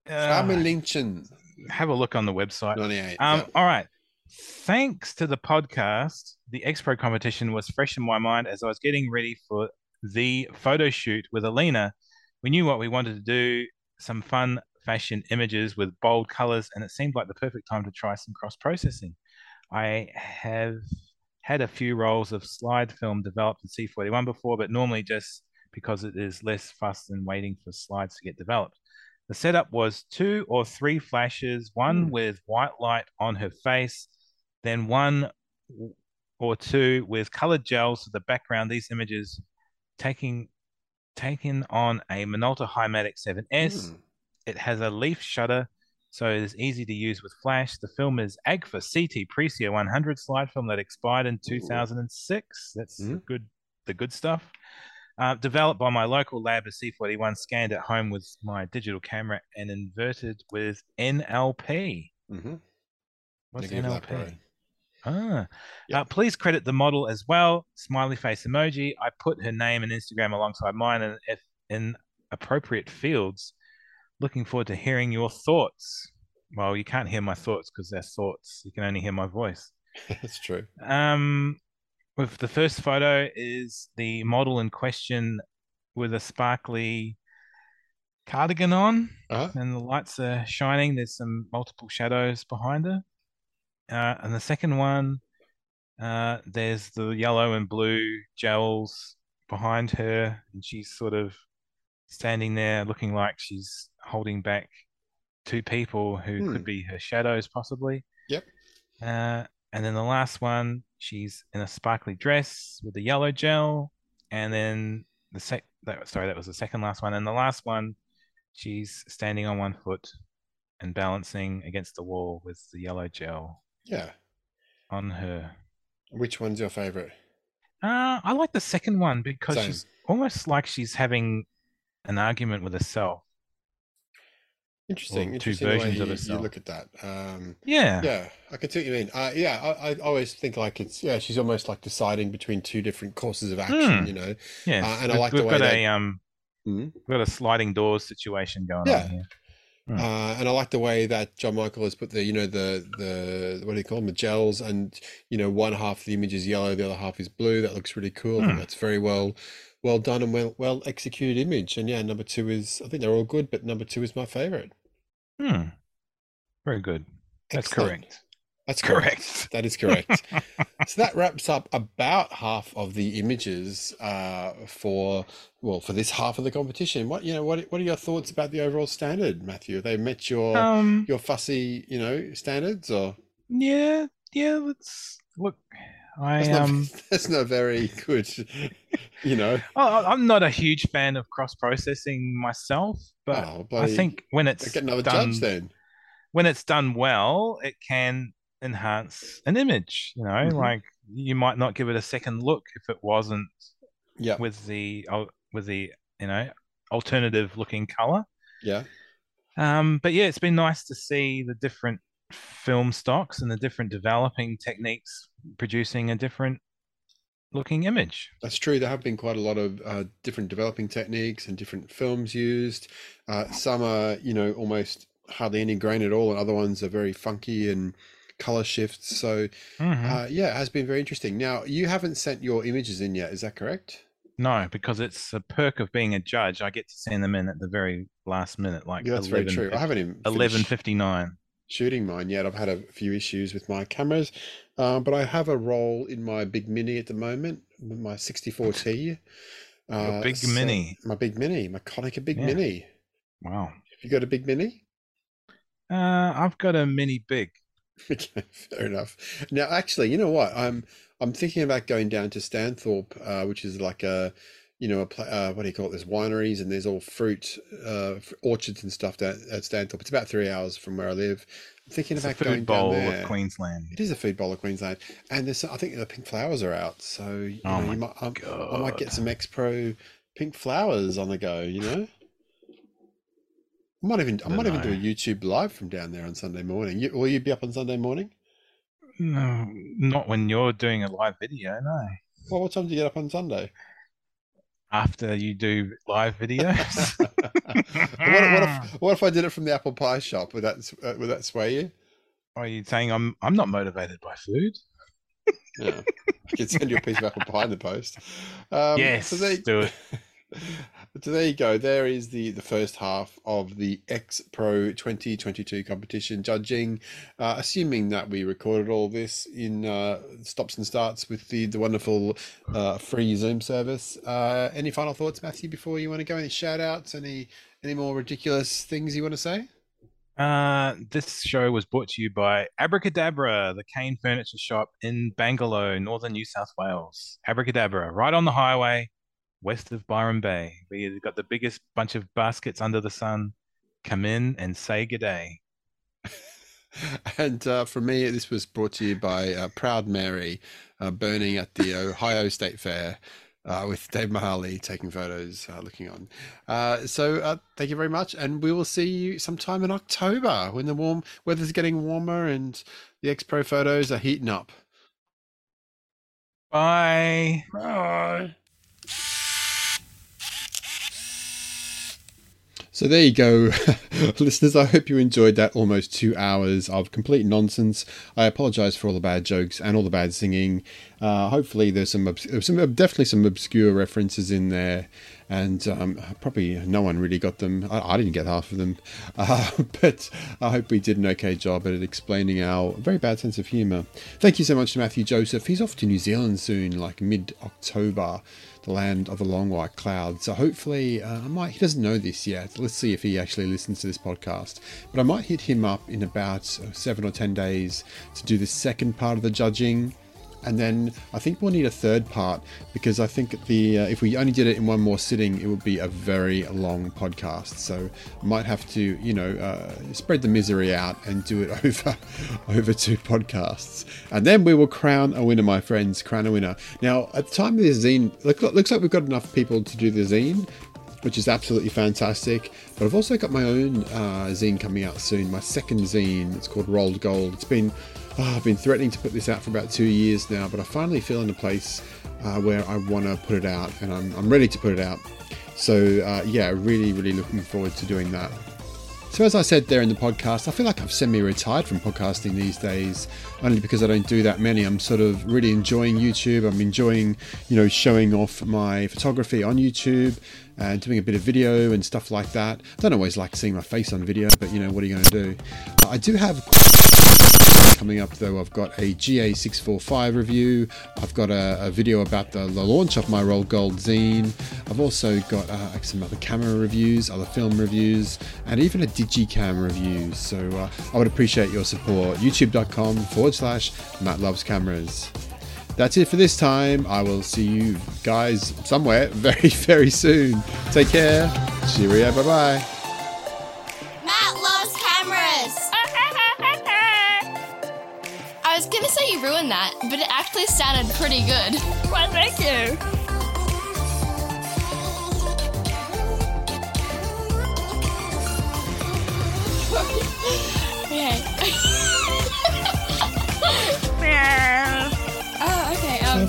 uh, Ramelinchen, have a look on the website. 98. Um, all right. Thanks to the podcast, the Xpro competition was fresh in my mind as I was getting ready for the photo shoot with Alina. We knew what we wanted to do, some fun fashion images with bold colors, and it seemed like the perfect time to try some cross processing. I have had a few rolls of slide film developed in C41 before, but normally just because it is less fuss than waiting for slides to get developed. The setup was two or three flashes, one Hmm. with white light on her face, then one or two with colored gels to the background. These images taking taken on a Minolta Hi-Matic 7S. Hmm. It has a leaf shutter, so it is easy to use with flash. The film is Agfa CT Precisa 100 slide film that expired in 2006. That's the Mhm. good, the good stuff. Uh, developed by my local lab as C41, scanned at home with my digital camera and inverted with NLP. Mm-hmm. What's NLP? Ah. Yep. Uh, please credit the model as well. Smiley face emoji. I put her name and Instagram alongside mine and if in appropriate fields. Looking forward to hearing your thoughts. Well, you can't hear my thoughts because they're thoughts. You can only hear my voice. That's true. Um, with the first photo is the model in question with a sparkly cardigan on Uh-huh. and the lights are shining. There's some multiple shadows behind her. Uh, and the second one, uh, there's the yellow and blue gels behind her, and she's sort of standing there looking like she's holding back two people who Hmm. could be her shadows, possibly. Yep. Uh, and then the last one, she's in a sparkly dress with the yellow gel, and then the sec that sorry, that was the second last one, and the last one, she's standing on one foot and balancing against the wall with the yellow gel Yeah. on her. Which one's your favorite? Uh, I like the second one because Same. she's almost like she's having an argument with herself. Interesting. two Interesting way versions of you, you look at that. Um, Yeah. yeah, I can see what you mean. Uh, yeah, I, I always think like it's yeah, she's almost like deciding between two different courses of action. Hmm. You know. Yeah. Uh, and I We've- like the we've way got that- a um, Mhm. we've got a sliding doors situation going Yeah. on here. Hmm. Uh, and I like the way that John Michael has put the, you know, the the what do you call them, the gels, and you know, one half of the image is yellow, the other half is blue. That looks really cool. I Hmm. that's very well, well done and well well executed image. And yeah, number two is I think they're all good, but number two is my favorite. Hmm. Very good. That's Excellent. correct. That's correct. Correct. That is correct. so that wraps up about half of the images uh, for well for this half of the competition. What you know, what what are your thoughts about the overall standard, Matthew? Have they met your Um. your fussy you know standards or? Yeah. Yeah. Let's look. I That's not, um. that's not very good, you know. I- I- I'm not a huge fan of cross processing myself, but Oh, I think when it's Get another done, judge then. when it's done well, it can enhance an image. You know, Mhm. like you might not give it a second look if it wasn't Yeah, with the with the you know alternative looking color. yeah, Um, but yeah, it's been nice to see the different film stocks and the different developing techniques producing a different looking image. That's true. There have been quite a lot of uh, different developing techniques and different films used. Uh, some are, you know, almost hardly any grain at all, and other ones are very funky and color shifts. So, Mhm. uh, yeah, it has been very interesting. Now, you haven't sent your images in yet, is that correct? no, because it's a perk of being a judge. I get to send them in at the very last minute, like yeah, that's very true. I haven't even eleven fifty nine. Shooting mine yet. I've had a few issues with my cameras, um, but I have a roll in my big mini at the moment, with my 64T. Uh, big so- mini. My big mini, my Konica Big Yeah. Mini. Wow. Have you got a big mini? Uh, I've got a mini big. Okay, fair enough. Now, actually, you know what? I'm I'm thinking about going down to Stanthorpe, uh, which is like a, you know, a uh, what do you call it? There's wineries and there's all fruit uh, orchards and stuff down at Stanthorpe. It's about three hours from where I live. I'm thinking It's a about going food down bowl there. of Queensland. It is a food bowl of Queensland, and there's I think the pink flowers are out, so you Oh know, you might, I, I might get some X Pro pink flowers on the go. You know, I might even I might even do a. YouTube live from down there on Sunday morning. You, will you be up on Sunday morning? No, not when you're doing a live video. No, Well, what time do you get up on Sunday? After you do live videos. what, what if what if I did it from the apple pie shop? Would that uh, would that sway you? Are you saying I'm I'm not motivated by food? Yeah, I can send you a piece of apple pie in the post. Um, yes, so there, do it. so there you go. There is the the first half of the X Pro 2022 competition judging. Uh, assuming that we recorded all this in uh, stops and starts with the the wonderful uh, free Zoom service. Uh, any final thoughts, Matthew? Before you want to go, any shout outs? Any any more ridiculous things you want to say? Uh, this show was brought to you by Abracadabra, the cane furniture shop in Bangalow, northern New South Wales. Abracadabra, right on the highway, west of Byron Bay. We've got the biggest bunch of baskets under the sun. Come in and say good day. And uh, from me, this was brought to you by uh, Proud Mary, uh, burning at the Ohio State Fair uh, with Dave Mahali taking photos, uh, looking on. Uh, so uh, thank you very much, and we will see you sometime in October when the warm weather's getting warmer and the X Pro photos are heating up. Bye. Bye. So there you go, listeners. I hope you enjoyed that almost two hours of complete nonsense. I apologise for all the bad jokes and all the bad singing. Uh, hopefully, there's some, obs- some definitely some obscure references in there, and um, probably no one really got them. I, I didn't get half of them, uh, but I hope we did an okay job at explaining our very bad sense of humour. Thank you so much to Matthew Joseph. He's off to New Zealand soon, like mid October the land of the long white cloud. So hopefully, uh, I might. He doesn't know this yet. Let's see if he actually listens to this podcast. But I might hit him up in about uh, seven or ten days to do the second part of the judging. And then I think we'll need a third part because I think the uh, if we only did it in one more sitting, it would be a very long podcast. So might have to, you know, uh, spread the misery out and do it over over two podcasts, and then we will crown a winner, my friends. Crown a winner. Now, at the time of the zine, look, looks like we've got enough people to do the zine which is absolutely fantastic. But I've also got my own uh, zine coming out soon, my second zine. It's called Rolled Gold. It's been oh, I've been threatening to put this out for about two years now, but I finally feel in a place uh, where I want to put it out, and I'm, I'm ready to put it out. So uh, yeah, really, really looking forward to doing that. So, as I said there in the podcast, I feel like I've semi retired from podcasting these days, only because I don't do that many. I'm sort of really enjoying YouTube. I'm enjoying, you know, showing off my photography on YouTube and doing a bit of video and stuff like that. I don't always like seeing my face on video, but, you know, what are you going to do? I do have coming up though i've got a ga645 review. I've got a, a video about the, the, launch of my Rolled Gold zine. I've also got uh, some other camera reviews other film reviews and even a digicam review. So uh, i would appreciate your support. Youtube.com forward slash matt loves cameras. That's it for this time. I will see you guys somewhere very very soon. Take care. Cheerio. Bye bye Matt loves cameras. I was gonna say you ruined that, but it actually sounded pretty good. Well, thank you. Okay. Oh, okay. Um,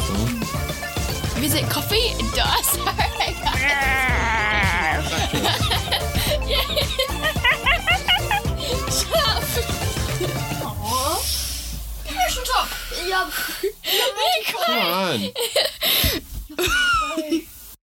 is it coffee? Duh, sorry. Stop! Yep. Come on.